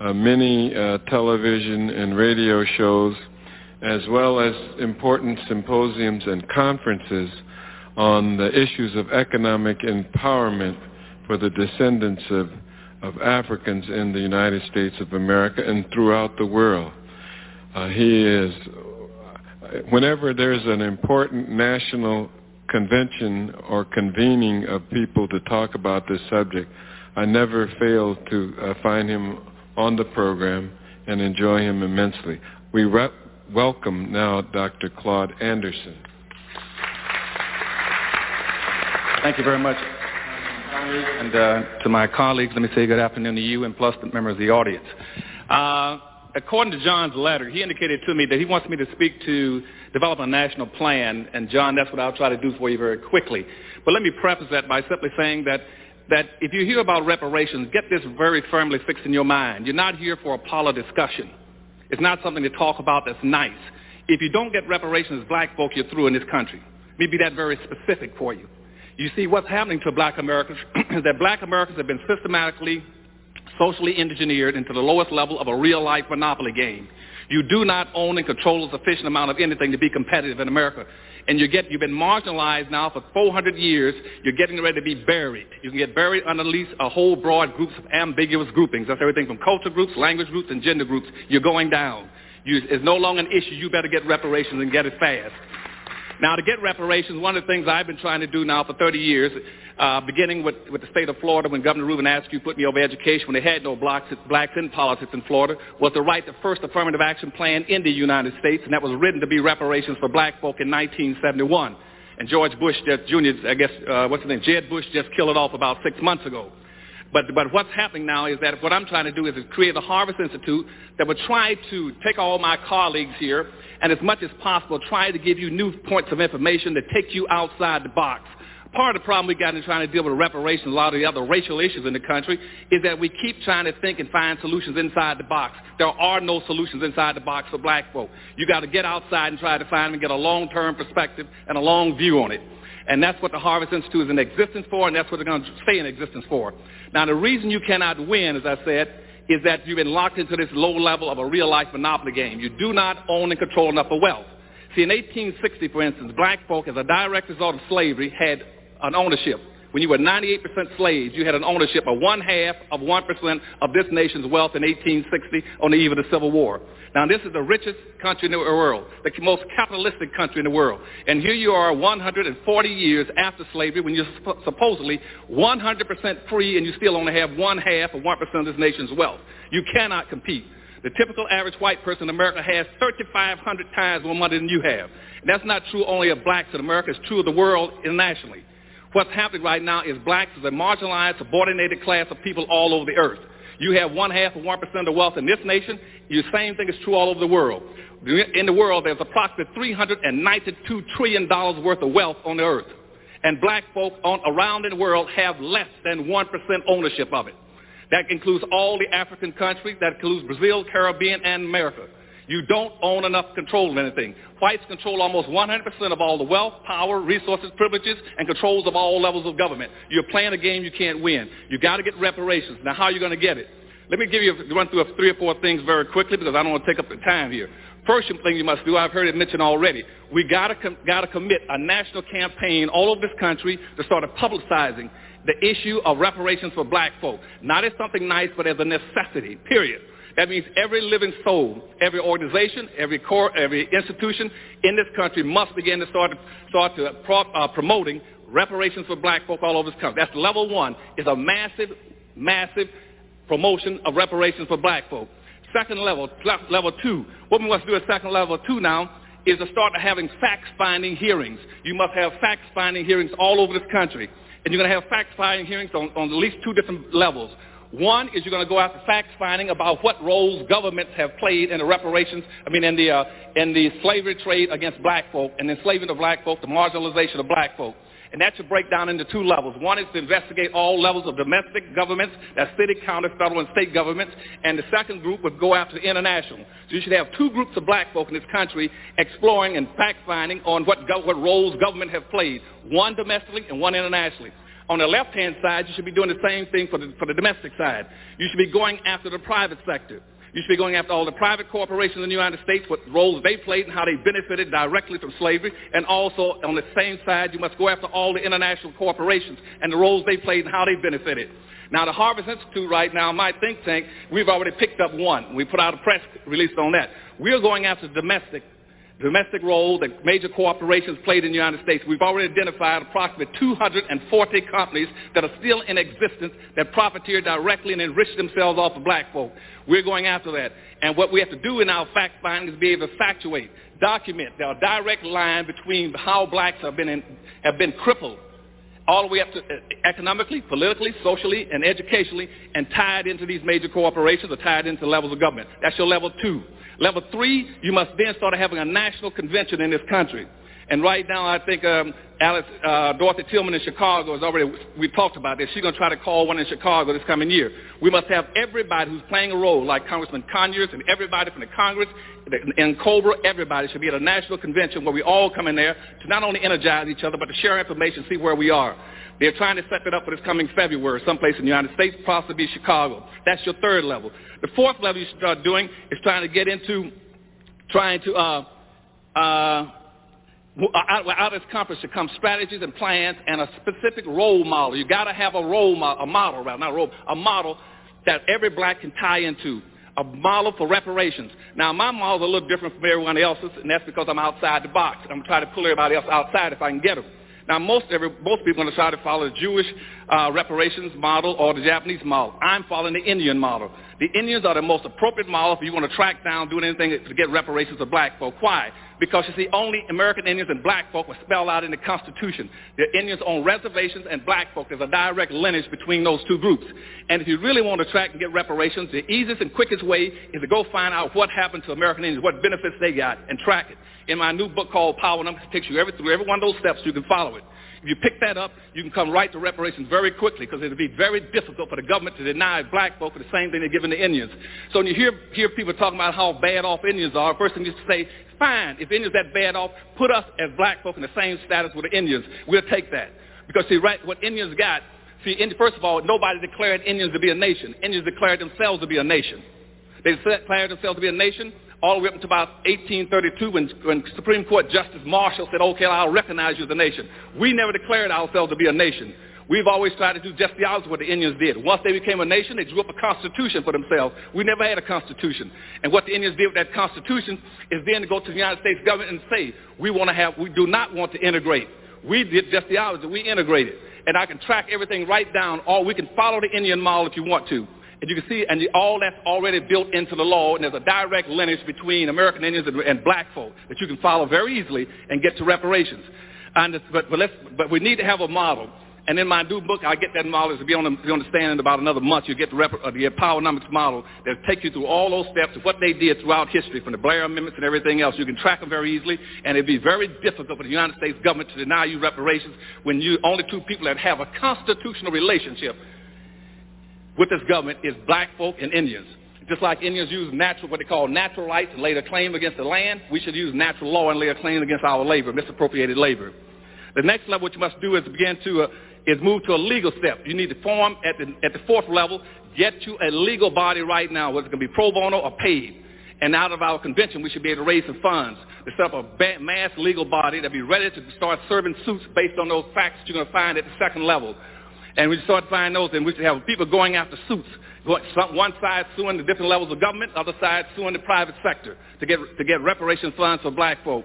Speaker 5: uh, many uh, television and radio shows, as well as important symposiums and conferences on the issues of economic empowerment for the descendants of, of Africans in the United States of America and throughout the world. Uh, he is, whenever there's an important national convention or convening of people to talk about this subject, I never fail to uh, find him on the program and enjoy him immensely. We re- welcome now Dr. Claude Anderson.
Speaker 3: Thank you very much. And uh, to my colleagues, let me say good afternoon to you and plus the members of the audience. Uh, according to John's letter, he indicated to me that he wants me to speak to develop a national plan. And John, that's what I'll try to do for you very quickly. But let me preface that by simply saying that that if you hear about reparations, get this very firmly fixed in your mind. You're not here for a parlor discussion. It's not something to talk about that's nice. If you don't get reparations black folk, you're through in this country. Let me be that very specific for you. You see, what's happening to black Americans is that black Americans have been systematically, socially engineered into the lowest level of a real-life monopoly game. You do not own and control a sufficient amount of anything to be competitive in America. And you get, you've been marginalized now for 400 years. You're getting ready to be buried. You can get buried underneath a whole broad groups of ambiguous groupings. That's everything from culture groups, language groups, and gender groups. You're going down. You, it's no longer an issue. You better get reparations and get it fast. Now, to get reparations, one of the things I've been trying to do now for 30 years, uh, beginning with, with the state of Florida when Governor Reuben Askew put me over education when they had no blacks, blacks in politics in Florida, was to write the first affirmative action plan in the United States, and that was written to be reparations for black folk in 1971. And George Bush just, Jr., I guess, uh, what's his name, Jeb Bush just killed it off about six months ago. But, but what's happening now is that what I'm trying to do is, is create a Harvest Institute that would try to take all my colleagues here and as much as possible try to give you new points of information that take you outside the box. Part of the problem we got in trying to deal with reparations, a lot of the other racial issues in the country, is that we keep trying to think and find solutions inside the box. There are no solutions inside the box for black folk. You got to get outside and try to find them and get a long-term perspective and a long view on it. And that's what the Harvest Institute is in existence for, and that's what they're going to stay in existence for. Now, the reason you cannot win, as I said, is that you've been locked into this low level of a real-life monopoly game. You do not own and control enough of wealth. See, in 1860, for instance, black folk, as a direct result of slavery, had an ownership. When you were 98% slaves, you had an ownership of one half of 1% of this nation's wealth in 1860 on the eve of the Civil War. Now, this is the richest country in the world, the most capitalistic country in the world. And here you are 140 years after slavery when you're supposedly 100% free and you still only have one half of 1% of this nation's wealth. You cannot compete. The typical average white person in America has 3,500 times more money than you have. And that's not true only of blacks in America. It's true of the world internationally. What's happening right now is blacks is a marginalized, subordinated class of people all over the earth. You have one half of 1% of wealth in this nation. The same thing is true all over the world. In the world, there's approximately $392 trillion worth of wealth on the earth. And black folk on, around the world have less than 1% ownership of it. That includes all the African countries. That includes Brazil, Caribbean, and America. You don't own enough control of anything. Whites control almost 100% of all the wealth, power, resources, privileges, and controls of all levels of government. You're playing a game you can't win. You got to get reparations. Now, how are you going to get it? Let me give you a, run through of three or four things very quickly because I don't want to take up the time here. First thing you must do, I've heard it mentioned already, we got to com- got to commit a national campaign all over this country to start publicizing the issue of reparations for black folk. Not as something nice, but as a necessity, period. That means every living soul, every organization, every core, every institution in this country must begin to start, start to pro, uh, promoting reparations for black folk all over this country. That's level one. It's a massive, massive promotion of reparations for black folk. Second level, level two. What we must do at second level two now is to start having fact-finding hearings. You must have fact-finding hearings all over this country. And you're going to have fact-finding hearings on, on at least two different levels. One is you're going to go after fact-finding about what roles governments have played in the reparations, I mean in the, uh, in the slavery trade against black folk and enslavement of black folk, the marginalization of black folk. And that should break down into two levels. One is to investigate all levels of domestic governments, that's city, county, federal, and state governments. And the second group would go after the international. So you should have two groups of black folk in this country exploring and fact-finding on what, go- what roles government have played, one domestically and one internationally. On the left-hand side, you should be doing the same thing for the, for the domestic side. You should be going after the private sector. You should be going after all the private corporations in the United States, what roles they played and how they benefited directly from slavery. And also, on the same side, you must go after all the international corporations and the roles they played and how they benefited. Now, the Harvest Institute right now, my think tank, we've already picked up one. We put out a press release on that. We're going after domestic domestic role that major corporations played in the United States. We've already identified approximately 240 companies that are still in existence that profiteer directly and enrich themselves off of black folk. We're going after that. And what we have to do in our fact finding is be able to factuate, document. Are direct line between how blacks have been, in, have been crippled all the way up to uh, economically, politically, socially, and educationally, and tied into these major corporations or tied into levels of government. That's your level two. Level three, you must then start having a national convention in this country. And right now, I think um, Alex, uh, Dorothy Tillman in Chicago has already, we talked about this. She's going to try to call one in Chicago this coming year. We must have everybody who's playing a role, like Congressman Conyers and everybody from the Congress and Cobra, everybody should be at a national convention where we all come in there to not only energize each other, but to share information, see where we are. They're trying to set that up for this coming February, someplace in the United States, possibly Chicago. That's your third level. The fourth level you should start doing is trying to get into trying to uh, uh, out, out of this conference should come strategies and plans and a specific role model. You got to have a role model, a model, rather, not a role, a model that every black can tie into. A model for reparations. Now, my model is a little different from everyone else's, and that's because I'm outside the box. I'm trying to pull everybody else outside if I can get them. Now, most, every, most people are going to try to follow the Jewish uh, reparations model or the Japanese model. I'm following the Indian model. The Indians are the most appropriate model if you want to track down, doing anything to get reparations of black folk. Why? Because you see, only American Indians and black folk were spelled out in the Constitution. The Indians on reservations and black folk. There's a direct lineage between those two groups. And if you really want to track and get reparations, the easiest and quickest way is to go find out what happened to American Indians, what benefits they got, and track it in my new book called Powernomics. It takes you every, through every one of those steps. So you can follow it. If you pick that up, you can come right to reparations very quickly because it'll be very difficult for the government to deny black folk the same thing they're giving the Indians. So when you hear, hear people talking about how bad off Indians are, first thing you say, fine, if Indians that bad off, put us as black folk in the same status with the Indians. We'll take that. Because see, right, what Indians got, see, first of all, nobody declared Indians to be a nation. Indians declared themselves to be a nation. They declared themselves to be a nation all the way up until about 1832 when, when Supreme Court Justice Marshall said, okay, I'll recognize you as a nation. We never declared ourselves to be a nation. We've always tried to do just the opposite of what the Indians did. Once they became a nation, they drew up a constitution for themselves. We never had a constitution. And what the Indians did with that constitution is then to go to the United States government and say, we want to have, we do not want to integrate. We did just the opposite. We integrated. And I can track everything right down, or we can follow the Indian model if you want to. And you can see, and all that's already built into the law, and there's a direct lineage between American Indians and, and black folk that you can follow very easily and get to reparations. And, but, but, let's, but we need to have a model. And in my new book, I get that model to be on the, be on the stand in about another month. You get the, rep, uh, the Powernomics model that take you through all those steps of what they did throughout history, from the Blair Amendments and everything else. You can track them very easily, and it'd be very difficult for the United States government to deny you reparations when you only two people that have a constitutional relationship with this government is black folk and Indians. Just like Indians use natural, what they call natural rights and lay a claim against the land, we should use natural law and lay a claim against our labor, misappropriated labor. The next level what you must do is begin to, uh, is move to a legal step. You need to form at the, at the fourth level, get you a legal body right now, whether it's going to be pro bono or paid. And out of our convention, we should be able to raise some funds to set up a mass legal body that be ready to start serving suits based on those facts that you're going to find at the second level. And we start finding those, and we should have people going after suits. One side suing the different levels of government, other side suing the private sector to get, to get reparation funds for black folk.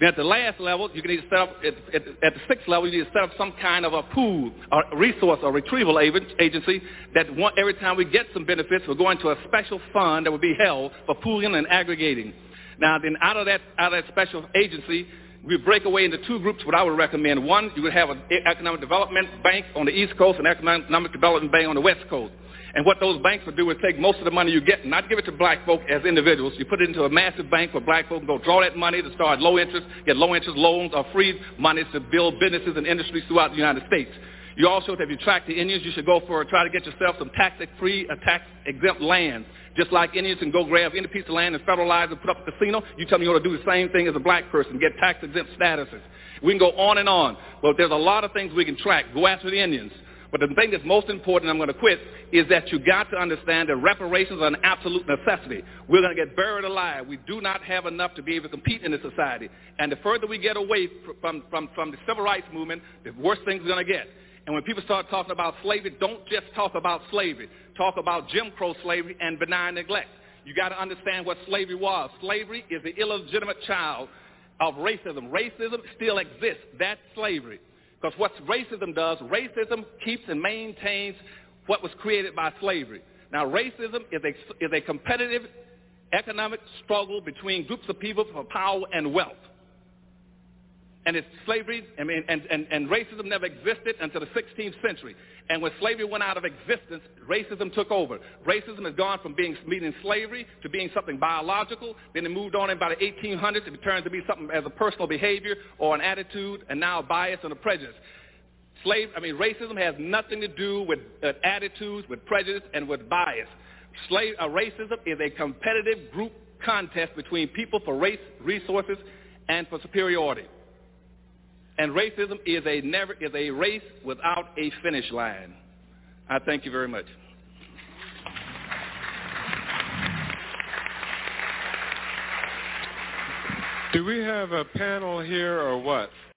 Speaker 3: Then at the last level, you need to set up, at, at, at, the sixth level, you need to set up some kind of a pool, a resource, or retrieval agency that one, every time we get some benefits, we're going to a special fund that will be held for pooling and aggregating. Now, then out of that, out of that special agency, we break away into two groups what I would recommend. One, you would have an economic development bank on the East Coast and economic development bank on the West Coast. And what those banks would do is take most of the money you get, not give it to black folk as individuals. You put it into a massive bank where black folk go draw that money to start low interest, get low interest loans or free money to build businesses and industries throughout the United States. You also, if you track the Indians, you should go for try to get yourself some tax-free, tax-exempt land. Just like Indians can go grab any piece of land and federalize and put up a casino, you tell me you want to do the same thing as a black person, get tax-exempt statuses. We can go on and on. But there's a lot of things we can track. Go after the Indians. But the thing that's most important, I'm going to quit, is that you got to understand that reparations are an absolute necessity. We're going to get buried alive. We do not have enough to be able to compete in this society. And the further we get away from, from, from the civil rights movement, the worse things are going to get. And when people start talking about slavery, don't just talk about slavery. Talk about Jim Crow slavery and benign neglect. You got to understand what slavery was. Slavery is the illegitimate child of racism. Racism still exists. That's slavery. Because what racism does, racism keeps and maintains what was created by slavery. Now, racism is a, is a competitive economic struggle between groups of people for power and wealth and slavery, and, and, and racism never existed until the 16th century. And when slavery went out of existence, racism took over. Racism has gone from being meaning slavery to being something biological. Then it moved on in about the 1800s. It turned to be something as a personal behavior or an attitude, and now bias and a prejudice. Slave, I mean, racism has nothing to do with uh, attitudes, with prejudice, and with bias. Slave, uh, racism is a competitive group contest between people for race, resources, and for superiority. And racism is a never is a race without a finish line. I thank you very much.
Speaker 5: Do we have a panel here or what?